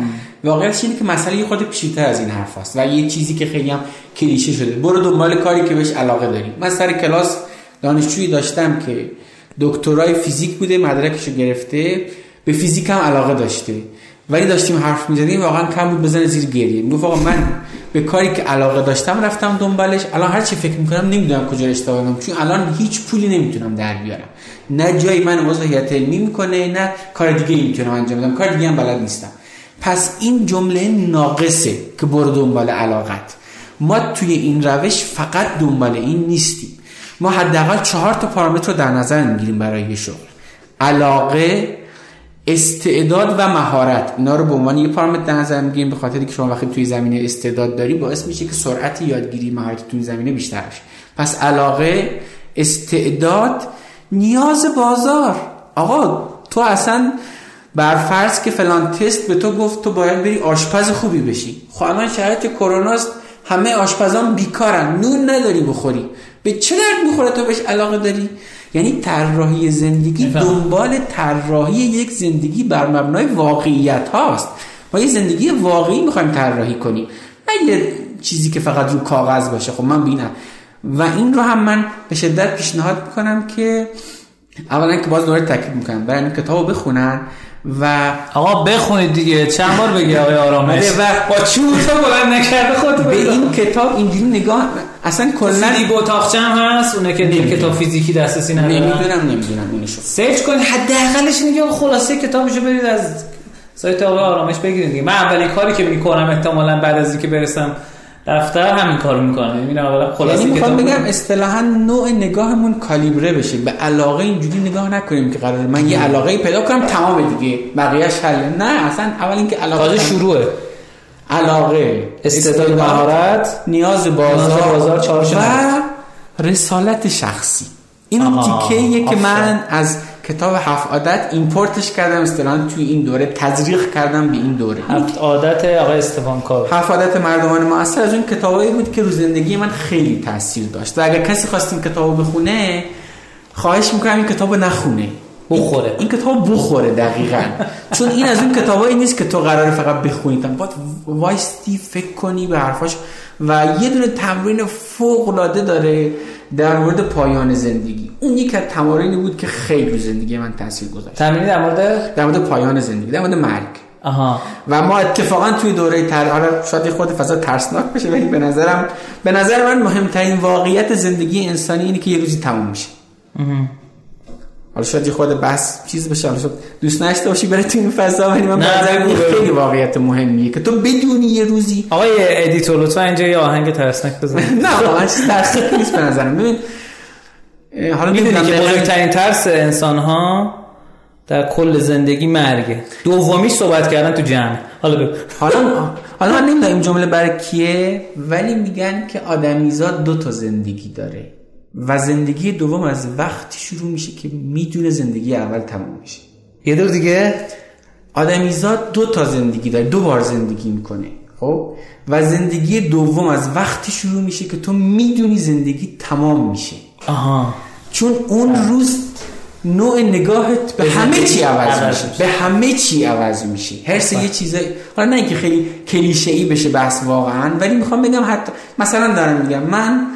واقعیتش اینه که مسئله یه خود پیچیده‌تر از این حرف هست و یه چیزی که خیلی هم کلیشه شده. برو دنبال کاری که بهش علاقه داری من سر کلاس دانشجویی داشتم که دکترای فیزیک بوده مدرکشو گرفته به فیزیک هم علاقه داشته. ولی داشتیم حرف می‌زدیم واقعا کم بود بزنه زیر گریه. می‌گفت آقا من به کاری که علاقه داشتم رفتم دنبالش. الان هر چی فکر می‌کنم نمی‌دونم کجا اشتباه کنم. چون الان هیچ پولی نمی‌تونم در بیارم. نه جایی من عضو هیئت علمی می‌کنه نه کار دیگه می‌تونم انجام بدم. کار دیگه هم بلد نیستم. پس این جمله ناقصه که برو دنبال علاقت. ما توی این روش فقط دنبال این نیستیم. ما حداقل چهار تا پارامتر رو در نظر می‌گیریم برای یه شغل. علاقه استعداد و مهارت. اینا رو به عنوان یه پارامتر در نظر می‌گیریم به خاطر که شما وقتی توی زمینه استعداد داری باعث میشه که سرعت یادگیری مهارت توی زمینه بیشتر بشه. پس علاقه استعداد نیاز بازار. آقا تو اصلا بر فرض که فلان تست به تو گفت تو باید بری آشپز خوبی بشی. خب الان شرایط کرونا همه آشپزان بیکارن. نون نداری بخوری. به چه درد می‌خوره تو بهش علاقه داری؟ یعنی طراحی زندگی دنبال طراحی یک زندگی بر مبنای واقعیت هاست. ما یه زندگی واقعی می‌خوایم طراحی کنیم. نه یه چیزی که فقط رو کاغذ باشه. خب من بینم و این رو هم من به شدت پیشنهاد می‌کنم که اولا که باز دوباره تاکید می‌کنم. برای این کتابو بخونن و آقا بخونید دیگه. چند بار بگی آقای آرامش؟ آره، و با چوب تو بلند نکرده خود به این کتاب اینجوری نگاه اصلا کلا سیدی بوتاقچه هم هست؟ اونه که دیگه کتاب فیزیکی دسترسی نداره. نمی‌دونم نمی‌دونم اینشو سرچ کنید. حداقلش که خلاصه کتابشو برید از سایت آقای آرامش بگیرید دیگه. من اولین کاری که می‌کنم احتمالاً بعد از اینکه برسم دفتر همین کارو می‌کنه. می‌بینم اولا خلاصه یعنی می‌خوام بگم اصطلاحا نوع نگاهمون کالیبره بشه. به علاقه اینجوری نگاه نکنیم که قرار من یه علاقه پیدا کنم تمام دیگه. بقیه‌اش حل. نه اصلا اول اینکه علاقه تازه شروعه. علاقه استعداد مهارت نیاز بازار, بازار و رسالت شخصی. این تیکه که من از کتاب هفت عادت ایمپورتش کردم اصطلاحا توی این دوره تزریق کردم به این دوره. هفت عادت آقای استفان کاوه. هفت عادت مردمان معاصر از اون کتابایی بود که رو زندگی من خیلی تاثیر داشت. و اگر کسی خواست این کتابو بخونه خواهش می‌کنم این کتابو نخونه. بخوره. این کتاب بخوره دقیقا. چون این از اون کتابایی نیست که تو قراره فقط بخونی. باید وایستی فکر کنی به حرفاش و یه دونه تمرین فوق العاده داره در مورد پایان زندگی. اون یک از تمارینی بود که خیلی رو زندگی من تاثیر گذاشت. تمرین در مورد؟ در مورد پایان زندگی در مورد مرگ. آها. و ما اتفاقا توی دوره تر حالا شاید خود فضا ترسناک بشه ولی به نظرم به نظر من مهمترین واقعیت زندگی انسانی اینه که یه روزی تموم میشه حالا شاید یه خورده بحث چیز بشه حالا دوست نداشته باشی بره تو این فضا ولی من نه خیلی واقعیت مهمیه که تو بدونی یه روزی. آقای editor لطفا اینجا یه آهنگ ترسناک بزن. [LAUGHS] نه واقعا چیز ترسناک نیست به نظرم. ببین حالا می‌دونی که بزرگترین ترس انسان ها در کل زندگی مرگه. دومیش صحبت کردن تو جمع. حالا حالا [LAUGHS] حالا من نمی‌دونم جمله برای کیه ولی میگن که آدمیزاد دو تا زندگی داره. و زندگی دوم از وقتی شروع میشه که می‌دونه زندگی اول تموم میشه. یه دور دیگه؟ آدمیزاد دو تا زندگی داره دو بار زندگی می‌کنه. خب؟ و زندگی دوم از وقتی شروع میشه که تو می‌دونی زندگی تمام میشه. آها. چون اون روز نوع نگاهت به همه چی عوض میشه. به همه چی عوض میشه. هر یه چیزه حالا نه اینکه خیلی کلیشه ای بشه بحث واقعا ولی می‌خوام بگم حتی مثلا دارم میگم من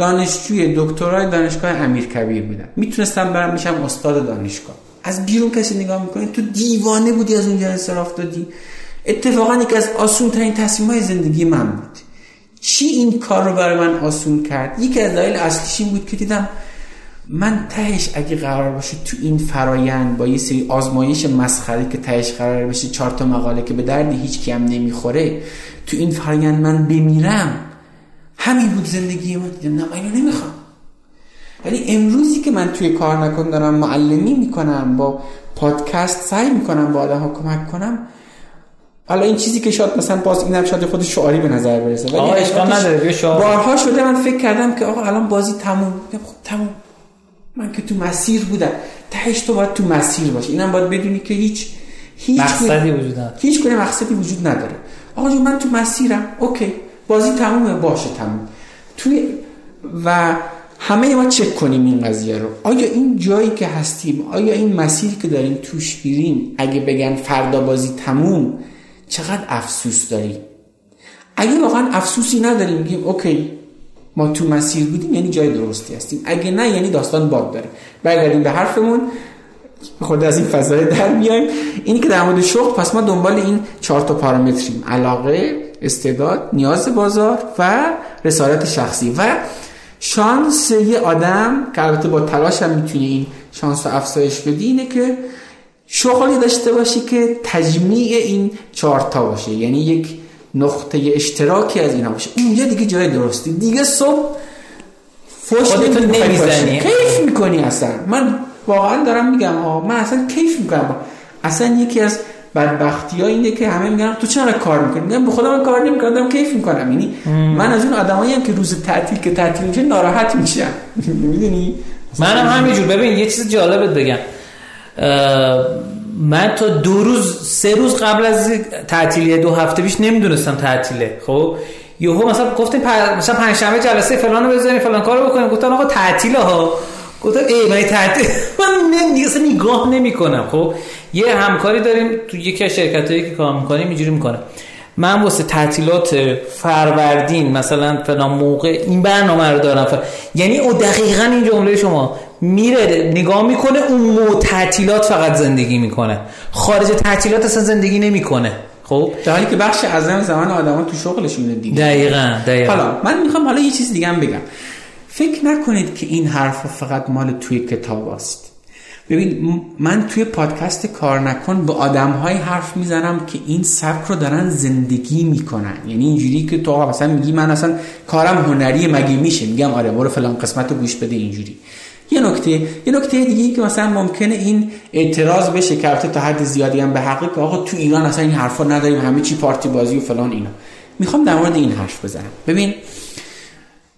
دانشجوی دکترای دانشگاه امیرکبیر بودم می‌تونستم برم میشم استاد دانشگاه. از بیرون کسی نگاه می‌کنه تو دیوانه بودی از اونجا انصراف دادی. اتفاقا یکی از آسون ترین تصمیم های زندگی من بود. چی این کار رو برای من آسون کرد؟ یکی از دلایل اصلیش این بود که دیدم من تهش اگه قرار باشه تو این فرایند با یه سری آزمایش مسخره که تهش قرار باشه چهار تا مقاله که به درد هیچ کیم نمی‌خوره تو این فرایند من بمیرم. همین بود زندگی من. دیدم نه اینو نمی‌خوام. ولی امروزی که من توی کار نکن دارم معلمی می‌کنم با پادکست سعی می‌کنم با آدم ها کمک کنم. حالا این چیزی که شاید مثلا باز اینم شاید خود شعاری به نظر برسه ولی اشکال نداره بارها شده من فکر کردم که آقا الان بازی تموم. خب تموم. من که تو مسیر بودم. تهش تو باید تو مسیر باشه اینم باید بدونی که هیچ هیچ مقصدی وجود نداره. هیچ گونه مقصدی وجود نداره. آقا من تو مسیرم. okay. بازی تمومه باشه تموم. توی و همه ما چک کنیم این قضیه رو. آیا این جایی که هستیم آیا این مسیری که داریم توش میریم اگه بگن فردا بازی تموم چقدر افسوس داریم؟ اگه واقعا افسوسی نداریم میگیم okay ما تو مسیر بودیم یعنی جای درستی هستیم. اگه نه یعنی داستان bug داره. برگردیم به حرفمون. خود از این فضای در بیایم. اینی که در مورد شغل پس ما دنبال این چهار تا پارامتریم. علاقه استعداد نیاز بازار و رسالت شخصی و شانس یه آدم که البته با تلاش هم می‌تونی این شانس رو افزایش بدی اینه که شغلی داشته باشی که تجمیع این چهارتا باشه. یعنی یک نقطه اشتراکی از اینا باشه. اونجا دیگه جای درستی. دیگه صبح فوش نمی‌زنی. کیف می‌کنی اصلا. من واقعا دارم میگم من اصلا کیف می‌کنم. اصلا یکی از بدبختی ها اینه که همه میگن تو چرا کار می‌کنی؟ میگم به خودم کار نمی‌کنم کیف می‌کنم. یعنی من از اون آدمایی هم که روز تعطیل که تعطیل میشه ناراحت میشم. [LAUGHS] می‌دونی؟ منم همینجور. ببین یه چیز جالبت بگم. من تا دو روز سه روز قبل از تعطیلی دو هفته پیش نمی‌دونستم تعطیله. خب؟ یهو مثلا گفتیم مثلا پنجشنبه جلسه فلان رو بزنیم فلان کارو بکنیم. گفتن آقا تعطیل ها. گفتم ای من تعطیل [LAUGHS] من اصلا نگاه نمی‌کنم. خب یه همکاری داریم تو یکی از شرکتایی که کار می‌کنیم اینجوری می‌کنه. من واسه تعطیلات فروردین مثلا فلان موقع این برنامه رو دارم. فر... یعنی او دقیقا این جمله شما میره نگاه می‌کنه اون مو تعطیلات فقط زندگی می‌کنه. خارج تعطیلات اصلا زندگی نمی‌کنه. خب؟ در حالی که بخش از زمان آدما تو شغلشونه دیگه. دقیقاً دقیقاً. حالا من می‌خوام حالا یه چیز دیگه هم بگم. فکر نکنید که این حرف فقط مال توی کتاب است. ببین من توی پادکست کار نکن به آدم های حرف می‌زنم که این سبک رو دارن زندگی می‌کنن. یعنی اینجوری که تو مثلا میگی من اصلا کارم هنری مگه میشه؟ میگم آره برو فلان قسمت رو گوش بده اینجوری. یه نکته یه نکته دیگه که مثلا ممکنه این اعتراض بشه که تا حد زیادی هم به حقی که آقا تو ایران اصلا این حرفا نداریم همه چی پارتی بازی و فلان اینا. می‌خوام در مورد این حرف بزنم. ببین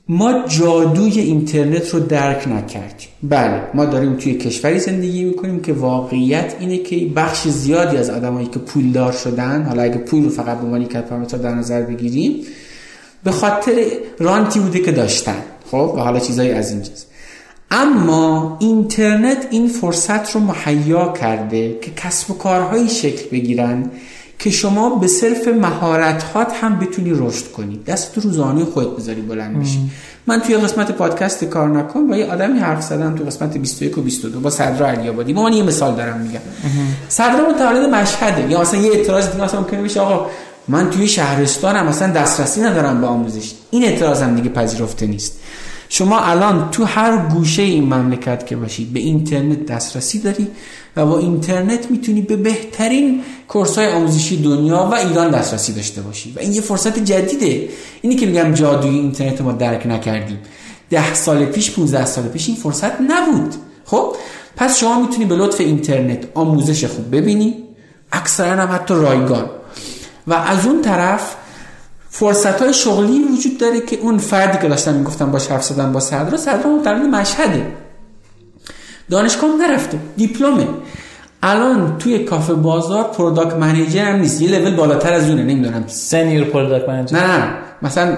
ما جادوی اینترنت رو درک نکردیم بله ما داریم توی کشوری زندگی می‌کنیم که واقعیت اینه که بخش زیادی از آدمایی که پولدار شدن حالا اگه پول رو فقط به عنوان پارامتر در نظر بگیریم به خاطر رانتی بوده که داشتن. خب و حالا چیزایی از این جز اما اینترنت این فرصت رو مهیا کرده که کسب و کارهایی شکل بگیرن که شما به صرف مهارت هات هم بتونی رشد کنی. دست روزانه خودت بذاری بلند بشی. من توی قسمت پادکست کار نکن با یه آدمی حرف زدم تو قسمت 21 و 22 با صدرا علی آبادی. من یه مثال دارم میگم. صدرا متولد مشهده. یا مثلا یه اعتراض دیگه مثلا ممکنه بشه آقا من توی شهرستانم مثلا دسترسی ندارم به آموزش. این اعتراضم دیگه پذیرفته نیست. شما الان تو هر گوشه این مملکت که باشید به اینترنت دسترسی داری و با اینترنت می‌تونی به بهترین کورس های آموزشی دنیا و ایران دسترسی داشته باشی. و این یه فرصت جدیده. اینی که میگم جادوی اینترنت ما درک نکردیم. ده سال پیش 15 سال پیش این فرصت نبود. خب؟ پس شما می‌تونی به لطف اینترنت آموزش خوب ببینی. اکثرا هم حتی رایگان. و از اون طرف فرصت های شغلی وجود داره که اون فردی که داشتن می‌گفتم با حرف زدن با صدر صدر متولد مشهده. دانشگاه نرفته. دیپلمه. الان توی کافه بازار product manager هم نیست. یه لول بالاتر از اونه نمی‌دونم. senior product manager نه نه مثلا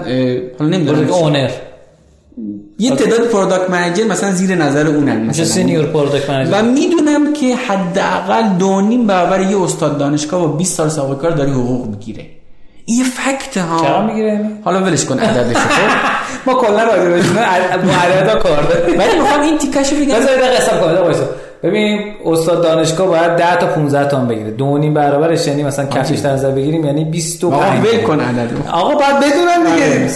حالا نمی‌دونم. owner یه تعداد product manager مثلا زیر نظر اونن مثلا. senior product manager و می‌دونم که حداقل دو نیم برابر یه استاد دانشگاه با 20 سال سابقه کار داری حقوق می‌گیره. این fact ها. چرا می‌گیره؟ حالا ولش کن عددش خب؟ [LAUGHS] ما کلا راجع به عددا کار داریم. ولی می‌خوام این تیکشو بگم بذار قسم کنم ببین استاد دانشگاه باید 10 تا 15 تا بگیره. دو نیم برابرش یعنی مثلا کفش در نظر بگیریم یعنی 25 ول کن عدد آقا باید بدونم دیگه.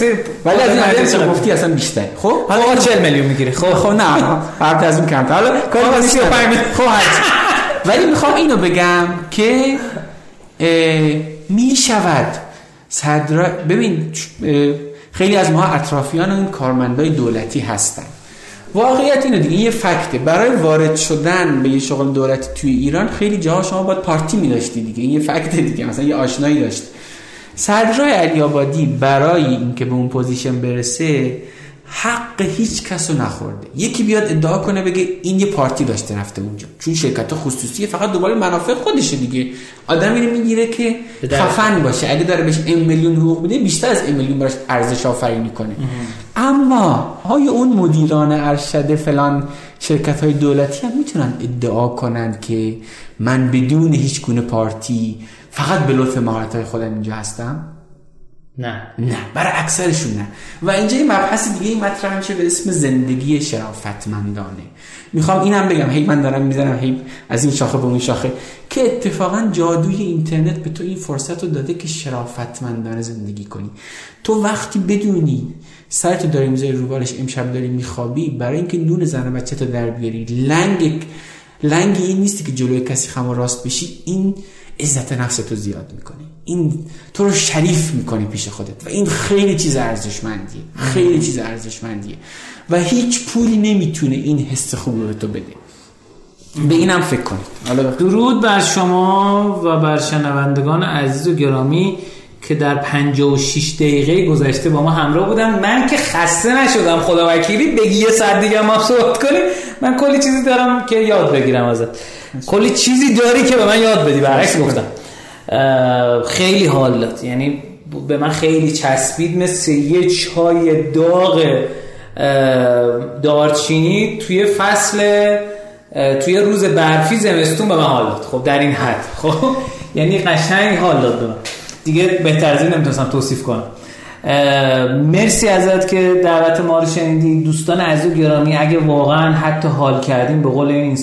ولی از این عدد گفتی اصلا بیشتر. خب؟ حالا 40 میلیون می‌گیره خب. خب نه البته از اون کم حالا کار 35 خب ولی می‌خوام اینو بگم که می شود صدر ببین خیلی از ما اطرافیان این کارمندای دولتی هستن. واقعیت اینه دیگه یه fact ه. برای وارد شدن به یه شغل دولتی توی ایران خیلی جاها شما باید پارتی می داشتی دیگه. این یه fact ه دیگه مثلا یه آشنایی داشت. صدرای علی آبادی برای اینکه به اون position برسه حق هیچ کس رو نخورده. یکی بیاد ادعا کنه بگه این یه پارتی داشته رفته اونجا. چون شرکت خصوصی فقط دوباره منافع خودشه دیگه. آدم اینو می‌گیره که خفن باشه. اگه داره بهش این میلیون حقوق بده بیشتر از این میلیون براش ارزش آفرینی کنه. اما های اون مدیران ارشد فلان شرکت های دولتی هم می‌تونن ادعا کنند که من بدون هیچ گونه پارتی فقط به لطف مهارت های خودم اینجا هستم؟ نه. نه برای اکثرشون نه. و اینجا یه مبحث دیگه این مطرح میشه به اسم زندگی شرافتمندانه. می‌خوام اینم بگم هی من دارم می‌زنم هی از این شاخه به اون شاخه که اتفاقا جادوی اینترنت به تو این فرصت رو داده که شرافتمندانه زندگی کنی. تو وقتی بدونی سرتو داری می‌ذاری رو بالش امشب داری میخوابی برای اینکه نون زن بچه تو در بیاری لنگ لنگ این نیستی که جلوی کسی خم راست بشی این عزت نفس تو زیاد می‌کنی. این تو رو شریف می‌کنی پیش خودت. و این خیلی چیز ارزشمندیه. خیلی چیز ارزشمندیه. و هیچ پولی نمی‌تونه این حس خوب رو تو بده. به اینم فکر کنید. درود بر شما و بر شنوندگان عزیز و گرامی که در 56 دقیقه گذشته با ما همراه بودن. من که خسته نشدم خدا وکیلی. بگی یه سر دیگه ما صحبت کنیم. من کلی چیزی دارم که یاد بگیرم ازت. کلی چیزی داری که به من یاد بدی برعکس گفتم. خیلی حال داد. یعنی به من خیلی چسبید مثل یه چای داغ دارچینی توی فصل توی روز برفی زمستون به من حال داد. خب در این حد. خب [LAUGHS] یعنی قشنگ حال داد به دیگه بهتر از این نمی‌تونستم توصیف کنم. مرسی ازت که دعوت ما رو شنیدی. دوستان عزیز گرامی اگه واقعا حتی حال کردیم به قول این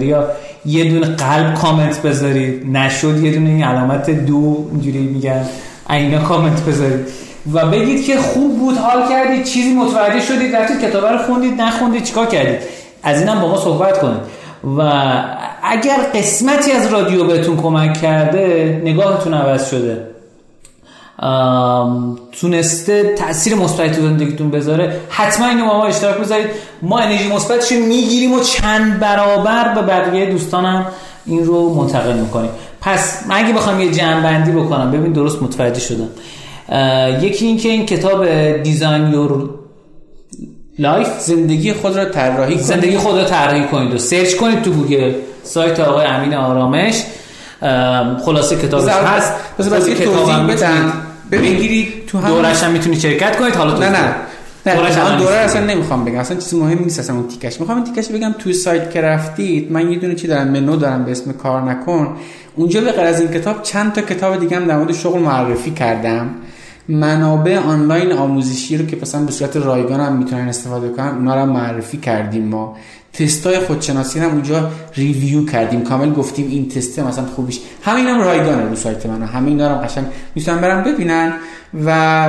یا یه دونه قلب کامنت بذارید. نشد یه دونه این علامت دو اینجوری میگن. اینا کامنت بذارید. و بگید که خوب بود حال کردید چیزی متوجه شدید رفتید کتاب رو خوندید نخوندید چیکار کردید؟ از اینم با ما صحبت کنید. و اگر قسمتی از رادیو بهتون کمک کرده نگاهتون عوض شده. تونسته تاثیر مثبتی تو زندگیتون بذاره. حتما اینو با ما اشتراک بذارید. ما انرژی مثبتش می‌گیریم و چند برابر به بقیه دوستانم این رو منتقل می‌کنیم. پس من اگه بخوام یه جمع بندی بکنم ببین درست متوجه شدم. یکی این که این کتاب Design Your Life زندگی خود را طراحی کنید. زندگی خود را طراحی کنید و search کنید تو گوگل. سایت آقای امین آرامش. خلاصه کتابش هست. بس بس توضیح بدم. بگیرید. تو هم دورش هم می‌تونی شرکت کنید حالا تو نه نه. نه دوره اصلا نمی‌خوام بگم. اصلا چیز مهم نیست اصلا اون تیکش. می‌خوام این تیکش بگم توی سایت که رفتید من یه دونه چی دارم منو دارم به اسم کار نکن. اونجا به غیر از این کتاب چند تا کتاب دیگه هم در مورد شغل معرفی کردم. منابع آنلاین آموزشی رو که مثلا به صورت رایگان هم می‌تونن استفاده کنن اونا رو معرفی کردیم ما. تستای خودشناسی هم اونجا ریویو کردیم. کامل گفتیم این تست مثلا خوبیش. همین هم رایگانه رو سایت من. همین دارم قشنگ می‌تونن برم ببینن و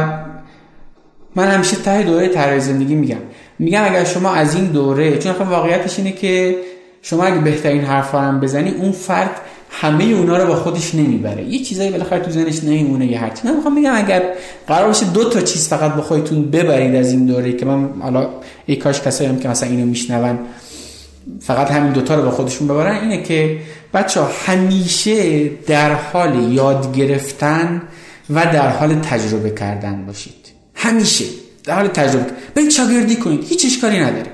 من همیشه ته دوره طراحی زندگی میگم. میگم اگر شما از این دوره چون واقعیتش اینه که شما اگه بهترین حرفا هم بزنی اون فرد همه اونا رو با خودش نمی‌بره. یه چیزایی بالاخره تو ذهنش نمیمونه یه هرچی. من می‌خوام بگم اگر قرار باشه دو تا چیز فقط با خودتون ببرید از این دوره که من حالا ای کاش کسایی هم که مثلا اینو میشنون فقط همین دوتا رو با خودشون ببرن اینه که بچه ها همیشه در حال یاد گرفتن و در حال تجربه کردن باشید. همیشه در حال تجربه برید شاگردی کنید هیچ اشکالی نداره.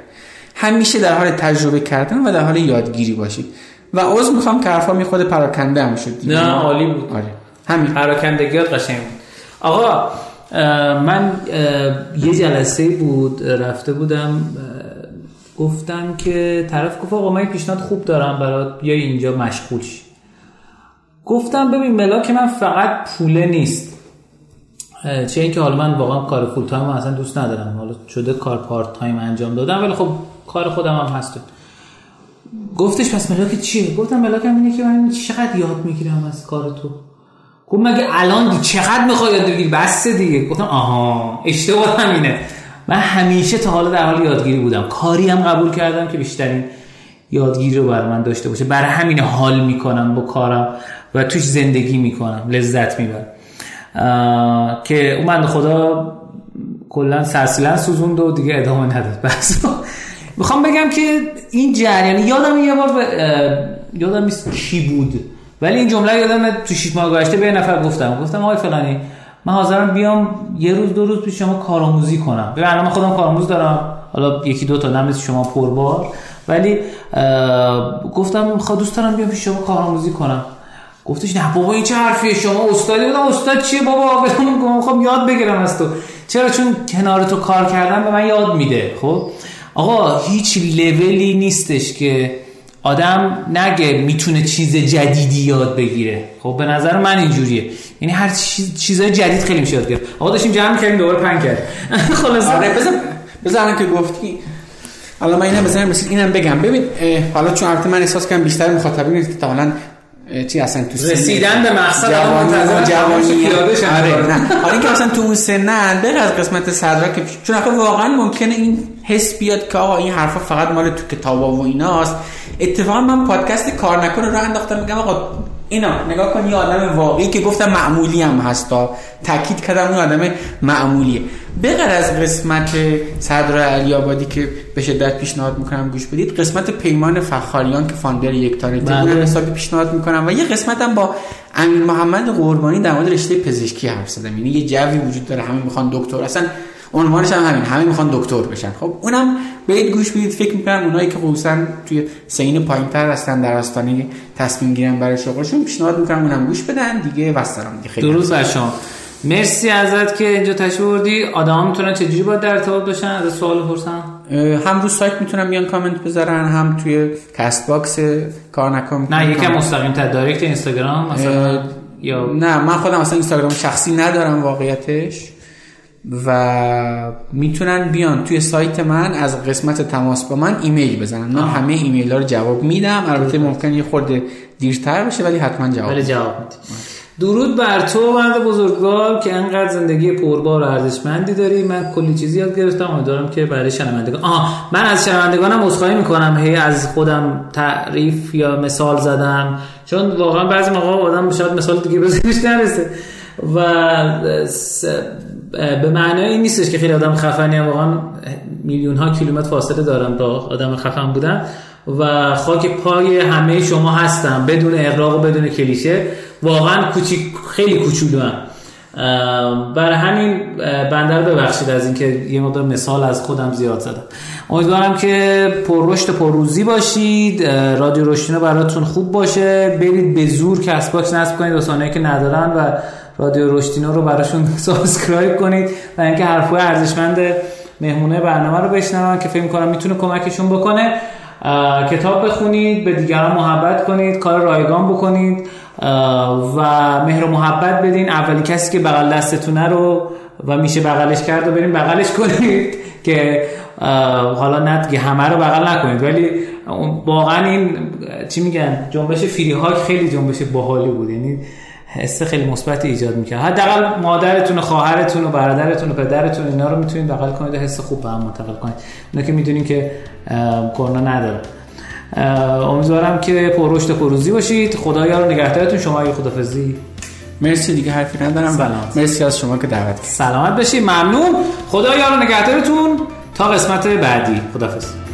همیشه در حال تجربه کردن و در حال یادگیری باشید. و عوض می‌خوام که حرفا می خود پراکنده هم شد نه عالی بود. آره. همین. پراکندگیات قشنگ بود. آقا من یه جلسه بود رفته بودم گفتم که طرف گفت آقا من پیشنهاد خوب دارم برات بیا اینجا مشغول شی. گفتم ببین ملاک من فقط پوله نیست. چه اینکه حالا من واقعا کار full time اصلا دوست ندارم. حالا شده کار part time انجام دادم ولی خب کار خودم هم هست. گفتش پس ملاک چیه؟ گفتم ملاکم اینه که من چقدر یاد می‌گیرم از کار تو. گفت مگه الان چقدر می‌خوای یاد بگیری؟ بس دیگه. گفتم آها اشتباه همینه. من همیشه تا حالا در حال یادگیری بودم. کاری هم قبول کردم که بیشترین یادگیری رو برای من داشته باشه. برای همین حال می‌کنم با کارم و توش زندگی می‌کنم. لذت می‌برم. که اون من خدا کلا سرسیلن سوزوند و دیگه ادامه نداد. بس. می‌خوام بگم که این جریان یادم یه بار یادم نیست کی بود. ولی این جمله یادم تو شیش ماه گذشته به نفر گفتم. گفتم آقای فلانی من حاضرم بیام یه روز دو روز پیش شما کارآموزی کنم. ببین الان من خودم کارآموز دارم. حالا یکی دو تا نمیز شما پربار. ولی گفتم می‌خوام دوست دارم بیام پیش شما کارآموزی کنم. گفتش نه بابا این چه حرفیه؟ شما استادی بودم. استاد چیه بابا؟ [LAUGHS] می‌خوام یاد بگیرم از تو. چرا؟ چون کنار تو کار کردم به من یاد میده خب؟ آقا هیچ لولی نیستش که آدم نگه می‌تونه چیز جدیدی یاد بگیره. خب به نظر من اینجوریه. یعنی هر چیز چیزای جدید خیلی میشه یاد گرفت. آقا داشتیم جمع کردیم دوباره پنگ کرد [LAUGHS] خلاص آره بزن بزن که گفتی. حالا من اینم بزنم مثل اینم بگم. ببین حالا چون البته من احساس کنم بیشتر مخاطبین حالا چی اصلا تو رسیدن به مقصد جوانی جوانی. آره. نه [LAUGHS] حالا اینکه اصلا تو اون سن به از قسمت صدرا که چون واقعا ممکنه این حس بیاد که آقا این حرفا فقط مال تو کتابا و ایناست. اتفاقا من پادکست کار نکنه رو انداختم میگم آقا اینا نگاه کن یه آدم واقعی که گفتم معمولی هم هستا تاکید کردم اون آدم معمولیه بغیر از قسمت صدر علی آبادی که به شدت پیشنهاد می‌کنم گوش بدید قسمت پیمان فخاریان که فاندر یک تانیتی بله. حسابی پیشنهاد می‌کنم و یه قسمت هم با امین محمد قربانی در مورد رشته پزشکی حرف زدم یعنی یه جوی وجود داره همه می‌خوان دکتر اصلا عنوانش هم همین. همه می‌خوان دکتر بشن. خب اونم برید گوش بدید فکر می‌کنم اونایی که خصوصا توی سین پایینتر هستن در آستانه تصمیم گیرن برای شغلشون پیشنهاد می‌کنم اونم گوش بدن. دیگه وسترام دیگه خیلی درود بر شما مرسی ازت که اینجا تشریف بردی آدما می‌تونن چجوری با در ارتباط باشن؟ از سوال بپرسن. هم رو سایت می‌تونن بیان کامنت بذارن هم توی Castbox کار نکن. نه یکم مستقیم تر direct اینستاگرام مثلا یا نه من خودم اصلا اینستاگرام شخصی ندارم واقعیتش. و می‌تونن بیان توی سایت من از قسمت تماس با من ایمیل بزنن. من همه ایمیل ها رو جواب میدم. البته ممکن یه خورده دیرتر بشه ولی حتما جواب ولی جواب درود بر تو مرد بزرگوار که انقدر زندگی پربار و ارزشمندی داری. من کلی چیزی یاد گرفتم. امیدوارم که برای شنوندگان آه من از شنوندگانم عذرخواهی می‌کنم. هی از خودم تعریف یا مثال زدم. چون واقعا بعضی موقع آدم شاید مثال دیگه بزنش نرسه. و به معنای نیستش که خیلی آدم خفنی هم واقعا میلیون ها کیلومتر فاصله دارم با آدم خفن بودن و خاک پای همه شما هستم بدون اغراق و بدون کلیشه. واقعا کوچیک خیلی کوچولو هم برای همین بنده رو ببخشید از اینکه یه مقدار مثال از خودم زیاد زدم. امیدوارم که پر رشد پر روزی باشید. رادیو رشدینو براتون خوب باشه. برید به زور Castbox نصب کنید دوستانی که ندارن و رادیو رشدینو رو براشون [LAUGHS] subscribe کنید و اینکه حرفای ارزشمند مهمونه برنامه رو بشنون که فکر کنم می‌تونه کمکشون بکنه. کتاب بخونید به دیگران محبت کنید کار رایگان بکنید. و مهر و محبت بدین. اولی کسی که بغل دستتونه رو و میشه بغلش کرد و بریم بغلش کنید [LAUGHS] که حالا نه همه رو بغل نکنید. ولی واقعا این چی میگن؟ جنبش فری هاک خیلی جنبش باحالی بود. یعنی حس خیلی مثبت ایجاد می‌کنه حداقل مادرتون و خواهرتون و برادرتون و پدرتون اینا رو می‌تونید بغل کنید و حس خوب به هم منتقل کنید. اونا که می‌دونین که کرونا نداره. امیدوارم که پر رشد پروزی باشید. خدایا رو نگهدارتون. شما یه خدافظی مرسی دیگه حرفی ندارم. سلام. مرسی از شما که دعوت سلامت بشید ممنون. خدایا رو نگهدارتون. تا قسمت بعدی. خدافظ